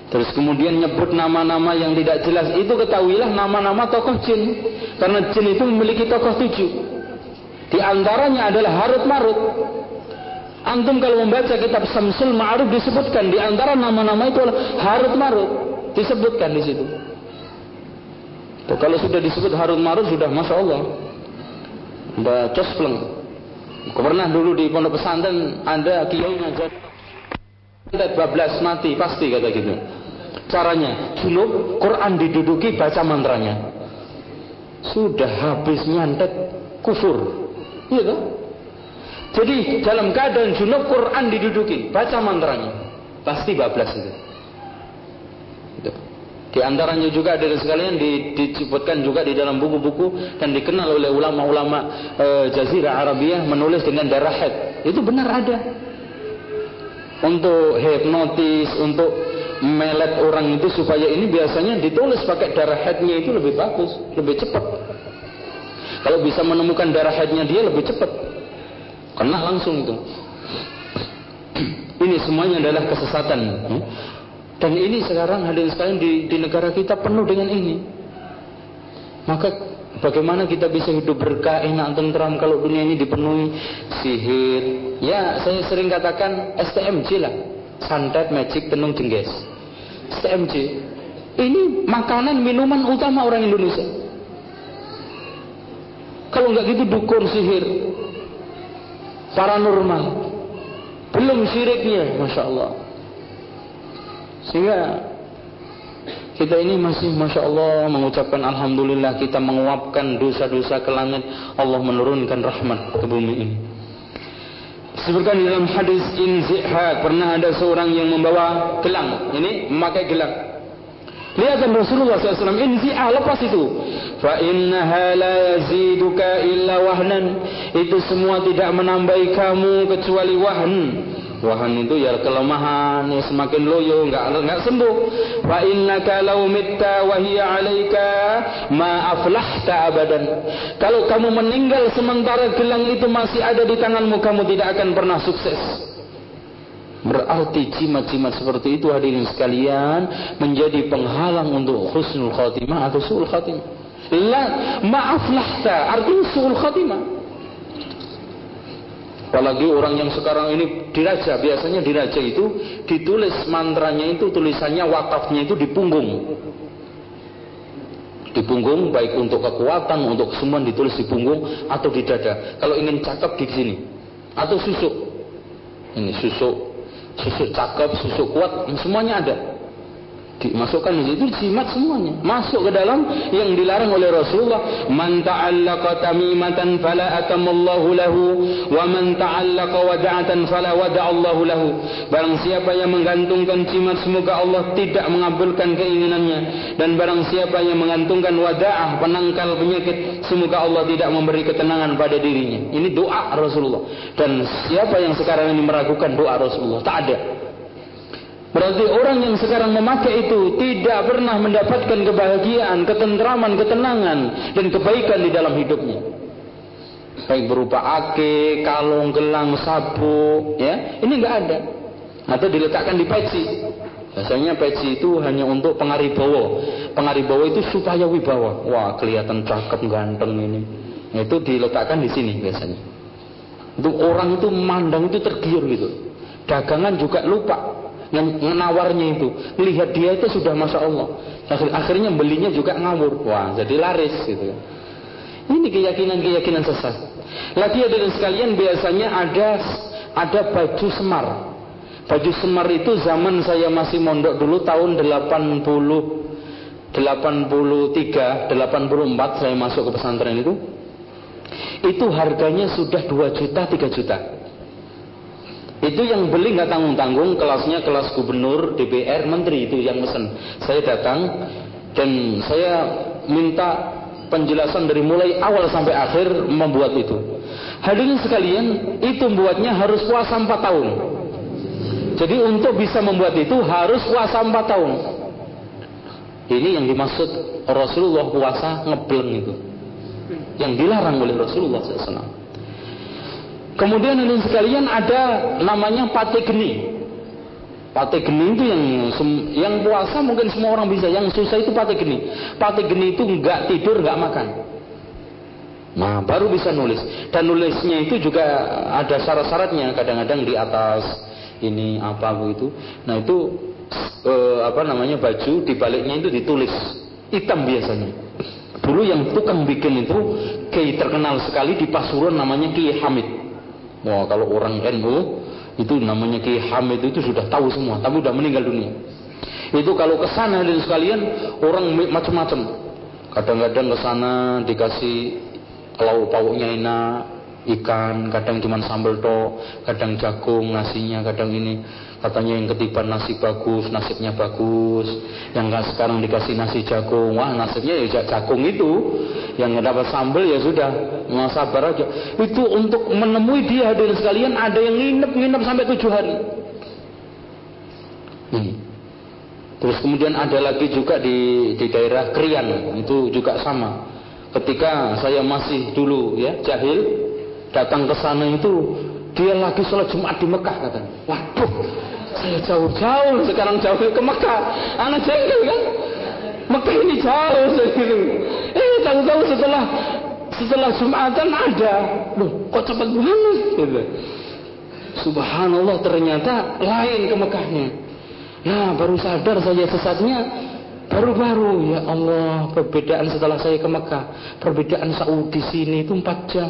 Terus kemudian nyebut nama-nama yang tidak jelas. Itu ketahuilah nama-nama tokoh jin. Karena jin itu memiliki tokoh tujuh. Di antaranya adalah Harut Marut. Antum kalau membaca kitab Samsul Ma'aruf disebutkan di antara nama-nama itu Harut Marut disebutkan di situ. Tuh, kalau sudah disebut Harut Marut sudah masya Allah, udah cospleng. Pernah dulu di pondok pesantren ada kiai ngajar bablas mati pasti kata gitu. Caranya junub Quran diduduki baca mantranya. Sudah habis nyantet kufur. Iya kan? Jadi dalam keadaan junub Quran diduduki, baca mantranya. Pasti bablas itu. Di antaranya juga ada sekalian di, disebutkan juga di dalam buku-buku dan dikenal oleh ulama-ulama e, Jazirah Arabiah menulis dengan darah head. Itu benar ada. Untuk hipnotis, untuk melet orang itu supaya ini biasanya ditulis pakai darah headnya itu lebih bagus, lebih cepat. Kalau bisa menemukan darah headnya dia lebih cepat. Kena langsung itu. Ini semuanya adalah kesesatan. Dan ini sekarang hadirin sekalian di, di negara kita penuh dengan ini. Maka bagaimana kita bisa hidup berkah, enak, tentram kalau dunia ini dipenuhi sihir. Ya, saya sering katakan STMJ lah. Santet, magic, tenung, jengges. STMJ. Ini makanan, minuman utama orang Indonesia. Kalau nggak gitu dukun sihir, paranormal, belum syiriknya, masya Allah. Sehingga kita ini masih masya Allah mengucapkan alhamdulillah kita menguapkan dosa-dosa ke langit, Allah menurunkan rahmat ke bumi ini. Sebutkan dalam hadis Inzihak pernah ada seorang yang membawa gelang. Ini memakai gelang. Lihat Rasulullah SAW Inzihak lepas itu fa innaha la yaziduka illa wahnan itu semua tidak menambahi kamu kecuali wahn Wahan itu ya kelemahan, ya semakin loyo, enggak enggak sembuh. Fa innaka law mitta wa hiya 'alaika ma aflahta abadan. Kalau kamu meninggal sementara gelang itu masih ada di tanganmu, kamu tidak akan pernah sukses. Berarti jimat-jimat seperti itu hadirin sekalian menjadi penghalang untuk husnul khatimah atau suul khatimah. La maaf lahta artinya suul khatimah. Apalagi orang yang sekarang ini diraja, biasanya diraja itu ditulis mantranya itu tulisannya wakafnya itu di punggung. Di punggung baik untuk kekuatan, untuk semua ditulis di punggung atau di dada. Kalau ingin cakep di sini atau susuk. Ini susuk, susuk cakep, susuk kuat, semuanya ada dimasukkan di situ jimat semuanya. Masuk ke dalam yang dilarang oleh Rasulullah man ta'allaqa tamimatan fala atamallahu lahu wa man ta'allaqa wada'atan fala wada'allahu lahu. Barang siapa yang menggantungkan jimat semoga Allah tidak mengabulkan keinginannya. Dan barang siapa yang menggantungkan wada'ah penangkal penyakit semoga Allah tidak memberi ketenangan pada dirinya. Ini doa Rasulullah. Dan siapa yang sekarang ini meragukan doa Rasulullah? Tak ada Berarti orang yang sekarang memakai itu tidak pernah mendapatkan kebahagiaan, ketentraman, ketenangan dan kebaikan di dalam hidupnya. Baik berupa ake, kalung, gelang, sabuk, ya. Ini enggak ada. Atau diletakkan di peci. Biasanya peci itu hanya untuk pengaribawa. Pengaribawa itu supaya wibawa. Wah, kelihatan cakep, ganteng ini. Itu diletakkan di sini biasanya. Untuk orang itu mandang itu tergiur gitu. Dagangan juga lupa yang menawarnya itu. Lihat dia itu sudah masya Allah. Akhir, akhirnya belinya juga ngawur. Wah jadi laris gitu. Ini keyakinan-keyakinan sesat. Lagi ada sekalian biasanya ada ada baju semar. Baju semar itu zaman saya masih mondok dulu tahun 80 83 84 saya masuk ke pesantren itu. Itu harganya sudah 2 juta 3 juta itu yang beli nggak tanggung-tanggung, kelasnya kelas gubernur, DPR, menteri itu yang mesen. Saya datang dan saya minta penjelasan dari mulai awal sampai akhir membuat itu. Hadirin sekalian, itu membuatnya harus puasa 4 tahun. Jadi untuk bisa membuat itu harus puasa 4 tahun. Ini yang dimaksud Rasulullah puasa ngebleng itu. Yang dilarang oleh Rasulullah SAW. Kemudian ini sekalian ada namanya pate geni. Pate geni itu yang yang puasa mungkin semua orang bisa, yang susah itu pate geni. Pate geni itu nggak tidur, nggak makan. Nah, baru bisa nulis. Dan nulisnya itu juga ada syarat-syaratnya. Kadang-kadang di atas ini apa begitu. Nah, itu eh, apa namanya baju di baliknya itu ditulis hitam biasanya. Dulu yang tukang bikin itu kiai terkenal sekali di Pasuruan namanya Kiai Hamid. Wah, kalau orang NU itu namanya Kiai Hamid itu sudah tahu semua, tapi sudah meninggal dunia. Itu kalau ke sana dan sekalian orang macam-macam. Kadang-kadang ke sana dikasih kalau pauknya enak, ikan, kadang cuma sambal to, kadang jagung, nasinya, kadang ini. Katanya yang ketiban nasi bagus, nasibnya bagus. Yang nggak sekarang dikasih nasi jagung, wah nasibnya ya jagung itu. Yang dapat sambal ya sudah, nggak sabar aja. Itu untuk menemui dia hadirin sekalian ada yang nginep-nginep sampai tujuh hari. Hmm. Terus kemudian ada lagi juga di di daerah Krian, itu juga sama ketika saya masih dulu ya jahil datang ke sana itu dia lagi sholat Jumat di Mekah katanya. Waduh, saya jauh-jauh sekarang jauh ke Mekah. Anak jengkel kan? Mekah ini jauh segitu. Eh, tahu-tahu setelah setelah Jumatan ada. Loh, kok cepat banget gitu. Subhanallah ternyata lain ke Mekahnya. Nah, baru sadar saya sesatnya Baru-baru ya Allah perbedaan setelah saya ke Mekah, perbedaan Saudi sini itu 4 jam.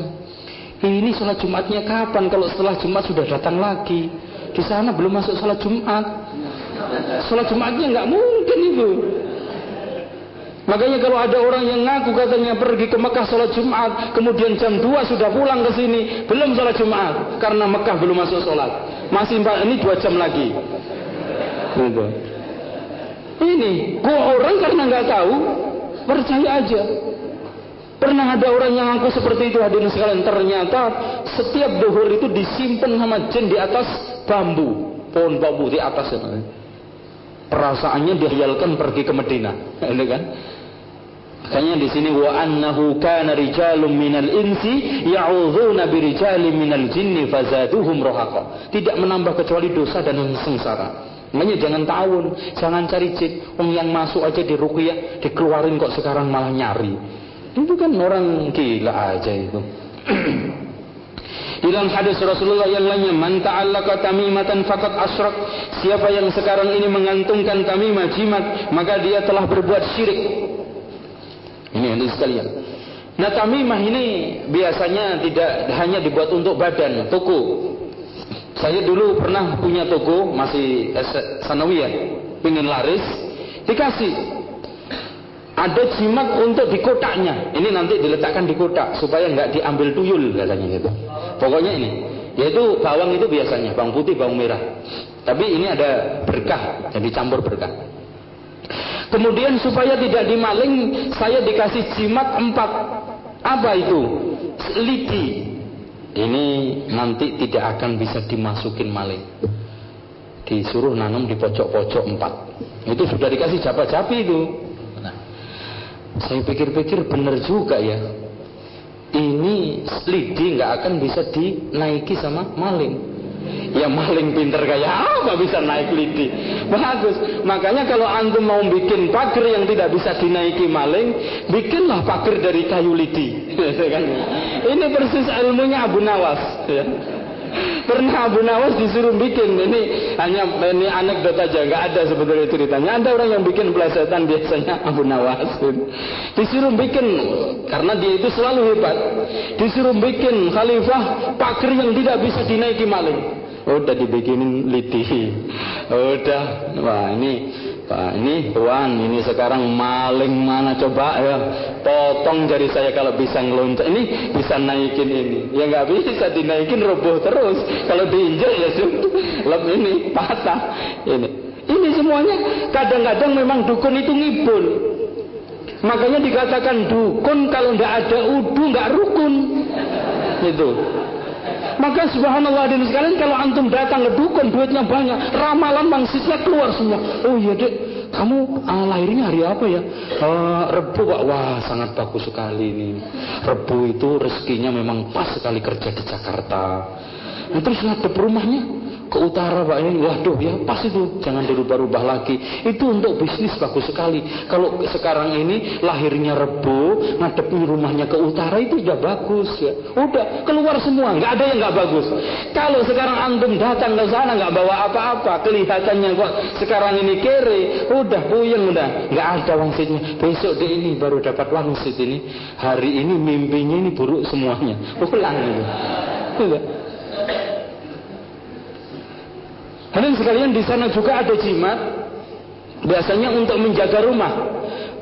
Ini sholat Jumatnya kapan? Kalau setelah Jumat sudah datang lagi. Di sana belum masuk sholat Jumat. Sholat Jumatnya nggak mungkin itu. Makanya kalau ada orang yang ngaku katanya pergi ke Mekah sholat Jumat, kemudian jam 2 sudah pulang ke sini, belum sholat Jumat, karena Mekah belum masuk sholat. Masih ini dua jam lagi. Ini, kok orang karena nggak tahu, percaya aja. Pernah ada orang yang ngaku seperti itu hadirin sekalian. Ternyata setiap duhur itu disimpan sama jin di atas bambu, pohon bambu di atas. Perasaannya dihayalkan pergi ke Medina, ini kan? Makanya di sini wa annahu kana rijalun minal insi ya'udzuuna birijalin minal jinni fazaduhum rahaqa. Tidak menambah kecuali dosa dan sengsara. Makanya jangan tahun, jangan cari cik. Om yang masuk aja di ruqyah, dikeluarin kok sekarang malah nyari. Itu kan orang gila aja itu. Dalam hadis Rasulullah yang lainnya, "Man ta'allaka tamimatan faqad asyrak." Siapa yang sekarang ini mengantungkan tamimah jimat, maka dia telah berbuat syirik. Ini yang sekalian. Nah, tamimah ini biasanya tidak hanya dibuat untuk badan, toko. Saya dulu pernah punya toko masih sanawiyah, ingin laris, dikasih ada jimat untuk di kotaknya. Ini nanti diletakkan di kotak supaya nggak diambil tuyul katanya gitu. Pokoknya ini, yaitu bawang itu biasanya bawang putih, bawang merah. Tapi ini ada berkah, jadi campur berkah. Kemudian supaya tidak dimaling, saya dikasih jimat empat. Apa itu? Lidi, ini nanti tidak akan bisa dimasukin maling disuruh nanam di pojok-pojok empat itu sudah dikasih jabat-jabi itu saya pikir-pikir benar juga ya ini lidi nggak akan bisa dinaiki sama maling Ya maling pinter kayak apa bisa naik lidi. Bagus. Makanya kalau antum mau bikin pagar yang tidak bisa dinaiki maling, bikinlah pagar dari kayu lidi. Kan? Ini persis ilmunya Abu Nawas. Ya. Pernah Abu Nawas disuruh bikin ini hanya ini anekdot aja nggak ada sebetulnya ceritanya. Ada orang yang bikin pelesetan biasanya Abu Nawas. Disuruh bikin karena dia itu selalu hebat. Disuruh bikin khalifah pagar yang tidak bisa dinaiki maling. Udah dibikinin lidi. Udah, wah ini Pak ini tuan ini sekarang maling mana coba ya? Potong jari saya kalau bisa ngeloncat. Ini bisa naikin ini. Ya nggak bisa dinaikin roboh terus. Kalau diinjak ya lem ini patah. Ini. Ini semuanya kadang-kadang memang dukun itu ngibul. Makanya dikatakan dukun kalau nggak ada udu nggak rukun. Itu maka subhanallah dan sekalian kalau antum datang ke dukun duitnya banyak, ramalan mangsitnya keluar semua. Oh iya dek, kamu uh, lahirnya hari apa ya? Uh, Rebu pak, wah sangat bagus sekali ini. Rebu itu rezekinya memang pas sekali kerja di Jakarta. Nah, terus ngadep rumahnya, ke utara Pak ini waduh ya pas itu. Jangan dirubah-rubah lagi. Itu untuk bisnis bagus sekali. Kalau sekarang ini lahirnya rebo ngadepin rumahnya ke utara itu ya bagus ya. Udah keluar semua. Nggak ada yang nggak bagus. Kalau sekarang antum datang ke sana nggak bawa apa-apa. Kelihatannya kok sekarang ini kere. Udah puyeng udah. Nggak ada wangsitnya besok di ini baru dapat wangsit ini. Hari ini mimpinya ini buruk semuanya. Pulang itu Hadirin sekalian di sana juga ada jimat biasanya untuk menjaga rumah.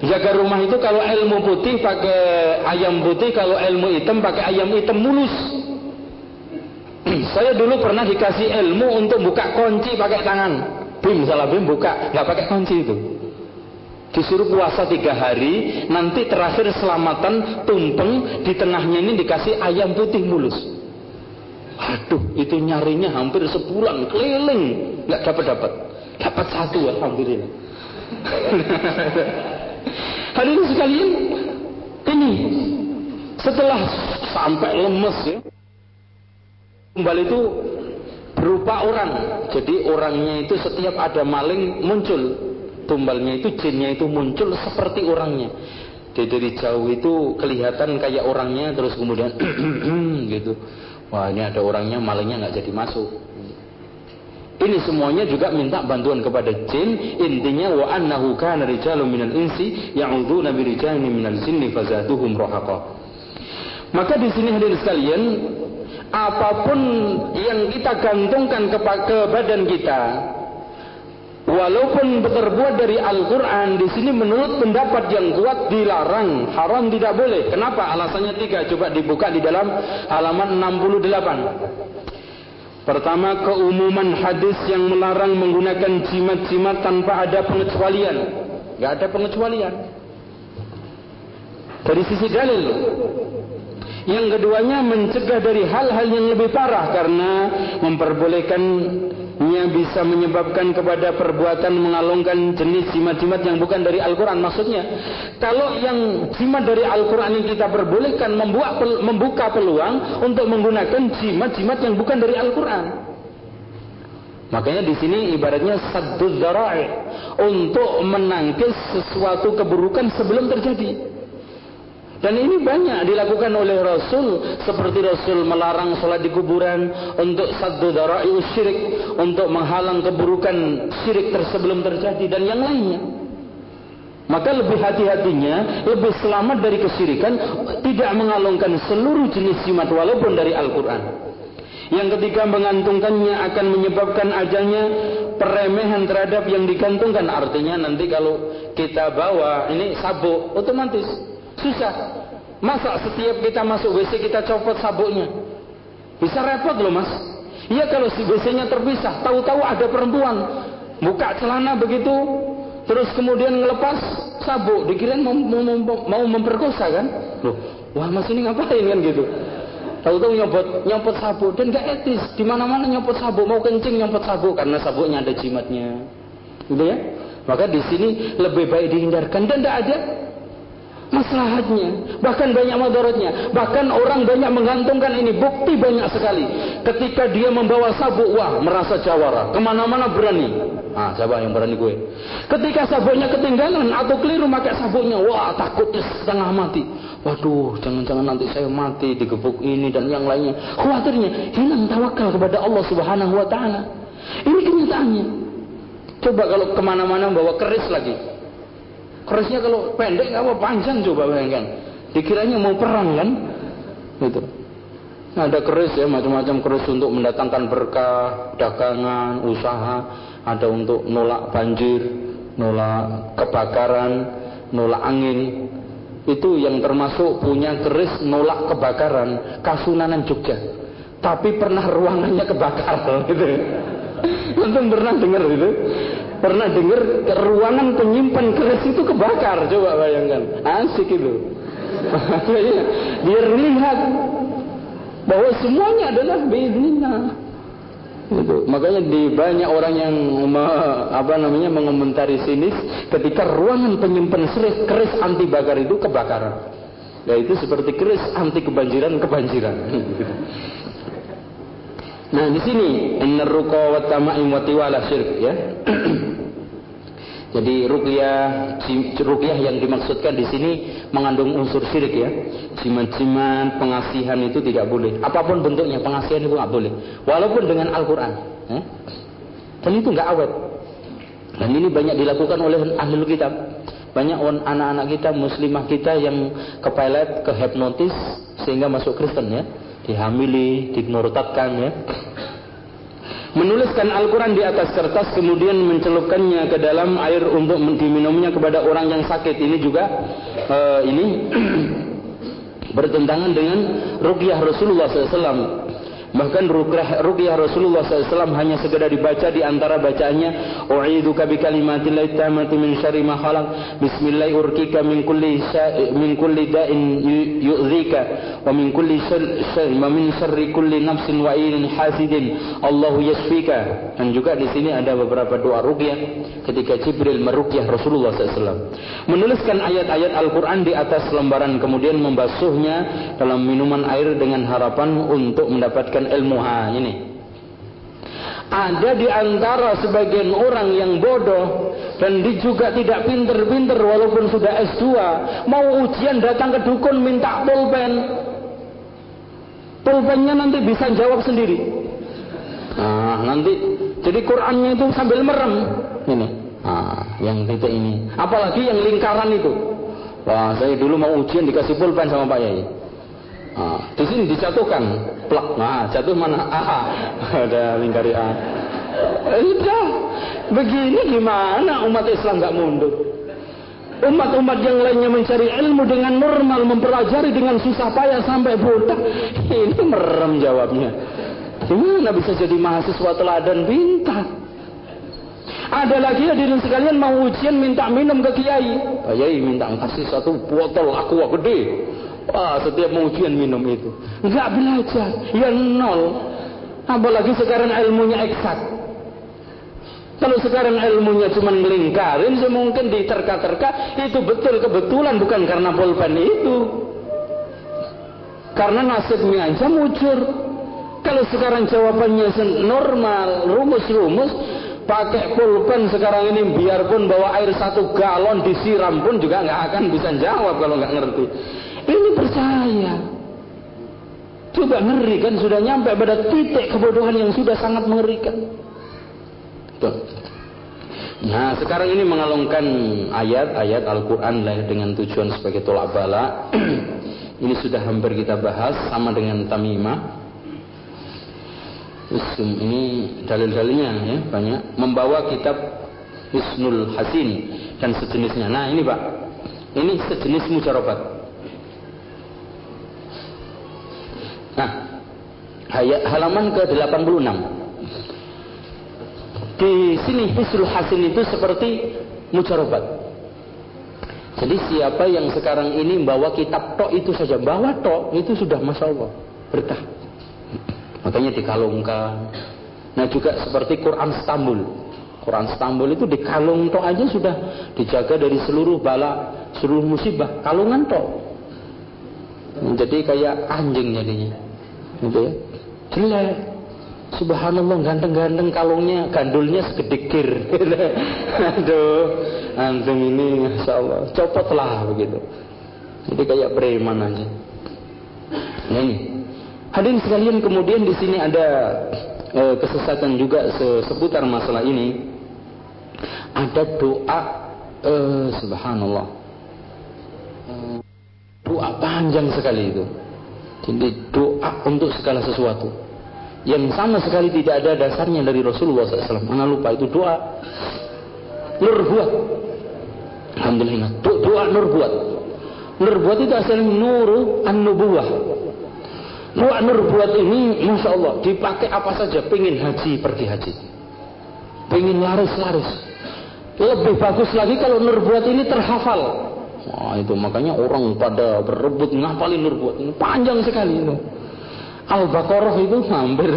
Jaga rumah itu kalau ilmu putih pakai ayam putih, kalau ilmu hitam pakai ayam hitam mulus. Saya dulu pernah dikasih ilmu untuk buka kunci pakai tangan. Bim, salah bim buka, nggak pakai kunci itu. Disuruh puasa tiga hari, nanti terakhir selamatan tumpeng di tengahnya ini dikasih ayam putih mulus. Aduh, itu nyarinya hampir sebulan keliling, nggak dapat dapat. Dapat satu alhamdulillah. Hadirin sekalian, ini setelah sampai lemes ya, kembali itu berupa orang. Jadi orangnya itu setiap ada maling muncul, tumbalnya itu jinnya itu muncul seperti orangnya. Jadi dari jauh itu kelihatan kayak orangnya terus kemudian gitu Wah ini ada orangnya malingnya nggak jadi masuk. Ini semuanya juga minta bantuan kepada jin. Intinya wa annahu kana rijalun minal insi ya'udzuuna bi rijalin minal jinni fazaduhum rahaqa. Maka di sini hadirin sekalian, apapun yang kita gantungkan ke, ke badan kita, Walaupun terbuat dari Al-Quran, di sini menurut pendapat yang kuat dilarang, haram tidak boleh. Kenapa? Alasannya tiga. Coba dibuka di dalam halaman 68. Pertama, keumuman hadis yang melarang menggunakan jimat-jimat tanpa ada pengecualian. Gak ada pengecualian. Dari sisi dalil. Yang keduanya mencegah dari hal-hal yang lebih parah karena memperbolehkan nya bisa menyebabkan kepada perbuatan mengalungkan jenis jimat-jimat yang bukan dari Al-Quran. Maksudnya, kalau yang jimat dari Al-Quran yang kita perbolehkan membuka peluang untuk menggunakan jimat-jimat yang bukan dari Al-Quran. Makanya di sini ibaratnya sadud untuk menangkis sesuatu keburukan sebelum terjadi. Dan ini banyak dilakukan oleh Rasul seperti Rasul melarang sholat di kuburan untuk saddu dara'i syirik untuk menghalang keburukan syirik tersebelum terjadi dan yang lainnya. Maka lebih hati-hatinya, lebih selamat dari kesyirikan, tidak mengalungkan seluruh jenis jimat walaupun dari Al-Quran. Yang ketiga mengantungkannya akan menyebabkan ajalnya peremehan terhadap yang digantungkan. Artinya nanti kalau kita bawa ini sabuk otomatis Susah. Masa setiap kita masuk WC kita copot sabuknya? Bisa repot loh mas. Iya kalau si WC-nya terpisah, tahu-tahu ada perempuan buka celana begitu, terus kemudian ngelepas sabuk, dikirain mau, mau, mau, memperkosa kan? Loh, wah mas ini ngapain kan gitu? Tahu-tahu nyopot nyopot sabuk dan gak etis. Di mana-mana nyopot sabuk, mau kencing nyopot sabuk karena sabuknya ada jimatnya. Gitu ya? Maka di sini lebih baik dihindarkan dan tidak ada maslahatnya, bahkan banyak madaratnya. Bahkan orang banyak menggantungkan ini, bukti banyak sekali. Ketika dia membawa sabuk, wah merasa jawara, ke mana-mana berani. Ah, siapa yang berani gue? Ketika sabuknya ketinggalan atau keliru pakai sabuknya, wah takutnya setengah mati. Waduh, jangan-jangan nanti saya mati digebuk ini dan yang lainnya. Khawatirnya hilang tawakal kepada Allah Subhanahu Wa Taala. Ini kenyataannya. Coba kalau ke mana-mana bawa keris lagi, Kerisnya kalau pendek nggak apa panjang coba bayangkan. Dikiranya mau perang kan? Gitu. Nah, ada keris ya macam-macam keris untuk mendatangkan berkah, dagangan, usaha, ada untuk nolak banjir, nolak kebakaran, nolak angin. Itu yang termasuk punya keris nolak kebakaran, Kasunanan Jogja. Tapi pernah ruangannya kebakar gitu. Untung pernah dengar itu? Pernah dengar ruangan penyimpan keris itu kebakar? Coba bayangkan. Asik itu. Biar lihat bahwa semuanya adalah biiznillah itu makanya di banyak orang yang apa namanya mengomentari sinis ketika ruangan penyimpan keris keris anti bakar itu kebakaran. Ya itu seperti keris anti kebanjiran kebanjiran Nah, di sini innar ruqa wa tama'im wa tiwala syirk ya. Jadi ruqyah ruqyah yang dimaksudkan di sini mengandung unsur syirik ya. Jimat-jimat, pengasihan itu tidak boleh. Apa pun bentuknya pengasihan itu nggak boleh. Walaupun dengan Al-Qur'an, ya. Dan itu nggak awet. Dan ini banyak dilakukan oleh ahli kitab. Banyak anak-anak kita, muslimah kita yang kepelet, kehipnotis sehingga masuk Kristen ya. Dihamili, dimurtadkan ya. Menuliskan Al-Quran di atas kertas kemudian mencelupkannya ke dalam air untuk diminumnya kepada orang yang sakit. Ini juga uh, ini bertentangan dengan rukyah Rasulullah SAW Bahkan ruqyah Rasulullah SAW hanya segera dibaca di antara bacaannya U'iduka bi kalimatillahi tammati min syarri ma khalaq urkika min kulli min kulli da'in yu'dzika wa min kulli syarri wa min syarri kulli nafsin wa ilin hasidin Allahu yashfika. Dan juga di sini ada beberapa doa ruqyah ketika Jibril meruqyah Rasulullah SAW Menuliskan ayat-ayat Al-Quran di atas lembaran kemudian membasuhnya dalam minuman air dengan harapan untuk mendapatkan ilmu. Ha ini. Ada di antara sebagian orang yang bodoh dan dia juga tidak pinter-pinter walaupun sudah S2 mau ujian datang ke dukun minta pulpen. Pulpennya nanti bisa jawab sendiri. Nah nanti. Jadi Qurannya itu sambil merem. Ini. Nah, yang titik ini. Apalagi yang lingkaran itu. Wah saya dulu mau ujian dikasih pulpen sama Pak Yai Nah, di sini dijatuhkan plak. Nah, jatuh mana? A. Ada lingkari A. Udah. Begini gimana umat Islam nggak mundur? Umat-umat yang lainnya mencari ilmu dengan normal, mempelajari dengan susah payah sampai buta. Ini merem jawabnya. Gimana bisa jadi mahasiswa teladan pintar? Ada lagi hadirin sekalian mau ujian minta minum ke kiai. Kiai minta kasih satu botol aqua gede. Wah, setiap ujian minum itu. Enggak belajar, ya nol. Apalagi sekarang ilmunya eksak. Kalau sekarang ilmunya cuma ngelingkarin, mungkin diterka-terka, itu betul kebetulan bukan karena pulpen itu. Karena nasibnya aja mujur. Kalau sekarang jawabannya normal, rumus-rumus, pakai pulpen sekarang ini biarpun bawa air satu galon disiram pun juga nggak akan bisa jawab kalau nggak ngerti. Ini percaya. Coba ngeri kan sudah nyampe pada titik kebodohan yang sudah sangat mengerikan. Tuh. Nah sekarang ini mengalungkan ayat-ayat Al-Quran dengan tujuan sebagai tolak bala. ini sudah hampir kita bahas sama dengan tamimah. Ini dalil-dalilnya ya banyak. Membawa kitab Isnul Hasin dan sejenisnya. Nah ini pak, ini sejenis mujarobat. Nah, halaman ke-86. Di sini Hisrul Hasin itu seperti mujarobat. Jadi siapa yang sekarang ini membawa kitab tok itu saja, bawa tok itu sudah masya Allah berkah. Makanya dikalungkan. Nah juga seperti Quran Stambul. Quran Stambul itu dikalung tok aja sudah dijaga dari seluruh bala, seluruh musibah. Kalungan tok. Jadi kayak anjing jadinya. Gitu ya. Jelek. Subhanallah ganteng-ganteng kalungnya gandulnya segede kir aduh antum ini masya Allah. Copotlah begitu. Jadi kayak preman aja. Nah ini. Hadirin sekalian kemudian di sini ada e, kesesatan juga seputar masalah ini. Ada doa e, subhanallah doa panjang sekali itu jadi doa untuk segala sesuatu yang sama sekali tidak ada dasarnya dari Rasulullah SAW. Mana lupa itu doa nur buat. Alhamdulillah. Do doa nur buat. Nur buat itu asalnya nuru an nubuah. Doa nur buat ini, masya Allah, dipakai apa saja. Pengen haji pergi haji. Pengen laris-laris. Lebih bagus lagi kalau nur buat ini terhafal. Wah itu makanya orang pada berebut ngapalin ini panjang sekali itu. Al-Baqarah itu hampir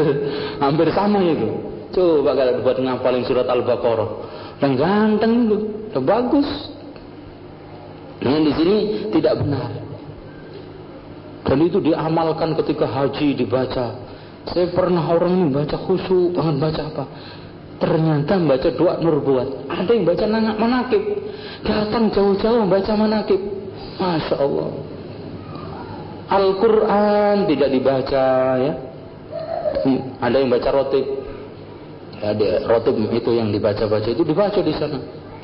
hampir sama itu. Coba kalau buat ngapalin surat Al-Baqarah. Dan ganteng itu, bagus. Nah di sini tidak benar. Dan itu diamalkan ketika haji dibaca. Saya pernah orang ini baca khusyuk banget baca apa? Ternyata baca doa nur buat. Ada yang baca nangak manakib. Datang jauh-jauh baca manakib. Masya Allah. Al-Quran tidak dibaca ya. Hmm, ada yang baca rotib. Ada rotib itu yang dibaca-baca itu dibaca di sana.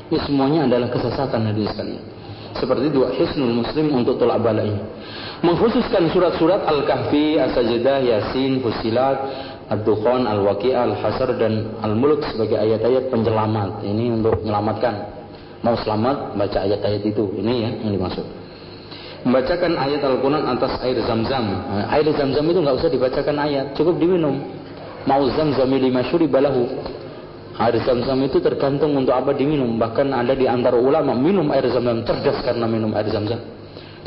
Ini semuanya adalah kesesatan di sana. Seperti dua hisnul muslim untuk tolak bala ini. Mengkhususkan surat-surat Al-Kahfi, As-Sajdah, Yasin, Fusilat, Ad-Dukhan, Al-Waqi'ah, Al-Hasr dan Al-Mulk sebagai ayat-ayat penyelamat. Ini untuk menyelamatkan. Mau selamat baca ayat-ayat itu. Ini ya yang dimaksud. Membacakan ayat Al-Quran atas air zam-zam. Nah, air zam-zam itu nggak usah dibacakan ayat, cukup diminum. Mau zam-zam lima syuri balahu. Air zam-zam itu tergantung untuk apa diminum. Bahkan ada di antara ulama minum air zam-zam cerdas karena minum air zam-zam.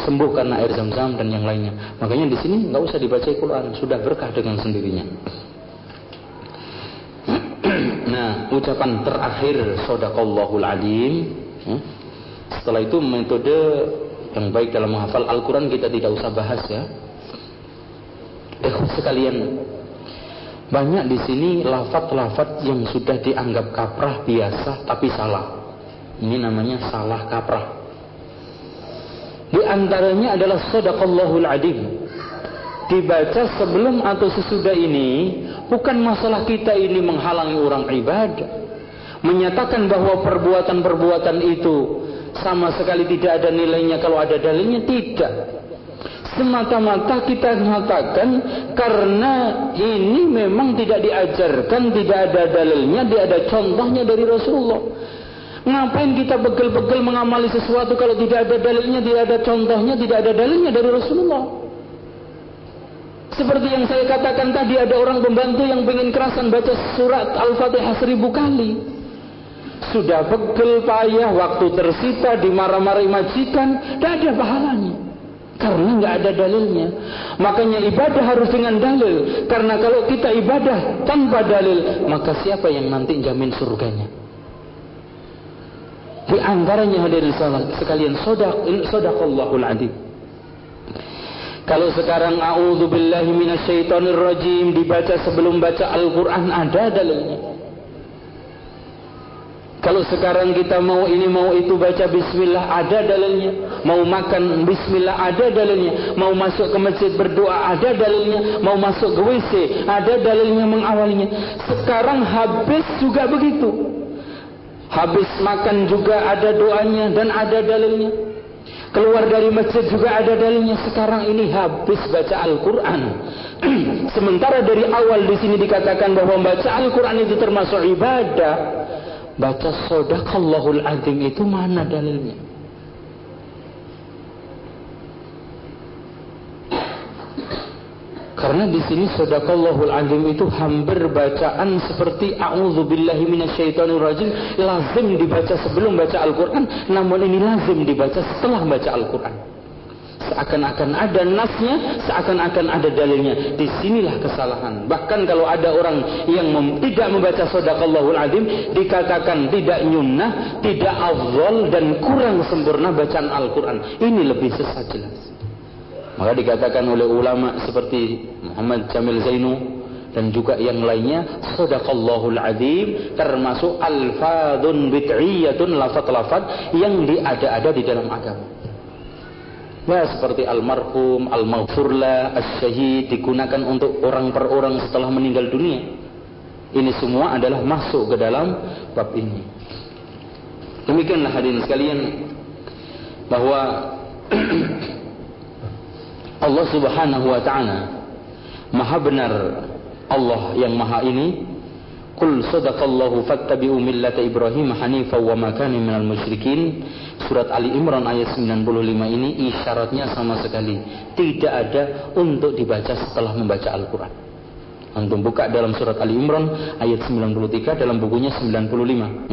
Sembuh karena air zam-zam dan yang lainnya. Makanya di sini nggak usah dibaca Quran, sudah berkah dengan sendirinya. nah, ucapan terakhir sodakallahul alim. Hmm? Setelah itu metode yang baik dalam menghafal Al-Quran kita tidak usah bahas ya. Eh sekalian, banyak di sini lafat-lafat yang sudah dianggap kaprah biasa tapi salah. Ini namanya salah kaprah. Di antaranya adalah sadaqallahul adim. Dibaca sebelum atau sesudah ini bukan masalah kita ini menghalangi orang ibadah. Menyatakan bahwa perbuatan-perbuatan itu sama sekali tidak ada nilainya. Kalau ada dalilnya tidak. Semata-mata kita mengatakan karena ini memang tidak diajarkan tidak ada dalilnya tidak ada contohnya dari Rasulullah. Ngapain kita begel-begel mengamali sesuatu kalau tidak ada dalilnya tidak ada contohnya tidak ada dalilnya dari Rasulullah seperti yang saya katakan tadi ada orang pembantu yang ingin kerasan baca surat Al-Fatihah seribu kali sudah begel payah, waktu tersita, dimarah-marahi majikan, tidak ada pahalanya. Karena nggak ada dalilnya. Makanya ibadah harus dengan dalil. Karena kalau kita ibadah tanpa dalil, maka siapa yang nanti jamin surganya? Di antaranya hadirin sekalian sodak sodakallahul adim. Kalau sekarang a'udzubillahi minasyaitonirrajim dibaca sebelum baca Al-Qur'an ada dalilnya. Kalau sekarang kita mau ini mau itu baca bismillah ada dalilnya. Mau makan bismillah ada dalilnya. Mau masuk ke masjid berdoa ada dalilnya. Mau masuk ke WC ada dalilnya mengawalinya. Sekarang habis juga begitu. Habis makan juga ada doanya dan ada dalilnya. Keluar dari masjid juga ada dalilnya. Sekarang ini habis baca Al-Quran. Sementara dari awal di sini dikatakan bahwa baca Al-Quran itu termasuk ibadah baca sodakallahul azim itu mana dalilnya? Karena di sini sodakallahul azim itu hampir bacaan seperti a'udzubillahi minasyaitonirrajim lazim dibaca sebelum baca Al-Qur'an, namun ini lazim dibaca setelah baca Al-Qur'an. Seakan-akan ada nasnya, seakan-akan ada dalilnya. Di sinilah kesalahan. Bahkan kalau ada orang yang mem tidak membaca sodakallahul azim, dikatakan tidak nyunnah, tidak afdol, dan kurang sempurna bacaan Al-Quran. Ini lebih sesat jelas. Maka dikatakan oleh ulama seperti Muhammad Jamil Zainu dan juga yang lainnya sadaqallahul azim termasuk alfadun bid'iyatun lafat-lafat yang diada-ada di dalam agama. Ya seperti almarhum, almaghfurlah, asyahid digunakan untuk orang per orang setelah meninggal dunia. Ini semua adalah masuk ke dalam bab ini. Demikianlah hadirin sekalian bahwa Allah Subhanahu wa taala Maha benar Allah yang Maha ini Qul sadaqallahu fattabi'u millata Ibrahim hanifa wa ma kana minal musyrikin. Surat Ali Imran ayat 95 ini isyaratnya sama sekali tidak ada untuk dibaca setelah membaca Al-Qur'an. Antum buka dalam surat Ali Imran ayat 93 dalam bukunya 95,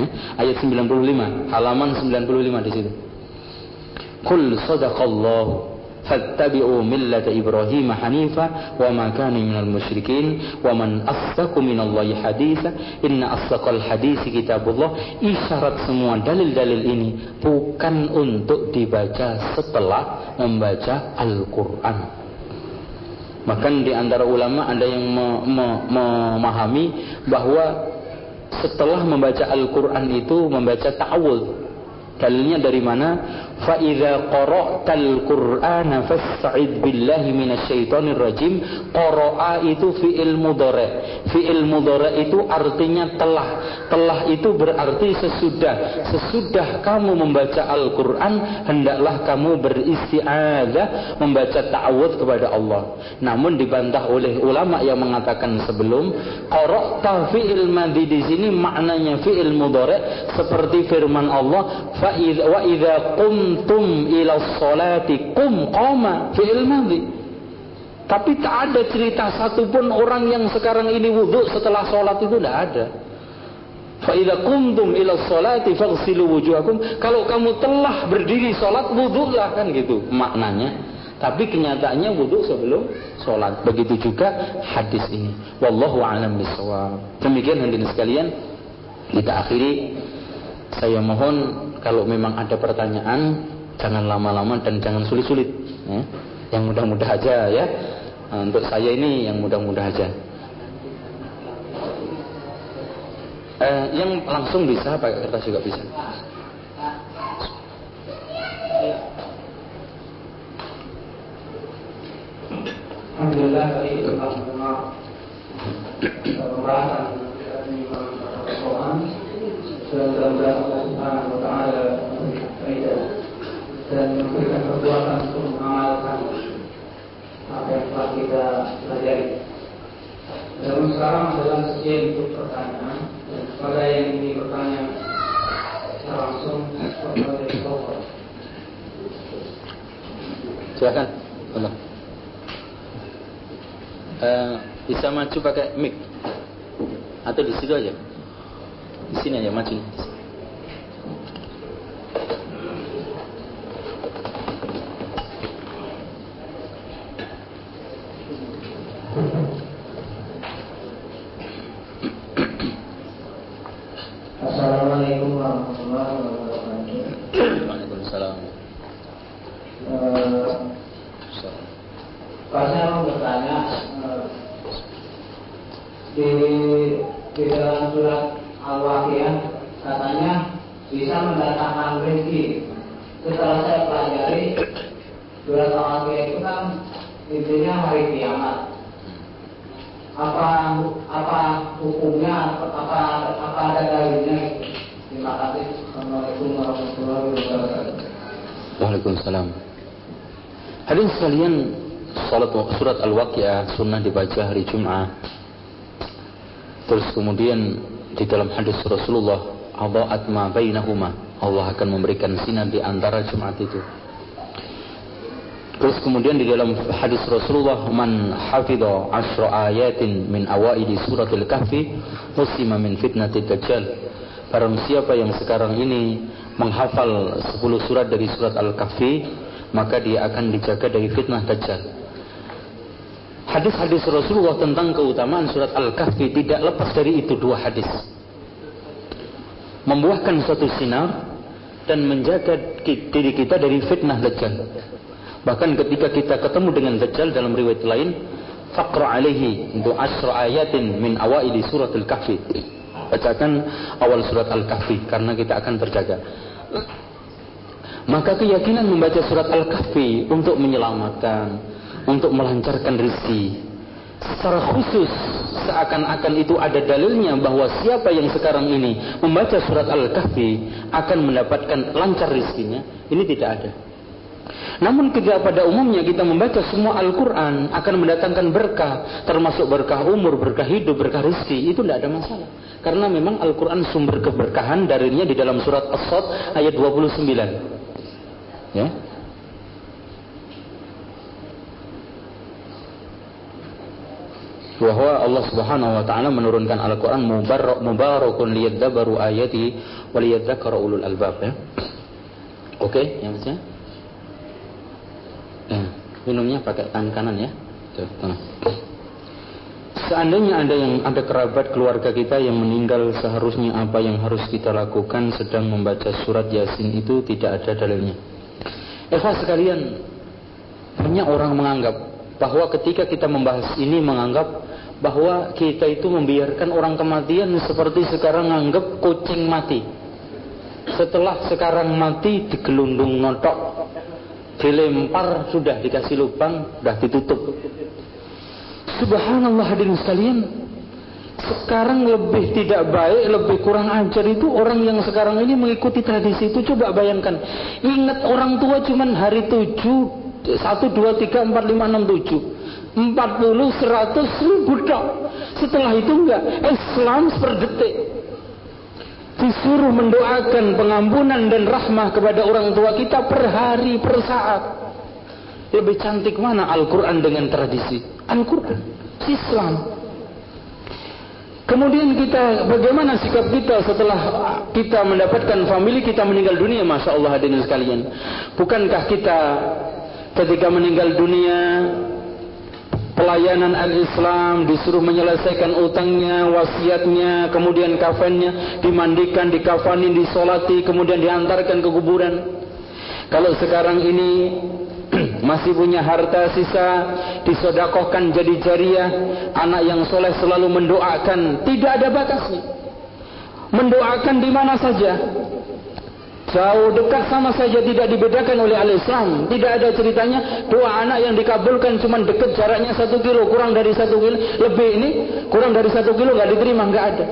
ya? ayat 95, halaman 95 di situ. Qul sadaqallahu fattabi'u millata Ibrahim hanifa wa ma kana minal musyrikin wa man asdaqu minallahi haditha inna asdaqal hadisi kitabullah isyarat semua dalil-dalil ini bukan untuk dibaca setelah membaca Al-Qur'an Bahkan di antara ulama ada yang memahami bahwa setelah membaca Al-Quran itu membaca ta'awud. Dalilnya dari mana? Fa idza qara'tal qur'ana fasta'id billahi minasyaitonir rajim qara'a itu fi'il mudhari. Fi'il mudhari itu artinya telah. Telah itu berarti sesudah. Sesudah kamu membaca Al-Qur'an hendaklah kamu beristi'adzah membaca ta'awudz kepada Allah. Namun dibantah oleh ulama yang mengatakan sebelum qara'ta fi'il madhi. Di sini maknanya fi'il mudhari. Seperti firman Allah wa idza qum kuntum ila salati kum qama fi'il madhi tapi tak ada cerita satupun orang yang sekarang ini wudhu setelah sholat itu tidak ada. Fa'idha kumtum ila salati faghsilu wujuhakum. Kalau kamu telah berdiri sholat, wudhulah kan gitu maknanya. Tapi kenyataannya wudhu sebelum sholat. Begitu juga hadis ini. Wallahu a'lam bishawab. Demikian hadirin sekalian. Kita akhiri. Saya mohon kalau memang ada pertanyaan jangan lama-lama dan jangan sulit-sulit ya. yang mudah-mudah aja ya. Nah, untuk saya ini yang mudah-mudah aja. Eh, yang langsung bisa pakai kertas juga bisa. Alhamdulillah kita pelajari. Sekarang adalah sekian untuk pertanyaan yang ingin bertanya langsung kepada Silakan. Allah. Uh, bisa maju pakai mic atau di situ aja. Di sini aja maju. Assalamualaikum warahmatullahi wabarakatuh. Waalaikumsalam. Uh, Pak saya mau bertanya uh, di di dalam surat Al-Waqiah katanya bisa mendatangkan rezeki. Setelah saya pelajari surat Al-Waqiah itu kan intinya hari kiamat. Apa apa hukumnya? Apa apa ada dalilnya? Terima kasih. Assalamualaikum warahmatullahi wabarakatuh. Waalaikumsalam. Hadirin sekalian, salat surat Al-Waqiah sunnah dibaca hari Jumat. Terus kemudian di dalam hadis Rasulullah Adha'at ma bainahuma. Allah akan memberikan sinar di antara jemaat itu. Terus kemudian di dalam hadis Rasulullah man hafidha asra ayatin min awaidi suratil kahfi usima min fitnatid dajjal. Barang siapa yang sekarang ini menghafal 10 surat dari surat Al-Kahfi maka dia akan dijaga dari fitnah dajjal Hadis-hadis Rasulullah tentang keutamaan surat Al-Kahfi tidak lepas dari itu dua hadis. Membuahkan suatu sinar dan menjaga diri kita dari fitnah Dajjal. Bahkan ketika kita ketemu dengan Dajjal dalam riwayat lain, faqra alaihi untuk asra ayatin min awaidi surat Al-Kahfi. Bacakan awal surat Al-Kahfi karena kita akan terjaga. Maka keyakinan membaca surat Al-Kahfi untuk menyelamatkan, untuk melancarkan rezeki. Secara khusus seakan-akan itu ada dalilnya bahwa siapa yang sekarang ini membaca surat Al-Kahfi akan mendapatkan lancar rezekinya. Ini tidak ada. Namun ketika pada umumnya kita membaca semua Al-Quran akan mendatangkan berkah, termasuk berkah umur, berkah hidup, berkah rezeki, itu tidak ada masalah. Karena memang Al-Quran sumber keberkahan darinya di dalam surat As-Sad ayat 29. Ya, bahwa Allah Subhanahu wa taala menurunkan Al-Qur'an mubarak mubarakun liyadabbaru ayati wa liyadzakara ulul albab ya. Oke, okay, yang maksudnya? Ya, minumnya pakai tangan kanan ya. Tuh, Seandainya ada yang ada kerabat keluarga kita yang meninggal seharusnya apa yang harus kita lakukan sedang membaca surat Yasin itu tidak ada dalilnya. Eva sekalian, banyak orang menganggap bahwa ketika kita membahas ini menganggap bahwa kita itu membiarkan orang kematian seperti sekarang menganggap kucing mati. Setelah sekarang mati digelundung notok, dilempar sudah dikasih lubang, sudah ditutup. Subhanallah hadirin sekalian, sekarang lebih tidak baik, lebih kurang ajar itu orang yang sekarang ini mengikuti tradisi itu. Coba bayangkan, ingat orang tua cuman hari tujuh satu, dua, tiga, empat, lima, enam, tujuh. Empat puluh, seratus, ribu dok. Setelah itu enggak. Islam seperdetik. Disuruh mendoakan pengampunan dan rahmah kepada orang tua kita per hari, per saat. Lebih cantik mana Al-Quran dengan tradisi? Al-Quran. Islam. Kemudian kita bagaimana sikap kita setelah kita mendapatkan family kita meninggal dunia Masya Allah hadirin sekalian Bukankah kita ketika meninggal dunia pelayanan al-Islam disuruh menyelesaikan utangnya, wasiatnya, kemudian kafannya dimandikan, dikafani, disolati, kemudian diantarkan ke kuburan. Kalau sekarang ini masih punya harta sisa disodakohkan jadi jariah, anak yang soleh selalu mendoakan, tidak ada batasnya. Mendoakan di mana saja, Jauh dekat sama saja tidak dibedakan oleh al-Islam. Tidak ada ceritanya doa anak yang dikabulkan cuma dekat jaraknya satu kilo, kurang dari satu kilo. Lebih ini kurang dari satu kilo nggak diterima, nggak ada.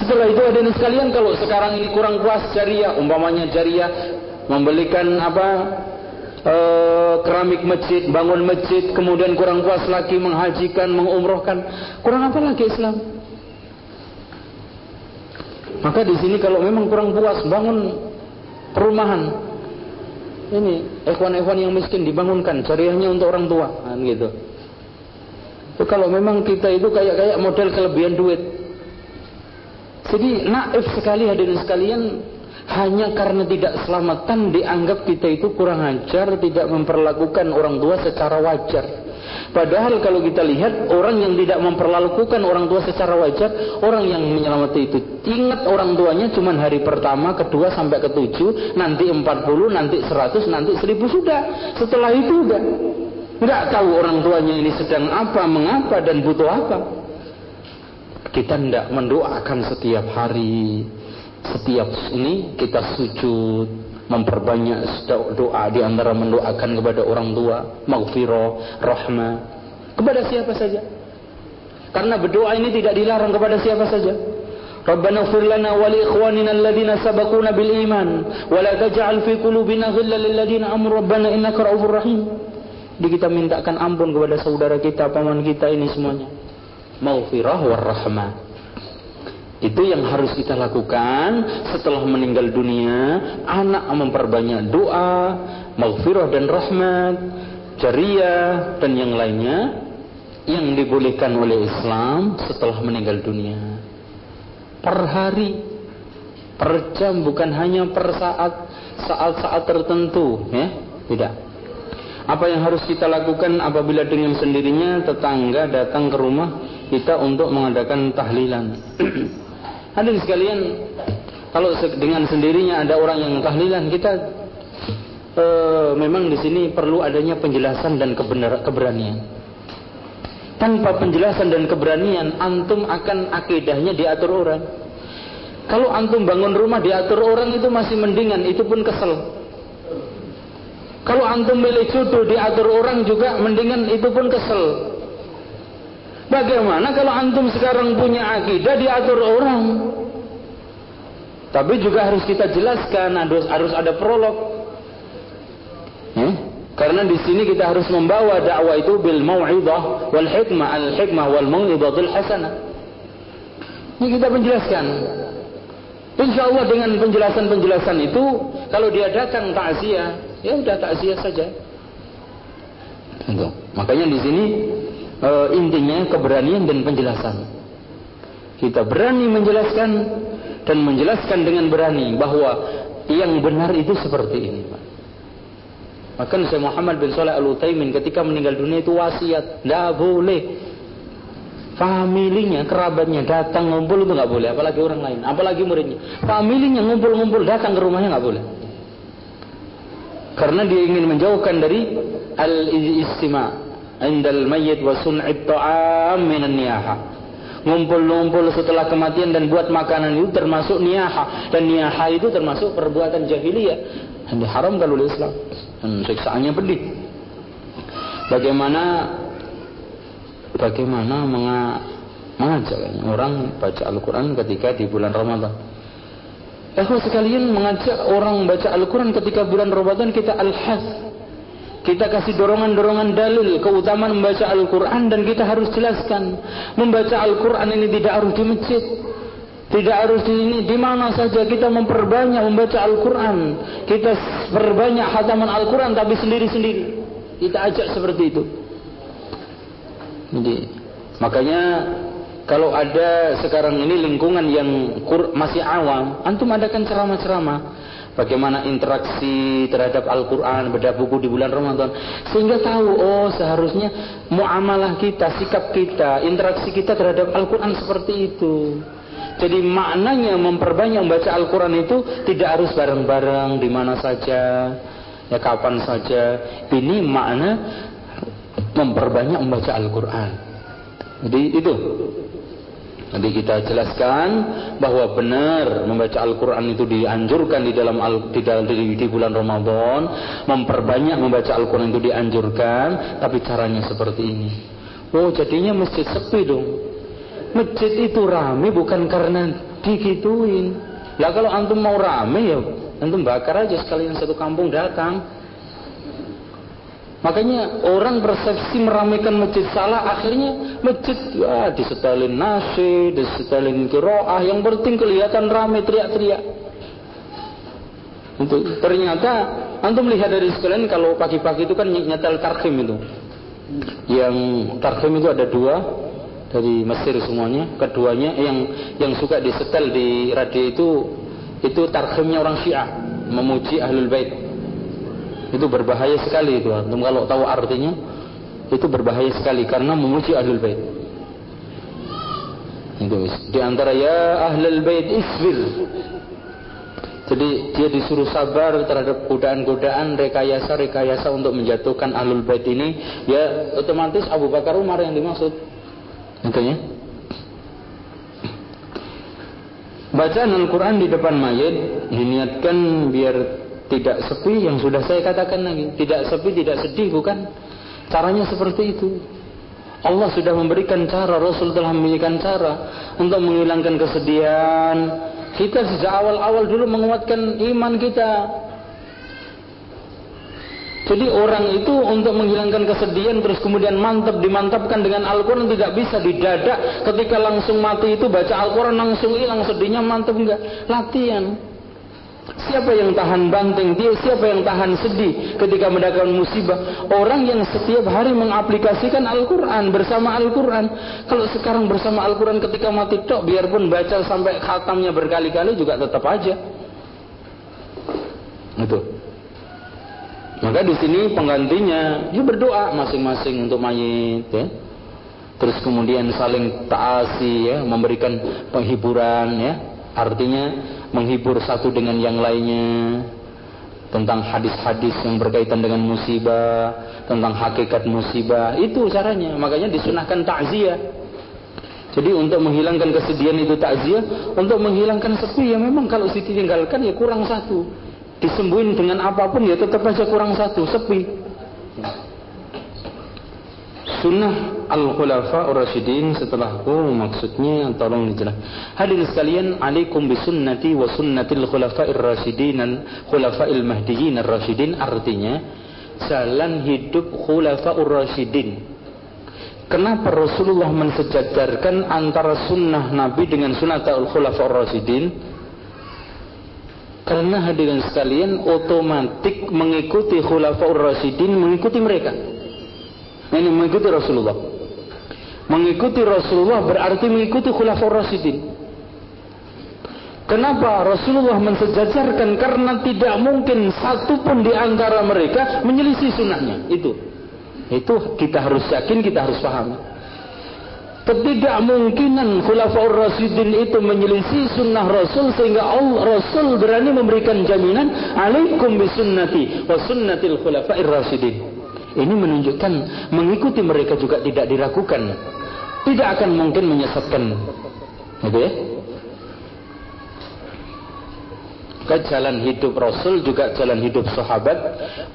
Setelah itu ada sekalian kalau sekarang ini kurang puas jariah, umpamanya jariah membelikan apa e, keramik masjid, bangun masjid, kemudian kurang puas lagi menghajikan, mengumrohkan, kurang apa lagi Islam? Maka di sini kalau memang kurang puas bangun perumahan, ini ikhwan-ikhwan yang miskin dibangunkan jariahnya untuk orang tua, kan gitu. Itu kalau memang kita itu kayak kayak model kelebihan duit. Jadi naif sekali hadirin sekalian hanya karena tidak selamatan dianggap kita itu kurang ajar, tidak memperlakukan orang tua secara wajar. Padahal kalau kita lihat orang yang tidak memperlakukan orang tua secara wajar, orang yang menyelamati itu ingat orang tuanya cuma hari pertama, kedua sampai ketujuh, nanti empat puluh, nanti seratus, nanti seribu sudah. Setelah itu enggak. Enggak tahu orang tuanya ini sedang apa, mengapa dan butuh apa. Kita tidak mendoakan setiap hari, setiap ini kita sujud, memperbanyak doa di antara mendoakan kepada orang tua, maghfirah, rahmah kepada siapa saja. Karena berdoa ini tidak dilarang kepada siapa saja. Rabbana ighfir lana wa li ikhwanina alladhina sabaquna bil iman wa la taj'al fi qulubina ghillan lil ladzina amanu rabbana innaka ra'ufur rahim. Di kita mintakan ampun kepada saudara kita, paman kita ini semuanya. Maghfirah war rahmah. Itu yang harus kita lakukan setelah meninggal dunia. Anak memperbanyak doa, maghfirah dan rahmat, jariah dan yang lainnya yang dibolehkan oleh Islam setelah meninggal dunia. Per hari, per jam bukan hanya per saat saat-saat tertentu, ya. Tidak. Apa yang harus kita lakukan apabila dengan sendirinya tetangga datang ke rumah kita untuk mengadakan tahlilan. Hadirin sekalian, kalau dengan sendirinya ada orang yang tahlilan, kita e, memang di sini perlu adanya penjelasan dan kebenar, keberanian. Tanpa penjelasan dan keberanian, antum akan akidahnya diatur orang. Kalau antum bangun rumah diatur orang itu masih mendingan, itu pun kesel. Kalau antum milih jodoh diatur orang juga mendingan itu pun kesel. Bagaimana kalau antum sekarang punya akidah diatur orang? Tapi juga harus kita jelaskan, harus harus ada prolog. Hmm? Karena di sini kita harus membawa dakwah itu bil mau'idah wal hikmah al hikmah wal mau'idatul hasanah. Ini kita menjelaskan. Insya Allah dengan penjelasan-penjelasan itu, kalau dia datang takziah, ya udah takziah saja. Makanya di sini e, intinya keberanian dan penjelasan. Kita berani menjelaskan dan menjelaskan dengan berani bahwa yang benar itu seperti ini. Maka Syekh Muhammad bin Saleh Al Utsaimin ketika meninggal dunia itu wasiat, tidak boleh familinya, kerabatnya datang ngumpul itu nggak boleh, apalagi orang lain, apalagi muridnya. Familinya ngumpul-ngumpul datang ke rumahnya nggak boleh. Karena dia ingin menjauhkan dari al-istima' indal mayyit wa sun'it ta'am minan niyaha. Ngumpul-ngumpul setelah kematian dan buat makanan itu termasuk niyaha dan niyaha itu termasuk perbuatan jahiliyah yang diharamkan oleh Islam dan siksaannya pedih. Bagaimana bagaimana mengajak orang baca Al-Quran ketika di bulan Ramadan? Eh sekalian mengajak orang baca Al-Quran ketika bulan Ramadan kita al-has kita kasih dorongan-dorongan dalil keutamaan membaca Al-Quran dan kita harus jelaskan. Membaca Al-Quran ini tidak harus di masjid. Tidak harus di ini. Di mana saja kita memperbanyak membaca Al-Quran. Kita perbanyak hataman Al-Quran tapi sendiri-sendiri. Kita ajak seperti itu. Jadi, makanya kalau ada sekarang ini lingkungan yang masih awam, antum adakan ceramah-ceramah bagaimana interaksi terhadap Al-Quran, beda buku di bulan Ramadan. Sehingga tahu, oh seharusnya muamalah kita, sikap kita, interaksi kita terhadap Al-Quran seperti itu. Jadi maknanya memperbanyak membaca Al-Quran itu tidak harus bareng-bareng di mana saja, ya kapan saja. Ini makna memperbanyak membaca Al-Quran. Jadi itu Nanti kita jelaskan bahwa benar membaca Al-Quran itu dianjurkan di dalam di, di, di bulan Ramadan, memperbanyak membaca Al-Quran itu dianjurkan, tapi caranya seperti ini. Oh jadinya masjid sepi dong. Masjid itu rame bukan karena dikituin. Lah kalau antum mau rame ya antum bakar aja sekalian satu kampung datang. Makanya orang persepsi meramaikan masjid salah, akhirnya masjid ya disetelin nasi, disetelin kiroah, yang penting kelihatan ramai teriak-teriak. Untuk ternyata antum lihat dari sekalian kalau pagi-pagi itu kan nyetel tarhim itu. Yang tarhim itu ada dua dari Mesir semuanya. Keduanya yang yang suka disetel di radio itu itu tarhimnya orang Syiah memuji ahlul bait itu berbahaya sekali itu antum kalau tahu artinya itu berbahaya sekali karena memuji ahlul bait. Itu. Di antara ya ahlul bait isbir. Jadi dia disuruh sabar terhadap godaan-godaan rekayasa-rekayasa untuk menjatuhkan ahlul bait ini. Ya otomatis Abu Bakar Umar yang dimaksud. Intinya bacaan Al-Quran di depan mayat diniatkan biar tidak sepi yang sudah saya katakan lagi. Tidak sepi, tidak sedih, bukan? Caranya seperti itu. Allah sudah memberikan cara, Rasul telah memberikan cara untuk menghilangkan kesedihan. Kita sejak awal-awal dulu menguatkan iman kita. Jadi orang itu untuk menghilangkan kesedihan terus kemudian mantap dimantapkan dengan Al-Quran tidak bisa didadak ketika langsung mati itu baca Al-Quran langsung hilang sedihnya mantap enggak latihan Siapa yang tahan banting dia, siapa yang tahan sedih ketika mendapatkan musibah? Orang yang setiap hari mengaplikasikan Al-Quran bersama Al-Quran. Kalau sekarang bersama Al-Quran ketika mati tok, biarpun baca sampai khatamnya berkali-kali juga tetap aja. Itu. Maka di sini penggantinya, ya berdoa masing-masing untuk mayit, ya. Terus kemudian saling taasi, ya, memberikan penghiburan, ya. Artinya menghibur satu dengan yang lainnya tentang hadis-hadis yang berkaitan dengan musibah, tentang hakikat musibah. Itu caranya. Makanya disunahkan takziah. Jadi untuk menghilangkan kesedihan itu takziah, untuk menghilangkan sepi ya memang kalau ditinggalkan ya kurang satu. Disembuhin dengan apa pun ya tetap aja kurang satu, sepi sunnah al-khulafa ar-rasyidin setelahku maksudnya tolong dijelaskan. Hadirin sekalian, alaikum bisunnati wa sunnatil khulafa ar-rasyidin al-khulafa'il mahdiyyin ar-rasyidin artinya jalan hidup khulafa ar-rasyidin. Kenapa Rasulullah mensejajarkan antara sunnah Nabi dengan sunnah al-khulafa ar-rasyidin? Karena hadirin sekalian otomatik mengikuti khulafa ar-rasyidin mengikuti mereka. Ini mengikuti Rasulullah. Mengikuti Rasulullah berarti mengikuti khulafur rasyidin. Kenapa Rasulullah mensejajarkan? Karena tidak mungkin satu pun di antara mereka menyelisih sunnahnya. Itu. Itu kita harus yakin, kita harus paham. ketidakmungkinan Khulafaur Rasidin itu menyelisih sunnah Rasul sehingga Allah Rasul berani memberikan jaminan alaikum bisunnati wa sunnatil khulafair rasidin. Ini menunjukkan mengikuti mereka juga tidak diragukan. Tidak akan mungkin menyesatkan. Gitu ya? Ke jalan hidup Rasul juga jalan hidup sahabat,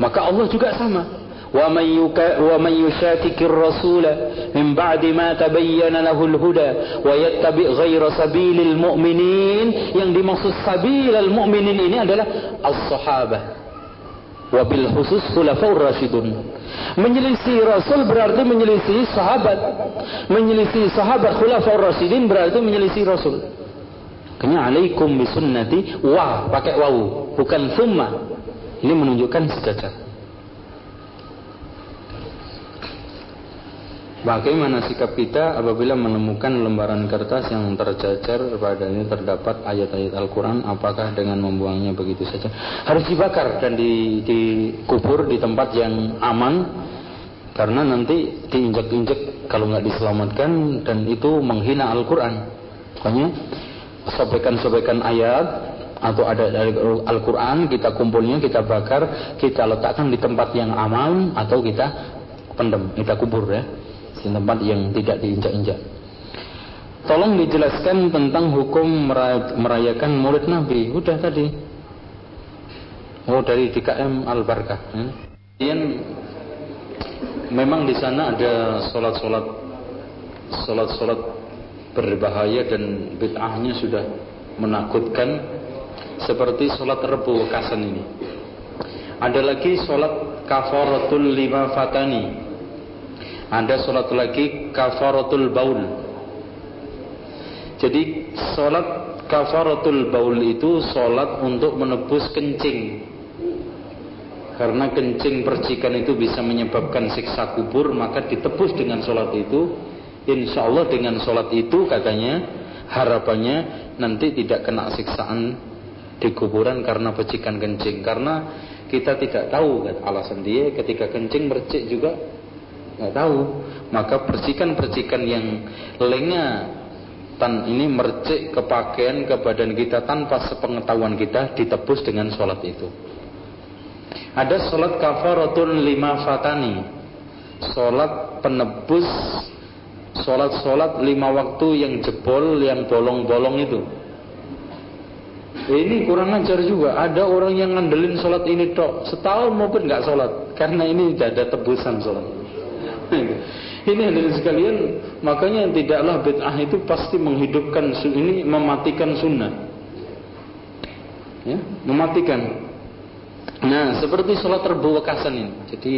maka Allah juga sama. ومن, يك... ومن يشاكك الرسول من بعد ما تبين له الهدى ويتبع غير سبيل المؤمنين yang dimaksud sabil al-mu'minin ini adalah as-sahabah wabil khusus khulafaur rasyidun. Menyelisih rasul berarti menyelisih sahabat. Menyelisih sahabat khulafaur rasyidin berarti menyelisih rasul. Kenya alaikum bisunnati wa pakai wawu. Bukan summa. Ini menunjukkan sejajar Bagaimana sikap kita apabila menemukan lembaran kertas yang tercecer padanya terdapat ayat-ayat Al-Quran? Apakah dengan membuangnya begitu saja? Harus dibakar dan di, dikubur di tempat yang aman karena nanti diinjak-injak kalau nggak diselamatkan dan itu menghina Al-Quran. Makanya sobekan-sobekan ayat atau ada dari Al-Quran kita kumpulnya kita bakar kita letakkan di tempat yang aman atau kita pendem kita kubur ya tempat yang tidak diinjak-injak. Tolong dijelaskan tentang hukum merayakan Maulid Nabi. Udah tadi. Oh dari DKM Al Barkah. Kemudian memang di sana ada sholat-sholat sholat-sholat berbahaya dan bid'ahnya sudah menakutkan seperti sholat rebu wekasan ini. Ada lagi sholat kafaratul lima fatani ada sholat lagi kafaratul baul. Jadi sholat kafaratul baul itu sholat untuk menebus kencing. Karena kencing percikan itu bisa menyebabkan siksa kubur, maka ditebus dengan sholat itu. Insya Allah dengan sholat itu katanya harapannya nanti tidak kena siksaan di kuburan karena percikan kencing. Karena kita tidak tahu kan, alasan dia ketika kencing mercik juga nggak tahu. Maka percikan-percikan yang lengah. Tan ini mercik ke pakaian ke badan kita tanpa sepengetahuan kita ditebus dengan sholat itu. Ada sholat kafaratul lima fatani. Sholat penebus sholat-sholat lima waktu yang jebol yang bolong-bolong itu. Ini kurang ajar juga. Ada orang yang ngandelin sholat ini tok. Setahun maupun nggak sholat. Karena ini tidak ada tebusan sholat ini hadirin sekalian, makanya tidaklah bid'ah itu pasti menghidupkan ini mematikan sunnah. Ya, mematikan. Nah, seperti sholat rebu wekasan ini. Jadi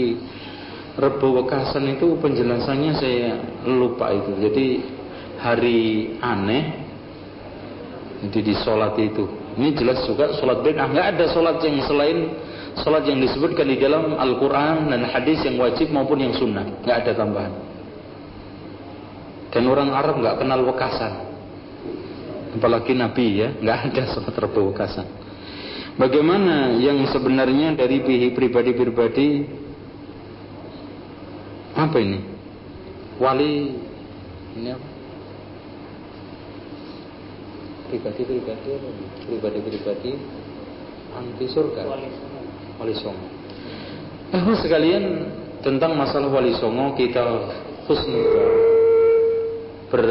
rebu wekasan itu penjelasannya saya lupa itu. Jadi hari aneh jadi di sholat itu. Ini jelas juga sholat bid'ah. Nggak ada sholat yang selain Salat yang disebutkan di dalam Al-Quran dan hadis yang wajib maupun yang sunnah. Nggak ada tambahan. Dan orang Arab nggak kenal wekasan. Apalagi Nabi ya, nggak ada salat rebu wekasan. Bagaimana yang sebenarnya dari pribadi-pribadi apa ini? Wali ini apa? Pribadi-pribadi Pribadi-pribadi anti surga. Wali Songo. Eh sekalian tentang masalah Wali Songo kita husnudzon ber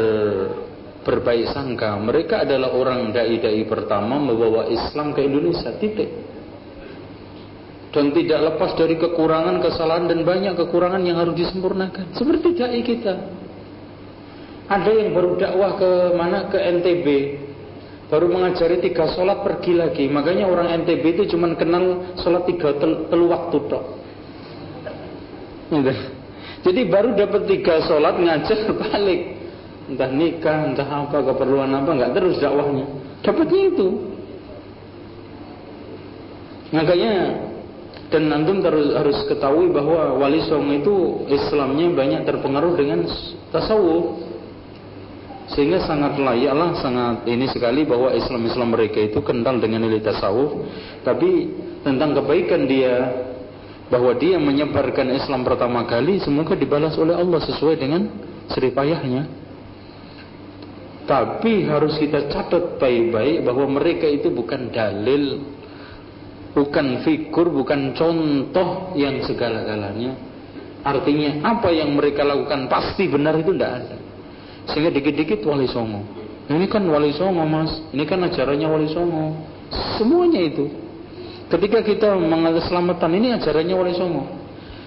berbaik sangka. Mereka adalah orang dai-dai pertama membawa Islam ke Indonesia. Titik. Dan tidak lepas dari kekurangan, kesalahan dan banyak kekurangan yang harus disempurnakan. Seperti dai kita. Ada yang baru dakwah ke mana ke NTB, baru mengajari tiga sholat pergi lagi. Makanya orang NTB itu cuma kenal sholat tiga tel, telu waktu tok. Gitu. Jadi baru dapat tiga sholat ngajar balik. Entah nikah, entah apa, keperluan apa, nggak terus dakwahnya. Dapatnya itu. Makanya dan antum harus, harus ketahui bahwa wali songo itu Islamnya banyak terpengaruh dengan tasawuf. Sehingga sangat layaklah sangat ini sekali bahwa Islam-Islam mereka itu kental dengan nilai tasawuf, tapi tentang kebaikan dia bahwa dia menyebarkan Islam pertama kali semoga dibalas oleh Allah sesuai dengan seripayahnya. Tapi harus kita catat baik-baik bahwa mereka itu bukan dalil, bukan figur, bukan contoh yang segala-galanya. Artinya apa yang mereka lakukan pasti benar itu tidak ada. Sehingga dikit-dikit wali songo. Ini kan wali songo mas, ini kan ajarannya wali songo. Semuanya itu. Ketika kita mengalir selamatan ini ajarannya wali songo.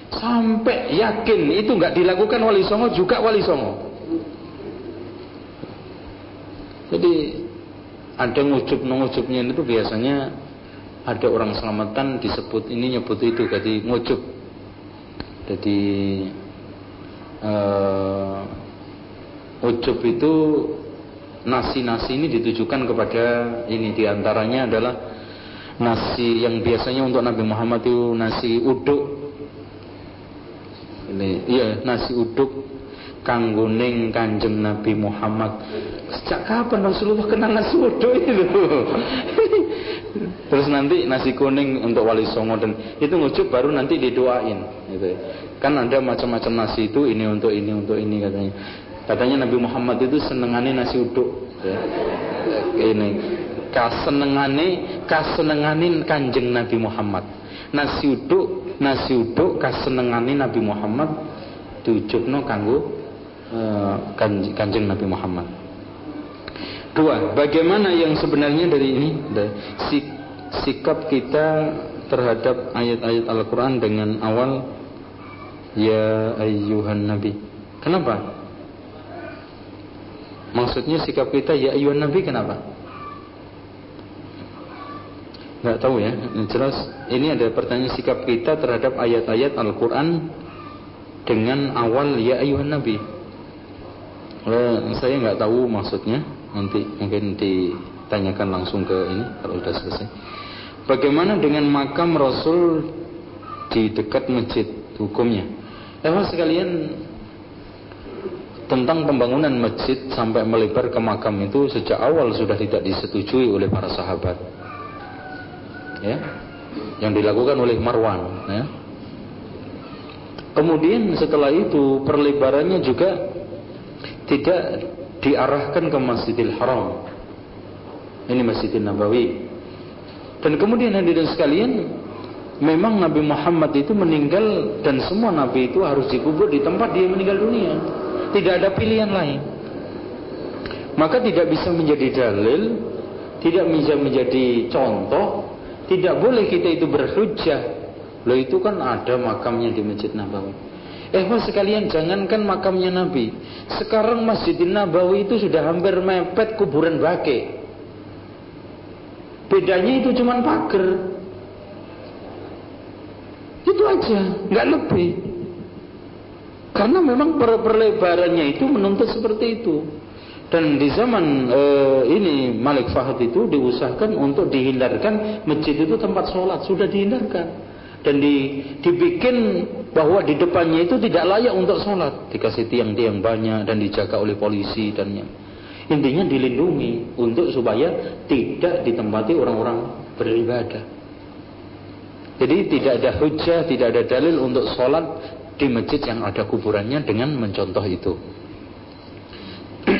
Sampai yakin itu nggak dilakukan wali songo juga wali songo. Jadi ada ngucup-ngucupnya itu biasanya ada orang selamatan disebut ini nyebut itu jadi ngucup. Jadi uh, ucup itu nasi-nasi ini ditujukan kepada ini di antaranya adalah nasi yang biasanya untuk Nabi Muhammad itu nasi uduk ini iya nasi uduk kangguning kanjeng Nabi Muhammad sejak kapan Rasulullah kenal nasi uduk itu terus nanti nasi kuning untuk wali songo dan itu ngucup baru nanti didoain gitu kan ada macam-macam nasi itu ini untuk ini untuk ini katanya katanya Nabi Muhammad itu senengane nasi uduk ya. ini kasenengane kasenengane kanjeng Nabi Muhammad nasi uduk nasi uduk kasenengane Nabi Muhammad diucupno kanggo Eh, kanjeng Nabi Muhammad. Dua, bagaimana yang sebenarnya dari ini sikap kita terhadap ayat-ayat Al-Quran dengan awal Ya ayyuhan Nabi. Kenapa? Maksudnya sikap kita ya ayyuhan Nabi kenapa? Gak tahu ya. Jelas ini ada pertanyaan sikap kita terhadap ayat-ayat Al-Quran dengan awal ya ayyuhan Nabi. Eh, saya nggak tahu maksudnya. Nanti mungkin ditanyakan langsung ke ini kalau sudah selesai. Bagaimana dengan makam Rasul di dekat masjid hukumnya? Eh sekalian tentang pembangunan masjid sampai melebar ke makam itu sejak awal sudah tidak disetujui oleh para sahabat. Ya. Yang dilakukan oleh Marwan, ya. Kemudian setelah itu perlebarannya juga tidak diarahkan ke Masjidil Haram. Ini Masjidil Nabawi. Dan kemudian hadirin sekalian, memang Nabi Muhammad itu meninggal dan semua nabi itu harus dikubur di tempat dia meninggal dunia. Tidak ada pilihan lain. Maka tidak bisa menjadi dalil, tidak bisa menjadi contoh, tidak boleh kita itu berhujjah. Loh itu kan ada makamnya di Masjid Nabawi. Eh sekalian jangankan makamnya Nabi. Sekarang Masjidil Nabawi itu sudah hampir mepet kuburan bake. Bedanya itu cuma pagar. Itu aja, nggak lebih. Karena memang per perlebarannya itu menuntut seperti itu. Dan di zaman e, ini Malik Fahad itu diusahakan untuk dihindarkan masjid itu tempat sholat sudah dihindarkan dan di, dibikin bahwa di depannya itu tidak layak untuk sholat dikasih tiang-tiang banyak dan dijaga oleh polisi dan yang intinya dilindungi untuk supaya tidak ditempati orang-orang beribadah. Jadi tidak ada hujah tidak ada dalil untuk sholat di masjid yang ada kuburannya dengan mencontoh itu.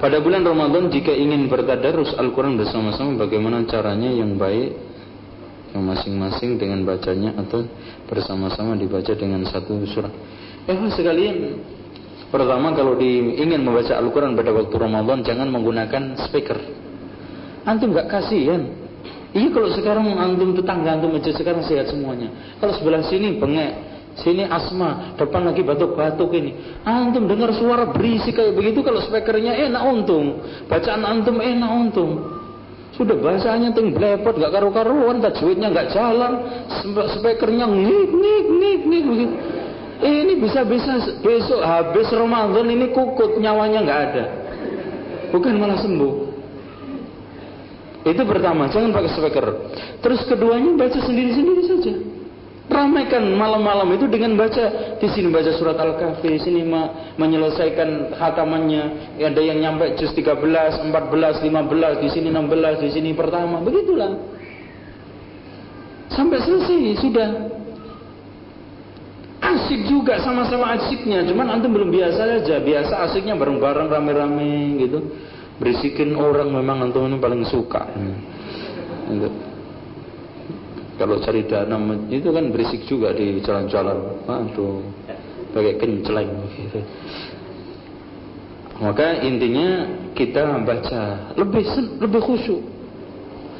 Pada bulan Ramadan jika ingin bertadarus Al-Quran bersama-sama bagaimana caranya yang baik yang masing-masing dengan bacanya atau bersama-sama dibaca dengan satu surat. Eh sekalian, pertama kalau di, ingin membaca Al-Quran pada waktu Ramadan jangan menggunakan speaker. Antum gak kasihan. Iya kalau sekarang antum tetangga antum aja sekarang sehat semuanya. Kalau sebelah sini bengek, sini asma, depan lagi batuk-batuk ini. Antum dengar suara berisik kayak begitu kalau speakernya enak untung, bacaan antum enak untung. Sudah bahasanya ting blepot gak karu-karuan, tajwidnya gak jalan, speakernya ngik ngik ngik ngik begitu. Ini bisa-bisa besok habis Ramadan ini kukut nyawanya nggak ada. Bukan malah sembuh. Itu pertama, jangan pakai speaker. Terus keduanya baca sendiri-sendiri saja ramaikan malam-malam itu dengan baca di sini baca surat Al-Kahfi, di sini menyelesaikan khatamannya. Ada yang nyampe juz 13, 14, 15, di sini 16, di sini pertama. Begitulah. Sampai selesai sudah. As asik juga sama-sama asiknya cuman antum belum biasa aja biasa asiknya bareng-bareng rame-rame gitu berisikin orang memang antum paling suka gitu. Kalau cari dana itu kan berisik juga di jalan-jalan. Aduh pakai kenceleng gitu maka intinya kita baca lebih lebih khusyuk.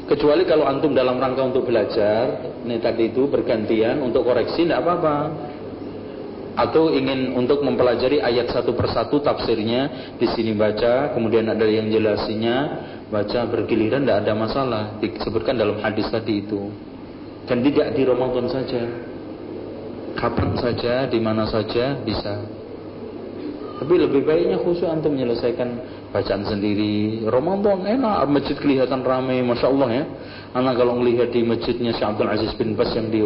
Kecuali kalau antum dalam rangka untuk belajar ini tadi itu bergantian untuk koreksi tidak apa-apa. Atau ingin untuk mempelajari ayat satu persatu tafsirnya di sini baca kemudian ada yang jelasinya baca bergiliran tidak ada masalah. Disebutkan dalam hadis tadi itu dan tidak di Ramadan saja. Kapan saja di mana saja bisa. Tapi lebih baiknya khusus antum menyelesaikan bacaan sendiri. Ramadan enak masjid kelihatan ramai Masya Allah ya. Anak kalau melihat di masjidnya Syekh Abdul Aziz bin Bas yang di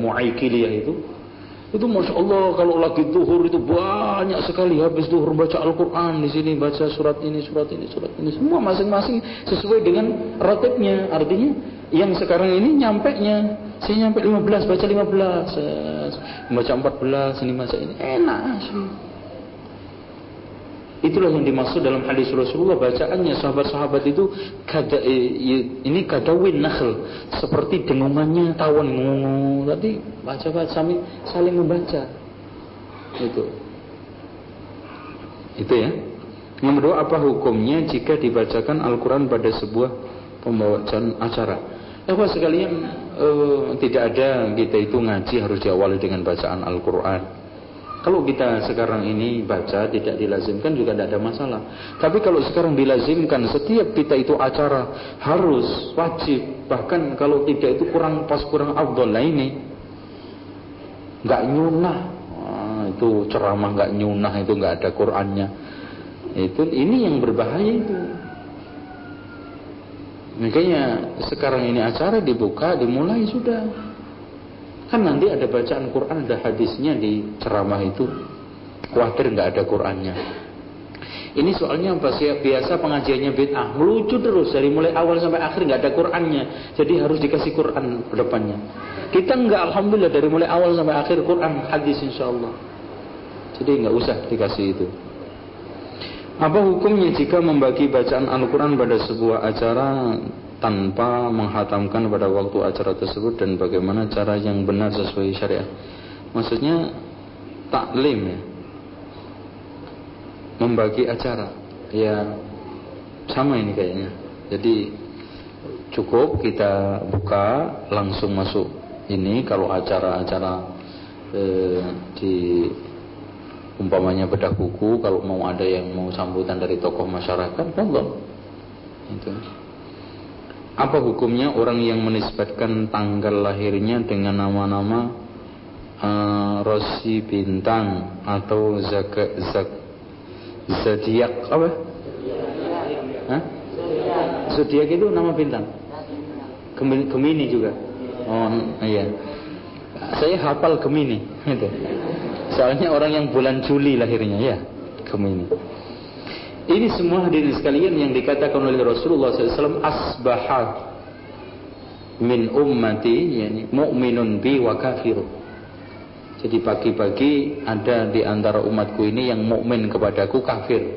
Mu'aikiliyah itu itu Masya Allah kalau lagi duhur itu banyak sekali habis duhur baca Al-Quran di sini baca surat ini surat ini surat ini. Semua masing-masing sesuai dengan ratibnya. Artinya yang sekarang ini nyampe nya saya nyampe 15 baca 15 baca 14 ini baca ini. Enak Itulah yang dimaksud dalam hadis Rasulullah bacaannya sahabat-sahabat itu kada, eh, ini kadawin nakhl seperti dengungannya tawon tadi baca-baca saling, saling membaca. Itu. Itu ya. Yang kedua apa hukumnya jika dibacakan Al-Quran pada sebuah pembawaan acara? Ya sekalian eh, tidak ada kita itu ngaji harus diawali dengan bacaan Al-Quran kalau kita sekarang ini baca tidak dilazimkan juga tidak ada masalah. Tapi kalau sekarang dilazimkan setiap kita itu acara harus wajib. Bahkan kalau tidak itu kurang pas kurang abdul lah ini. Nggak nyunah. Wah, itu ceramah nggak nyunah itu nggak ada Qurannya. Itu ini yang berbahaya itu. Makanya sekarang ini acara dibuka dimulai sudah. Kan nanti ada bacaan Quran, ada hadisnya di ceramah itu. Khawatir nggak ada Qurannya. Ini soalnya apa sih? Biasa pengajiannya bid'ah, melucu terus dari mulai awal sampai akhir nggak ada Qurannya. Jadi harus dikasih Quran ke depannya. Kita nggak alhamdulillah dari mulai awal sampai akhir Quran hadis insya Allah. Jadi nggak usah dikasih itu. Apa hukumnya jika membagi bacaan Al-Quran pada sebuah acara tanpa menghatamkan pada waktu acara tersebut dan bagaimana cara yang benar sesuai syariat. Maksudnya taklim ya. Membagi acara. Ya sama ini kayaknya. Jadi cukup kita buka langsung masuk ini kalau acara-acara eh, di umpamanya bedah buku kalau mau ada yang mau sambutan dari tokoh masyarakat, monggo. Itu. Apa hukumnya orang yang menisbatkan tanggal lahirnya dengan nama-nama uh, Rosi Bintang atau Zak Zak Zodiak apa? Zodiak itu nama bintang. Gemini juga. Oh iya. Saya hafal Gemini itu. Soalnya orang yang bulan Juli lahirnya ya, Gemini. Ini semua hadirin sekalian yang dikatakan oleh Rasulullah SAW asbaha min ummati yani mu'minun bi wa kafiru. Jadi pagi-pagi ada di antara umatku ini yang mukmin kepadaku kafir.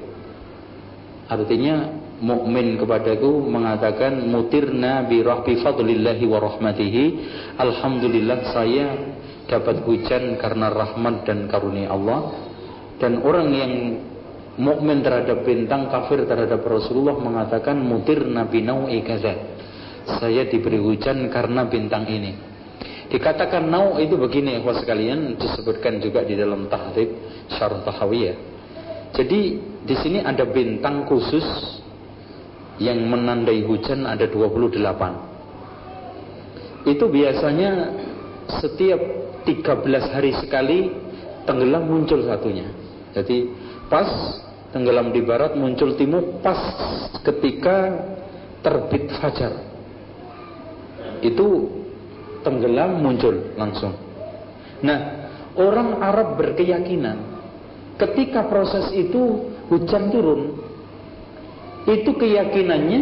Artinya mukmin kepadaku mengatakan mutirna bi rahbi fadlillahi wa rahmatihi. Alhamdulillah saya dapat hujan karena rahmat dan karunia Allah. Dan orang yang mukmin terhadap bintang, kafir terhadap Rasulullah mengatakan mutir nabi nau'i kaza. Saya diberi hujan karena bintang ini. Dikatakan nau itu begini, ya sekalian disebutkan juga di dalam tahrib syarh tahawiyah. Jadi di sini ada bintang khusus yang menandai hujan ada 28. Itu biasanya setiap 13 hari sekali tenggelam muncul satunya. Jadi pas tenggelam di barat muncul timur pas ketika terbit fajar. Itu tenggelam muncul langsung. Nah orang Arab berkeyakinan ketika proses itu hujan turun itu keyakinannya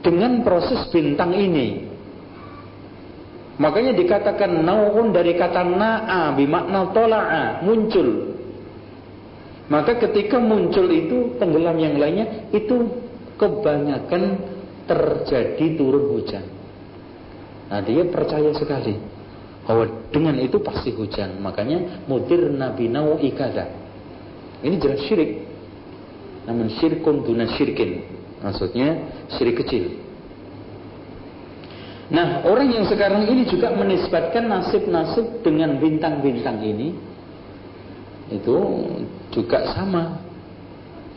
dengan proses bintang ini. Makanya dikatakan nauun dari kata na'a bimakna tola'a muncul. Maka ketika muncul itu tenggelam yang lainnya itu kebanyakan terjadi turun hujan. Nah dia percaya sekali bahwa dengan itu pasti hujan. Makanya mudir nabi nau ikada. Ini jelas syirik. Namun syirkun duna syirkin. Maksudnya syirik kecil. Nah, orang yang sekarang ini juga menisbatkan nasib-nasib dengan bintang-bintang ini itu juga sama.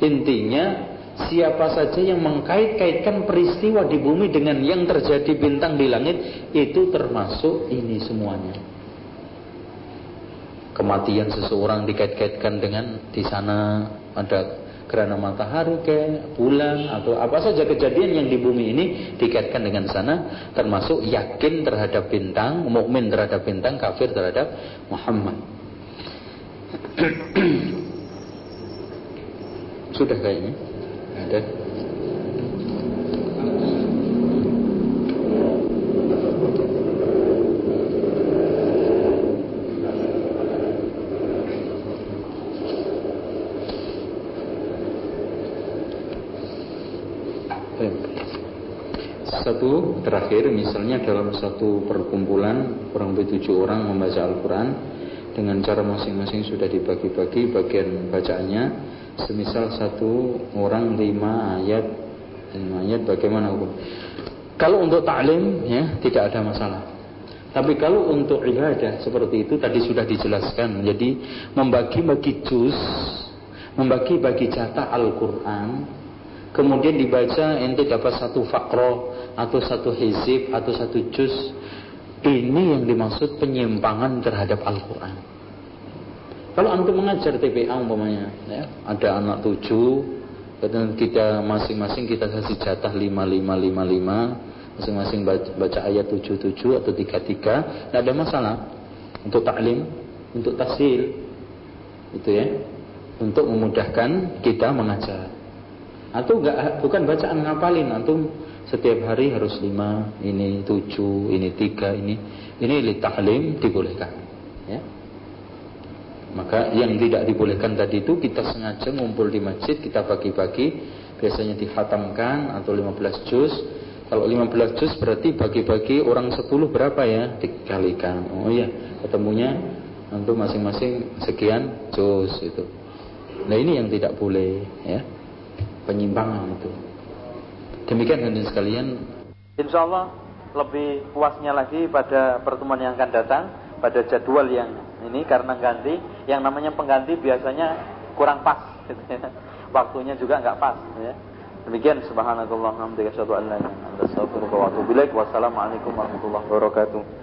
Intinya siapa saja yang mengkait-kaitkan peristiwa di bumi dengan yang terjadi bintang di langit itu termasuk ini semuanya. Kematian seseorang dikait-kaitkan dengan di sana ada gerhana matahari ke bulan atau apa saja kejadian yang di bumi ini dikaitkan dengan sana termasuk yakin terhadap bintang mukmin terhadap bintang kafir terhadap Muhammad sudah kayaknya. Ada. Satu terakhir misalnya dalam satu perkumpulan kurang lebih tujuh orang membaca Al-Quran dengan cara masing-masing sudah dibagi-bagi bagian bacaannya. Semisal satu orang lima ayat. Lima ayat bagaimana hukum? Kalau untuk taklim ya tidak ada masalah. Tapi kalau untuk ibadah seperti itu tadi sudah dijelaskan. Jadi membagi-bagi juz membagi-bagi jatah Al-Quran kemudian dibaca ente dapat satu fakro atau satu hizib atau satu juz ini yang dimaksud penyimpangan terhadap Al-Quran. Kalau antum mengajar TPA umpamanya ya, ada anak tujuh dan kita masing-masing kita kasih jatah lima lima lima lima masing-masing baca, baca ayat tujuh tujuh atau tiga tiga tidak ada masalah. Untuk taklim untuk tasil itu ya. Untuk memudahkan kita mengajar. Atau enggak bukan bacaan ngapalin antum setiap hari harus lima ini tujuh ini tiga ini. Ini li dibolehkan ya. Maka yang tidak dibolehkan tadi itu kita sengaja ngumpul di masjid kita bagi-bagi. Biasanya dihatamkan atau 15 juz. Kalau 15 juz berarti bagi-bagi orang 10 berapa ya? Dikalikan. Oh iya ketemunya antum masing-masing sekian juz itu. Nah ini yang tidak boleh ya. Penyimpangan itu. Demikian hadirin sekalian. Insya Allah lebih puasnya lagi pada pertemuan yang akan datang, pada jadwal yang ini karena ganti, yang namanya pengganti biasanya kurang pas, gitu ya. waktunya juga nggak pas. Ya. Demikian subhanallah, ilaik. Wassalamualaikum warahmatullahi wabarakatuh.